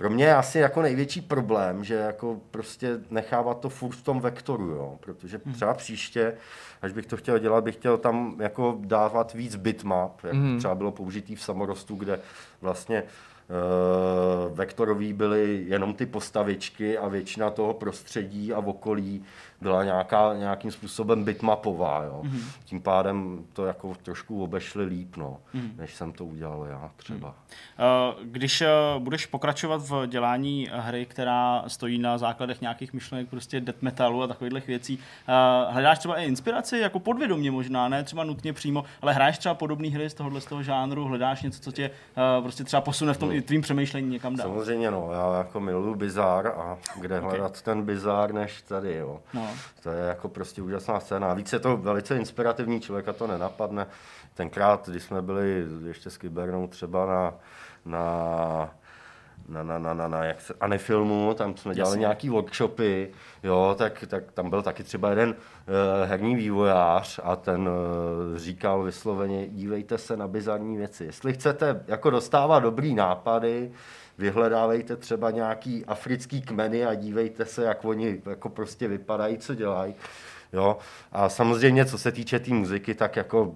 Pro mě je asi jako největší problém, že jako prostě nechávat to furt v tom vektoru, jo, protože hmm. třeba příště, až bych to chtěl dělat, bych chtěl tam jako dávat víc bitmap, jak hmm. třeba bylo použitý v samorostu, kde vlastně Eh, vektorový byly jenom ty postavičky a většina toho prostředí a okolí byla nějaká, nějakým způsobem bitmapová. Jo. Mm-hmm. Tím pádem to jako trošku obešli líp, no, mm-hmm. než jsem to udělal já třeba. Mm-hmm. Když eh, budeš pokračovat v dělání hry, která stojí na základech nějakých myšlenek, prostě death metalu a takových věcí, hledáš třeba i inspiraci, jako podvědomě možná, ne třeba nutně přímo, ale hraješ třeba podobné hry z tohohle z toho žánru, hledáš něco, co tě prostě třeba posune v tom no. i tvým přemýšlení někam dál. Samozřejmě, no, já jako miluju bizár a kde okay. hledat ten bizár než tady, jo. No. To je jako prostě úžasná scéna. A víc je to velice inspirativní, člověka to nenapadne. Tenkrát, když jsme byli ještě s Kybernou třeba na, na na, na, na, na, na jak se, Anifilmu, tam jsme dělali Jasně. nějaký workshopy, jo, tak, tak tam byl taky třeba jeden uh, herní vývojář a ten uh, říkal vysloveně, dívejte se na bizarní věci. Jestli chcete jako dostávat dobrý nápady, vyhledávejte třeba nějaký africký kmeny a dívejte se, jak oni jako prostě vypadají, co dělají. Jo? A samozřejmě, co se týče té tý muziky, tak jako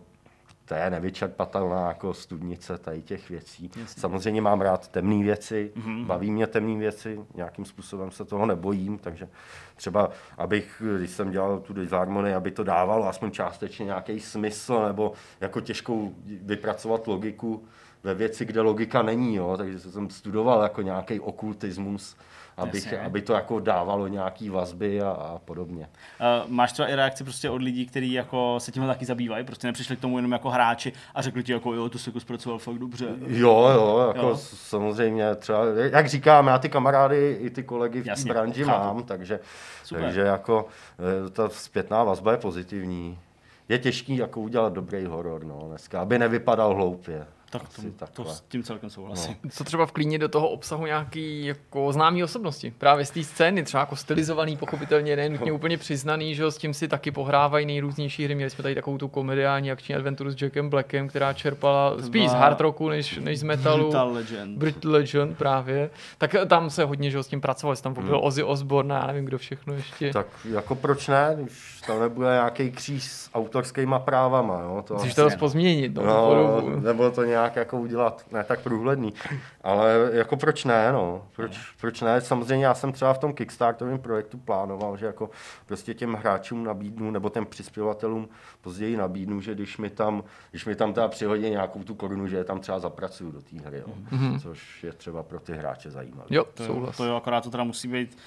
to je nevyčerpatelná jako studnice tady těch věcí. Jasně. Samozřejmě mám rád temné věci, mm-hmm. baví mě temné věci, nějakým způsobem se toho nebojím, takže třeba, abych, když jsem dělal tu disharmonii, aby to dávalo aspoň částečně nějaký smysl, nebo jako těžkou vypracovat logiku ve věci, kde logika není, jo? takže jsem studoval jako nějaký okultismus, abych, Jasně. aby to jako dávalo nějaký vazby a, a podobně. Uh, máš třeba i reakci prostě od lidí, kteří jako se tím taky zabývají, prostě nepřišli k tomu jenom jako hráči a řekli ti jako jo, to se jako zpracoval fakt dobře. Jo, jo, jako Jo. samozřejmě třeba, jak říkám, já ty kamarády i ty kolegy v té Jasně, branži chápu. mám, takže, Super. takže jako eh, ta zpětná vazba je pozitivní. Je těžký jako udělat dobrý horor, no, dneska, aby nevypadal hloupě. Tak to, to s tím celkem souhlasím. No. Co třeba vklínit do toho obsahu nějaký jako známý osobnosti? Právě z té scény, třeba jako stylizovaný, pochopitelně, nenutně úplně přiznaný, že s tím si taky pohrávají nejrůznější hry. Měli jsme tady takovou tu komediální akční adventuru s Jackem Blackem, která čerpala spíš z hard rocku než, než z metalu. Brutal Legend. Brit Legend právě. Tak tam se hodně, že s tím pracovali. Tam byl Hmm. Ozzy Osbourne, a já nevím, kdo všechno ještě. Tak jako proč ne, když tam nebude nějaký kříž s autorskýma právama, jo, to Musíš asi- to pozměnit, no, No, nebo to nějak jako udělat, ne tak průhledný. Ale jako proč ne, no. Proč, proč ne? Samozřejmě já jsem třeba v tom Kickstarterovém projektu plánoval, že jako prostě těm hráčům nabídnu, nebo těm přispěvatelům později nabídnu, že když mi tam, když mi tam teda přihodí nějakou tu korunu, že je tam třeba zapracuju do té hry, jo. Mm-hmm. což je třeba pro ty hráče zajímavé. Jo, To, souhlas. to jo, akorát to teda musí být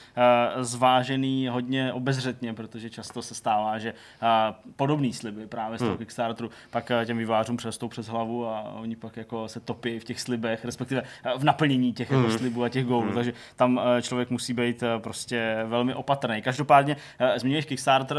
uh, zvážený hodně obezřetně, protože často se stává, že uh, podobný sliby právě z toho hmm. Kickstarteru pak uh, těm vývářům přestou přes hlavu a oni pak jako se topí v těch slibech, respektive uh, v naplnění těch Hmm. jako slibů a těch gólů, takže tam uh, člověk musí být uh, prostě velmi opatrný. Každopádně zmíníš Kickstarter,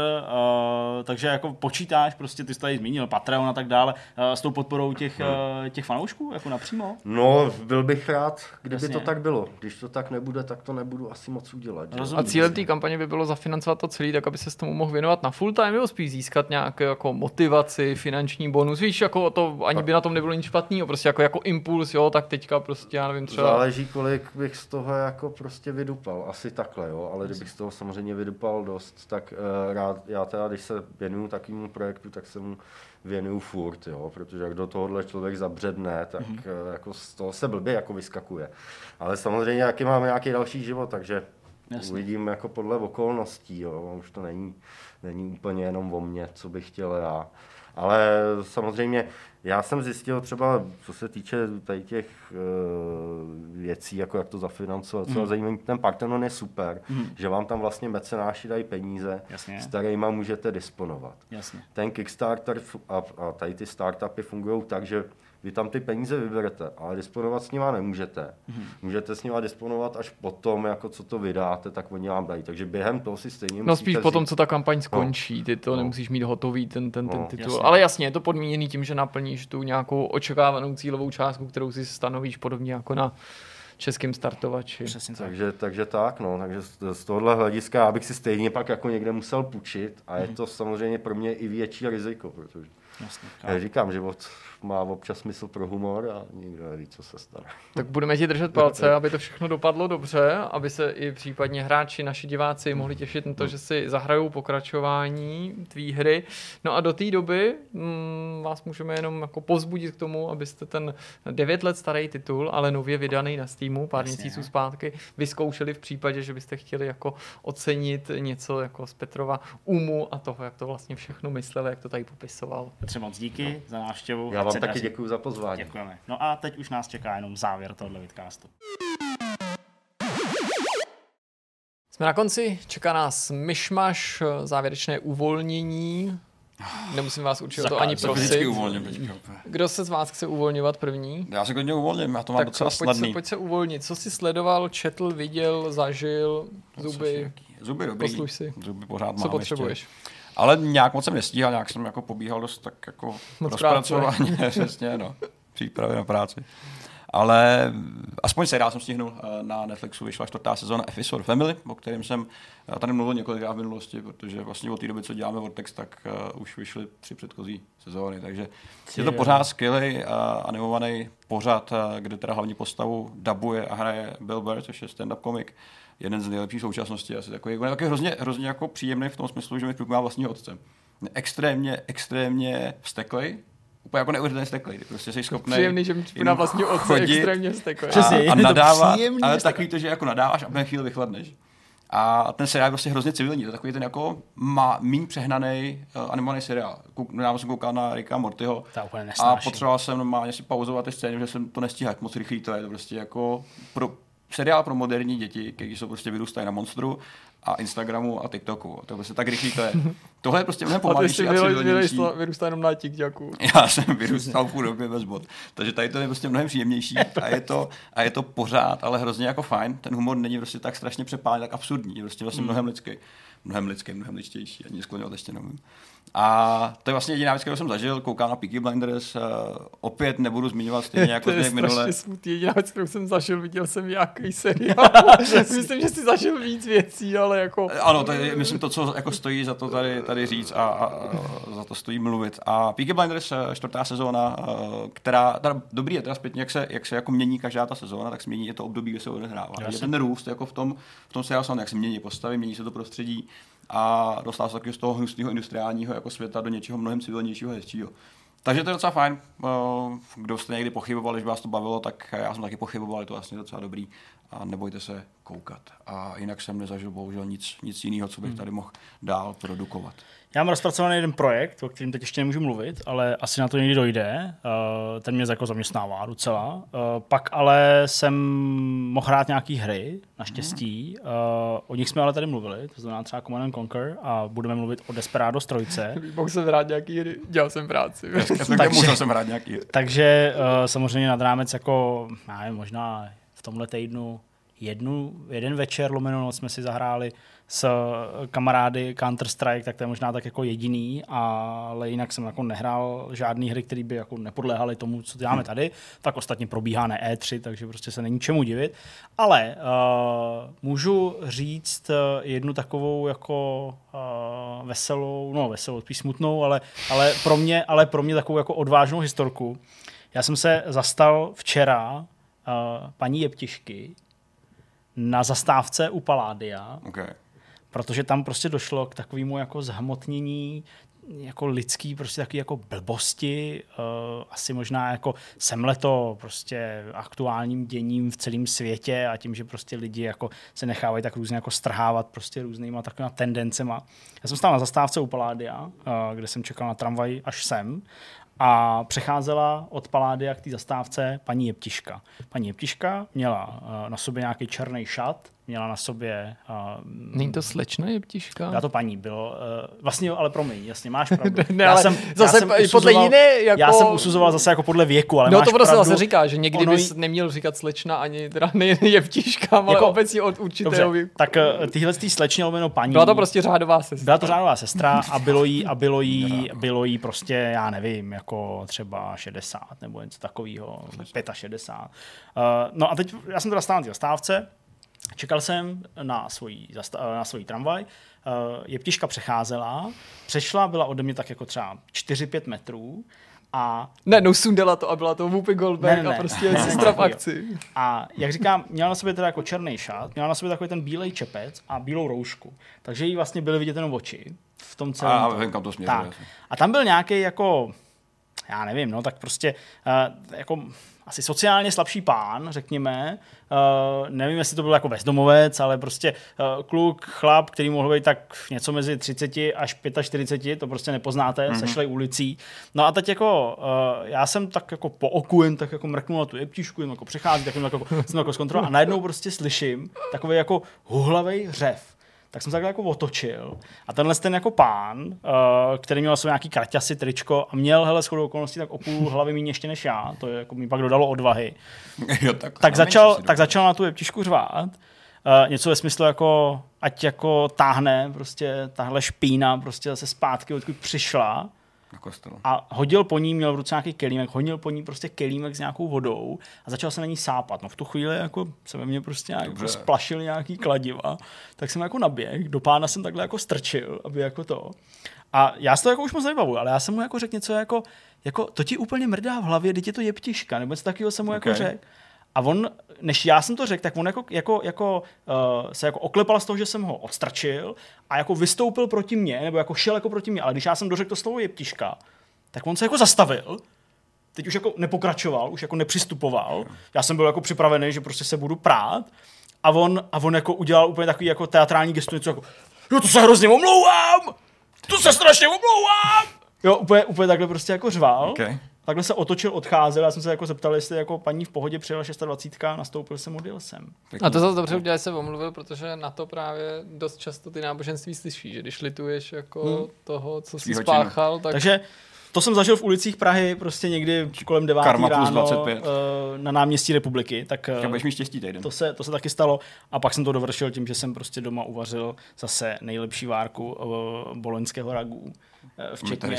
takže jako počítáš, prostě ty jsi tady zmínil Patreon a tak dále, s tou podporou těch, uh, těch fanoušků, jako napřímo? No, byl bych rád, kdyby Jasně. to tak bylo. Když to tak nebude, tak to nebudu asi moc udělat. Rozumím. A cílem té kampaně by bylo zafinancovat to celé, tak aby se s tomu mohl věnovat na full time, nebo spíš získat nějakou jako motivaci, finanční bonus. Víš, jako to ani by na tom nebylo nic špatného, prostě jako, jako impuls, jo, tak teďka prostě, já nevím, třeba. Záleží, kolik bych z toho jako prostě vydupal. Asi takhle, jo. Ale kdybych z toho samozřejmě vydupal dost, tak uh, rád, já teda, když se věnuju takovému projektu, tak se mu věnuju furt, jo. Protože jak do tohohle člověk zabředne, tak Mhm. mm-hmm. uh, jako z toho se blbě jako vyskakuje. Ale samozřejmě, jaký mám nějaký další život, takže. Jasně. uvidím jako podle okolností, jo. Už to není, není úplně jenom o mně, co bych chtěl já. Ale samozřejmě já jsem zjistil třeba, co se týče tady těch uh, věcí, jako jak to zafinancovat, co mm. zajímavý, ten Parthenon je super, mm. že vám tam vlastně mecenáši dají peníze, Jasně. s kterýma můžete disponovat. Jasně. Ten Kickstarter a, a tady ty startupy fungují tak, že vy tam ty peníze vyberete, ale disponovat s nima nemůžete. Mm. Můžete s nima disponovat až potom, jako co to vydáte, tak oni vám dají. Takže během toho si stejně No spíš vzít- potom, co ta kampaň skončí, ty to No. nemusíš mít hotový ten, ten, ten No. titul. Jasně. Ale jasně, je to podmíněný tím, že naplníš tu nějakou očekávanou cílovou částku, kterou si stanovíš podobně jako na českém startovači. Přesně tak. Takže, takže tak, no, takže z, z tohohle hlediska já bych si stejně pak jako někde musel půjčit a je to samozřejmě pro mě i větší riziko, protože Jasně. já říkám, život má občas smysl pro humor a nikdo neví, co se stane. (laughs) Tak budeme ti držet palce, (laughs) aby to všechno dopadlo dobře, aby se i případně hráči, naši diváci mohli těšit na to, že si zahrajou pokračování tvý hry. No a do té doby mm, vás můžeme jenom jako pozbudit k tomu, abyste ten 9 let starý titul, ale nově vydaný na Steamu pár Jasně. měsíců zpátky, vyzkoušeli v případě, že byste chtěli jako ocenit něco jako z Petrova umu a toho, jak to vlastně všechno myslel, jak to tady popisoval. Petře, moc díky za návštěvu. Já vám se taky daří. děkuji za pozvání. Děkujeme. No a teď už nás čeká jenom závěr tohoto vidcastu. Jsme na konci, čeká nás myšmaš, závěrečné uvolnění. Nemusím vás určitě o to ani prosit. uvolním. Kdo se z vás chce uvolňovat první? Já se klidně uvolním, já to mám Tak docela pojď snadný. se, pojď se uvolnit. Co jsi sledoval, četl, viděl, zažil, zuby? Zuby dobrý. Posluš si. Zuby pořád co mám potřebuješ? Ještě. Ale nějak moc jsem nestíhal, nějak jsem jako pobíhal dost tak jako Moc rozpracování, (laughs) přesně, no. Přípravy na práci. Ale aspoň seriál jsem stihnul. eh, Na Netflixu vyšla čtvrtá sezóna Episode Family, o kterém jsem eh, tady mluvil několikrát v minulosti, protože vlastně od té doby, co děláme Vortex, tak uh, už vyšly tři předchozí sezóny. Takže je to pořád skvělý animovaný pořad, kde teda hlavní postavu dabuje a hraje Bill Burr, což je stand-up komik. Jeden z nejlepších v současnosti. Asi takový, on je taky hrozně, hrozně jako příjemný v tom smyslu, že mi připomíná vlastního otce. Extrémně, extrémně vsteklej, úplně jako neuvěřitelně steklej. Ty prostě jsi schopný Příjemný, že mi připomíná vlastně otce chodit extrémně stekle. Přesně. a, je a to nadávat, příjemný ale steklej. takový to, že jako nadáváš a během chvíli vychladneš. A ten seriál je prostě hrozně civilní, to je takový ten jako má míň přehnaný uh, animovaný seriál. Kouk, nedávno jsem koukal na Ricka Mortyho já a potřeboval jsem normálně si pauzovat ty scény, že jsem to nestihl, jak moc rychlý to je. To prostě jako pro, seriál pro moderní děti, kteří jsou prostě vyrůstají na Monstru a Instagramu a TikToku. To je prostě tak rychlý to je. Tohle je prostě mnohem A pomalejší jsi a civilnější. vyrůstal, jenom na TikToku. (laughs) Já jsem vyrůstal v chudobě bez bod. Takže tady to je prostě mnohem příjemnější a je to, a je to pořád, ale hrozně jako fajn. Ten humor není prostě tak strašně přepálený, tak absurdní. Je prostě vlastně mnohem lidský. Mnohem lidský, mnohem ličtější. Ani skloněvat ještě nemůžu. A to je vlastně jediná věc, kterou jsem zažil. Koukám na Peaky Blinders. Uh, opět nebudu zmiňovat stejně (laughs) jako to je minule. smutný. Jediná věc, kterou jsem zažil, viděl jsem nějaký seriál. (laughs) Myslím, že jsi zažil víc věcí, ale jako... Ano, to je, myslím, to, co jako stojí za to tady, tady říct a, a, a za to stojí mluvit. A Peaky Blinders, eh, čtvrtá sezóna, eh, která, teda dobrý je teda zpětně, jak se, jak se jako mění každá ta sezóna, tak se mění i to období, kde se odehrává. Je ten růst jako v tom, v tom seriálu, jak se mění postavy, mění se to prostředí a dostává se taky z toho hnusného industriálního jako světa do něčeho mnohem civilnějšího, hezčího. Takže to je docela fajn. Eh, Kdo jste někdy pochybovali, že vás to bavilo, tak já jsem taky pochyboval, je to vlastně docela dobrý. A nebojte se koukat. A jinak jsem nezažil bohužel nic, nic jiného, co bych tady mohl dál produkovat. Já mám rozpracovaný jeden projekt, o kterém teď ještě nemůžu mluvit, ale asi na to někdy dojde. Uh, ten mě jako zaměstnává docela. Uh, pak ale jsem mohl hrát nějaký hry, naštěstí. Uh, o nich jsme ale tady mluvili, to znamená třeba Command and Conquer a budeme mluvit o Desperados 3. (laughs) Mohl jsem hrát nějaký hry, dělal jsem práci. Takže Takže- musel jsem hrát nějaký. Takže uh, samozřejmě nad rámec jako, já nevím, možná v tomhle týdnu jednu, jeden večer lomeno noc jsme si zahráli s eh, kamarády Counter-Strike, tak to je možná tak jako jediný, ale jinak jsem jako nehrál žádný hry, které by jako nepodléhaly tomu, co děláme tady. Tak ostatně probíhá na E3, takže prostě se není čemu divit. Ale uh, můžu říct uh, jednu takovou jako uh, veselou, no veselou, spíš smutnou, ale, ale, pro mě, ale pro mě takovou jako odvážnou historku. Já jsem se zastal včera uh, paní Jeptišky na zastávce u Paládia, Okay. Protože tam prostě došlo k takovému jako zhmotnění jako lidský prostě taky jako blbosti, uh, asi možná jako semle to prostě aktuálním děním v celém světě a tím, že prostě lidi jako se nechávají tak různě jako strhávat prostě různýma takovýma tendencema. Já jsem stál na zastávce u Paládia, uh, kde jsem čekal na tramvaj až sem a přecházela od Paládia k té zastávce paní Jeptiška. Paní Jeptiška měla uh, na sobě nějaký černý šat, měla na sobě uh, Není to slečna jeptiška? já to paní bylo. Uh, vlastně jo, ale promiň, jasně, máš pravdu. (laughs) Ne, ale zase podle jiné jako- Já jsem usuzoval zase jako podle věku, ale No máš to prostě pravdu. zase říká, že někdy Ono bys neměl říkat slečna ani teda ne jeptiškám, ale Jako- obecně od určitého Dobře, věku. tak uh, tyhle tý slečně lomeno paní. Byla to prostě řádová sestra. Byla to řádová sestra a bylo jí, a bylo jí, bylo jí prostě, já nevím, jako třeba 60 nebo něco takového, 65. Uh, no a teď, já jsem teda stál na té zastávce, čekal jsem na svoji, zasta- na svoji tramvaj, uh, jeptiška přecházela, přešla, byla ode mě tak jako třeba 4-5 metrů a Ne, no sundala to a byla to Whoopi Goldberg Ne, ne, a prostě Ne, ne, sestra v ne, akci. A jak říkám, měla na sobě teda jako černý šat, měla na sobě takový ten bílej čepec a bílou roušku. Takže jí vlastně byly vidět jenom oči v tom celém. A tom. vím, kam to směřuje. tak. A tam byl nějaký jako, já nevím, no tak prostě uh, jako asi sociálně slabší pán, řekněme. Uh, nevím, jestli to byl jako bezdomovec, ale prostě uh, kluk, chlap, který mohl být tak něco mezi 30 až 45, to prostě nepoznáte, mm-hmm. sešlej ulicí. No a teď jako, uh, já jsem tak jako po oku jen tak jako mrknul na tu jeptišku, jen jako přechází, tak jen jako, jsem jako zkontroloval a najednou prostě slyším takový jako huhlavej řev. Tak jsem se takhle jako otočil. A tenhle ten jako pán, uh, který měl svůj nějaký kraťasy, tričko a měl hele shodou okolností tak o půl hlavy méně ještě než já, to je jako mi pak dodalo odvahy, (laughs) jo, tak, tak začal, tak začal na tu jeptišku řvát. Uh, něco ve smyslu jako, ať jako táhne prostě tahle špína prostě zase zpátky, odkud přišla Na kostelu. a hodil po ní, měl v ruce nějaký kelímek, hodil po ní prostě kelímek s nějakou vodou a začal se na ní sápat. No v tu chvíli jako se ve mně prostě nějak jako splašil nějaký kladiva, tak jsem jako naběh, do pána jsem takhle jako strčil, aby jako to. A já si to jako už moc nevybavuju, ale já jsem mu jako řekl něco jako, jako to ti úplně mrdá v hlavě, teď je to jeptiška, nebo něco takového jsem mu jako Ok. řekl. A on, než já jsem to řekl, tak on jako, jako, jako uh, se jako oklepal z toho, že jsem ho odstrčil a jako vystoupil proti mně, nebo jako šel jako proti mně, ale když já jsem dořekl to slovo jeptiška, tak on se jako zastavil, teď už jako nepokračoval, už jako nepřistupoval. Já jsem byl jako připravený, že prostě se budu prát. A on, a on jako udělal úplně takový jako teatrální gestu, něco jako, jo, to se hrozně omlouvám, to se strašně omlouvám. Jo, úplně, úplně takhle prostě jako řval. Okay. Takhle se otočil, odcházel, já jsem se jako zeptal, jestli jako paní v pohodě přijela 26, nastoupil jsem, odjel jsem. A to zase dobře udělal, že se omluvil, protože na to právě dost často ty náboženství slyší, že když lituješ jako Hmm. toho, co jsi spáchal, tak Takže to jsem zažil v ulicích Prahy prostě někdy kolem 9 Karma plus ráno 25. eh, na náměstí republiky. Tak eh, budeš mít štěstí týden. To se, to se taky stalo a pak jsem to dovršil tím, že jsem prostě doma uvařil zase nejlepší várku uh, boloňského ragu. eh, Včetně,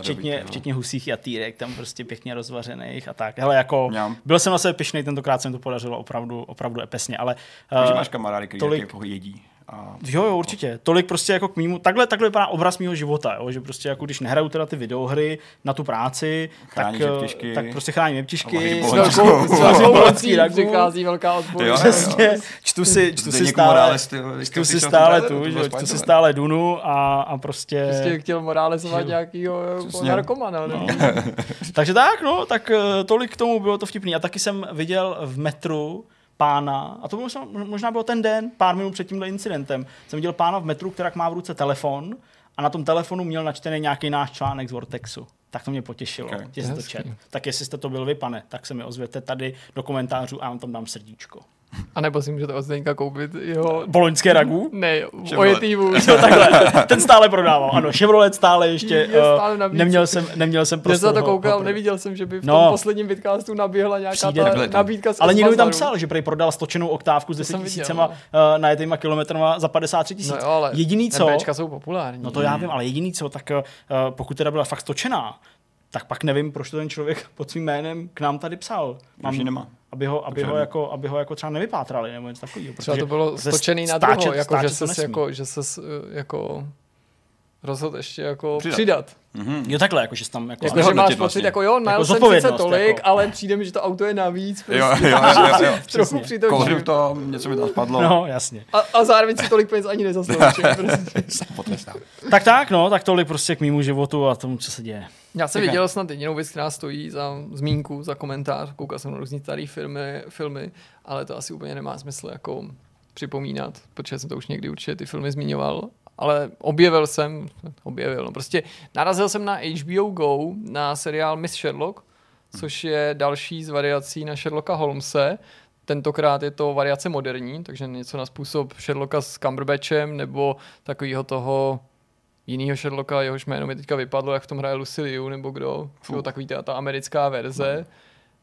včetně, jo. včetně husích jatýrek, tam prostě pěkně rozvařených a tak. Hele, jako, Mňam. byl jsem na sebe pišnej, tentokrát se mi to podařilo opravdu, opravdu epesně, ale eh, máš kamarády, tolik- tolik... jako jedí. A Jo, jo, určitě. Tolik prostě jako k mýmu, takhle, takhle vypadá obraz mýho života, jo? že prostě jako když nehraju teda ty videohry na tu práci, tak, Chráníš eh, jeptišky. tak prostě chráním jeptišky, s velkou, s (laughs) velkou přichází velká. Přesně, čtu si, čtu si stále, Morales, ty čtu si stále tu, že, čtu si stále Dunu a, a prostě... Prostě chtěl morálesovat Žil. nějakýho Přesně. narkomana. No. (laughs) Takže tak, no, tak eh, tolik k tomu bylo to vtipný. A taky jsem viděl v metru pána, a to možná, možná bylo ten den, pár minut před tímhle incidentem, jsem viděl pána v metru, který má v ruce telefon a na tom telefonu měl načtený nějaký náš článek z Vortexu. Tak to mě potěšilo, Ok. okay. že jsi to čet. Tak jestli jste to byl vy, pane, tak se mi ozvěte tady do komentářů a já vám tam dám srdíčko. A nebo si můžete od Zdeňka koupit jeho... Boloňské ragu? Ne, ojetý vůz. Jo, takhle. Ten stále prodával. Ano, Chevrolet stále ještě. Je eh, stále navíc. neměl jsem, neměl jsem Já prostě. jsem na to koukal, neviděl jsem, že by v tom No. posledním vidcastu naběhla nějaká Přijde. ta Takhle nabídka z Ale někdo mi tam psal, že prej prodal stočenou oktávku s To 10 jsem viděl, tisícema no. uh, najetýma kilometrama za 53 tisíc. No jo, ale Jediný co, MPčka jsou populární. no to já vím, ale jediný co, tak uh, pokud teda byla fakt stočená, tak pak nevím, proč to ten člověk (laughs) pod svým jménem k nám tady psal. Ji nemá. Aby ho, aby, ho nevím. jako, aby ho jako třeba nevypátrali nebo něco takového. Třeba to bylo stočený na stáčet- druhou, jako, že ses nesmí. jako, že ses eh, jako rozhodl ještě jako Přidat. přidat. Mhm. Jo takhle, jako, že jsi tam jako... Jako, že máš pocit, vlastně. jako jo, najel Jako jsem sice tolik, jako. ale přijde mi, že to auto je navíc. Jo, Prostě. jo, (laughs) jo, jo, jo. Trochu přitočím. Kouřil to, něco mi tam spadlo. No, jasně. A, a zároveň si tolik peněz ani nezasloužím. (laughs) Prostě. Potrestám. Tak tak, no, tak tolik prostě k mýmu životu a tomu, co se děje. Já jsem viděl snad jedinou věc, která stojí za zmínku, za komentář, koukal jsem na různý starý filmy, filmy, ale to asi úplně nemá smysl jako připomínat, protože jsem to už někdy určitě ty filmy zmiňoval, ale objevil jsem, objevil, no prostě narazil jsem na HBO Go na seriál Miss Sherlock, což je další z variací na Sherlocka Holmese. Tentokrát je to variace moderní, takže něco na způsob Sherlocka s Cumberbatchem nebo takového toho jinýho Sherlocka, jehož jméno mi teďka vypadlo, jak v tom hraje Lucy Liu nebo kdo. Jo, takový ta, ta americká verze.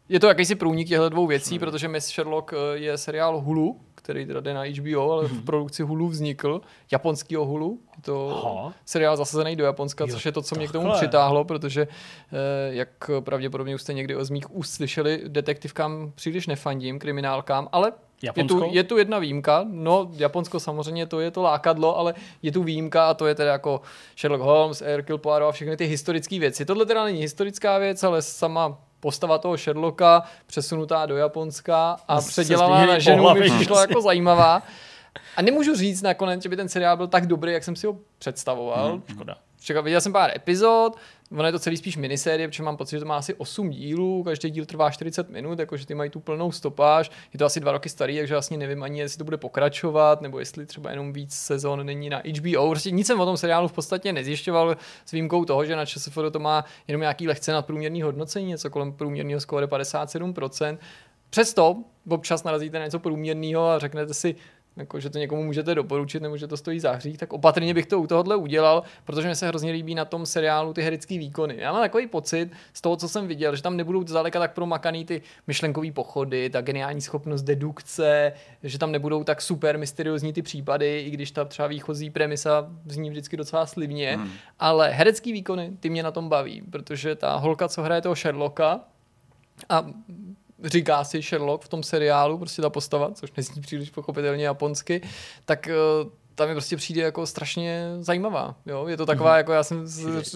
Je to jakýsi průnik těchto dvou věcí, protože Miss Sherlock eh, je seriál Hulu, který teda jde na HBO, ale v produkci Hulu vznikl, japonského Hulu. Je to Aha. seriál zasazený do Japonska, Jo, což je to, co mě k tomu přitáhlo, protože, eh, jak pravděpodobně už jste někdy o z mých úst slyšeli, detektivkám příliš nefandím, kriminálkám, ale je tu, je tu jedna výjimka, no Japonsko samozřejmě to je to lákadlo, ale je tu výjimka a to je teda jako Sherlock Holmes, Hercule Poirot a všechny ty historické věci. Tohle teda není historická věc, ale sama postava toho Sherlocka přesunutá do Japonska a předělaná změnili na ženu mi přišlo jako zajímavá. A nemůžu říct nakonec, že by ten seriál byl tak dobrý, jak jsem si ho představoval. Hmm. Škoda. Čekal, viděl jsem pár epizod, ono je to celý spíš minisérie, protože mám pocit, že to má asi 8 dílů, každý díl trvá 40 minut, jakože ty mají tu plnou stopáž, je to asi dva roky starý, takže vlastně nevím ani, jestli to bude pokračovat, nebo jestli třeba jenom víc sezon není na HBO. Prostě nic jsem o tom seriálu v podstatě nezjišťoval s výjimkou toho, že na ČSFD to má jenom nějaký lehce nadprůměrný hodnocení, něco kolem průměrného skóre 57%. Přesto občas narazíte na něco průměrného a řeknete si, jako, že to někomu můžete doporučit nebo že to stojí za hřích, tak opatrně bych to u tohohle udělal, protože mi se hrozně líbí na tom seriálu ty herecké výkony. Já mám takový pocit z toho, co jsem viděl, že tam nebudou zdaleka tak promakaný ty myšlenkové pochody, ta geniální schopnost dedukce, že tam nebudou tak super mysteriózní ty případy, i když ta třeba výchozí premisa zní vždycky docela slibně, hmm. ale herecký výkony, ty mě na tom baví, protože ta holka, co hraje toho Sherlocka, a říká si Sherlock v tom seriálu, prostě ta postava, což nezní příliš pochopitelně japonsky, tak eh, ta mi prostě přijde jako strašně zajímavá. Jo? Je to taková, mm-hmm. jako já jsem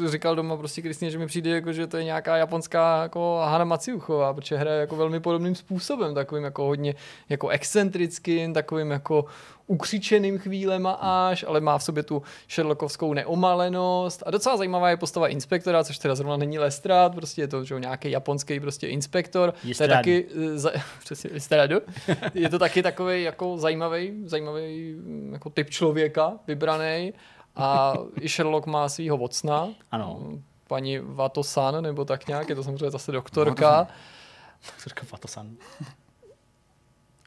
říkal doma prostě Kristýně, že mi přijde jako, že to je nějaká japonská jako Hana Maciuchová, protože hraje jako velmi podobným způsobem, takovým jako hodně jako excentrickým, takovým jako ukřičeným chvílema až, ale má v sobě tu Sherlockovskou neomalenost. A docela zajímavá je postava inspektora, což teda zrovna není Lestrad, prostě je to že nějaký japonský prostě inspektor. To je taky, eh, (laughs) přesně, je to taky takový jako zajímavý, zajímavý mm, jako typ člověka vybraný. A i Sherlock má svého vocna. Ano. Paní Vatosan, nebo tak nějak, je to samozřejmě zase doktorka. Doktorka Vatosan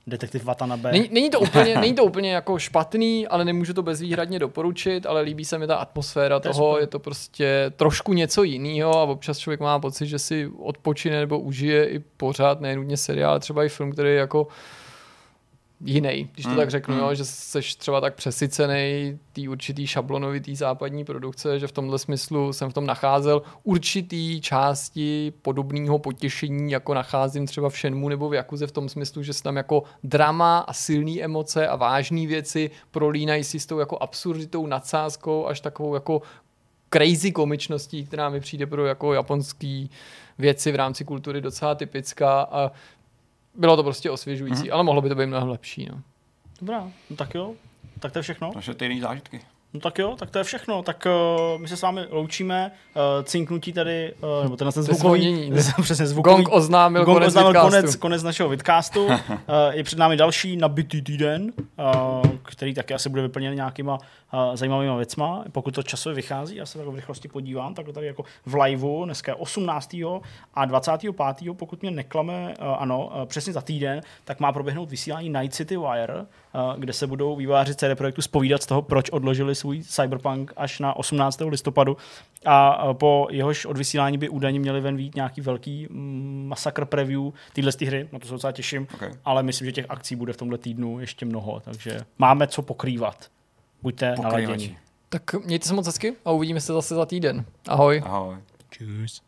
detektiv Watanabe. Není, není, to úplně, (laughs) není to úplně jako špatný, ale nemůžu to bezvýhradně doporučit, ale líbí se mi ta atmosféra to toho, je, je to prostě trošku něco jiného a občas člověk má pocit, že si odpočine nebo užije i pořád, nenutně seriál, třeba i film, který je jako jiný, když to mm, tak řeknu, mm. jo, že jsi třeba tak přesycený tý určitý šablonovitý západní produkce, že v tomhle smyslu jsem v tom nacházel určitý části podobného potěšení, jako nacházím třeba v Shenmu nebo v Jakuze v tom smyslu, že se tam jako drama a silné emoce a vážné věci prolínají si s tou jako absurditou, nadsázkou až takovou jako crazy komičností, která mi přijde pro jako japonský věci v rámci kultury docela typická a bylo to prostě osvěžující, mm-hmm. ale mohlo by to být mnohem lepší. No. Dobrá, no tak jo, tak to je všechno. To ty jiný zážitky. No tak jo, tak to je všechno. Tak uh, my se s vámi loučíme. Uh, cinknutí tady, uh, nebo ten zvukový, (laughs) přesně zvukový. Gong oznámil, Gong konec, oznámil konec, konec našeho vidcastu. uh, je před námi další nabitý týden, uh, který taky asi bude vyplněn nějakýma uh, zajímavými věcma. Pokud to časově vychází, já se tak v rychlosti podívám, tak to tady jako v liveu, dneska je 18. a 25. pokud mě neklame, uh, ano, uh, přesně za týden, tak má proběhnout vysílání Night City Wire, kde se budou vývojáři CD Projektu spovídat z toho, proč odložili svůj Cyberpunk až na 18. listopadu a po jehož odvysílání by údajně měli ven vít nějaký velký mm, masakr preview téhle hry, na to se docela těším, okay. ale myslím, že těch akcí bude v tomhle týdnu ještě mnoho, takže máme co pokrývat. Buďte naladěni. Tak mějte se moc hezky a uvidíme se zase za týden. Ahoj. Ahoj. Tschüss.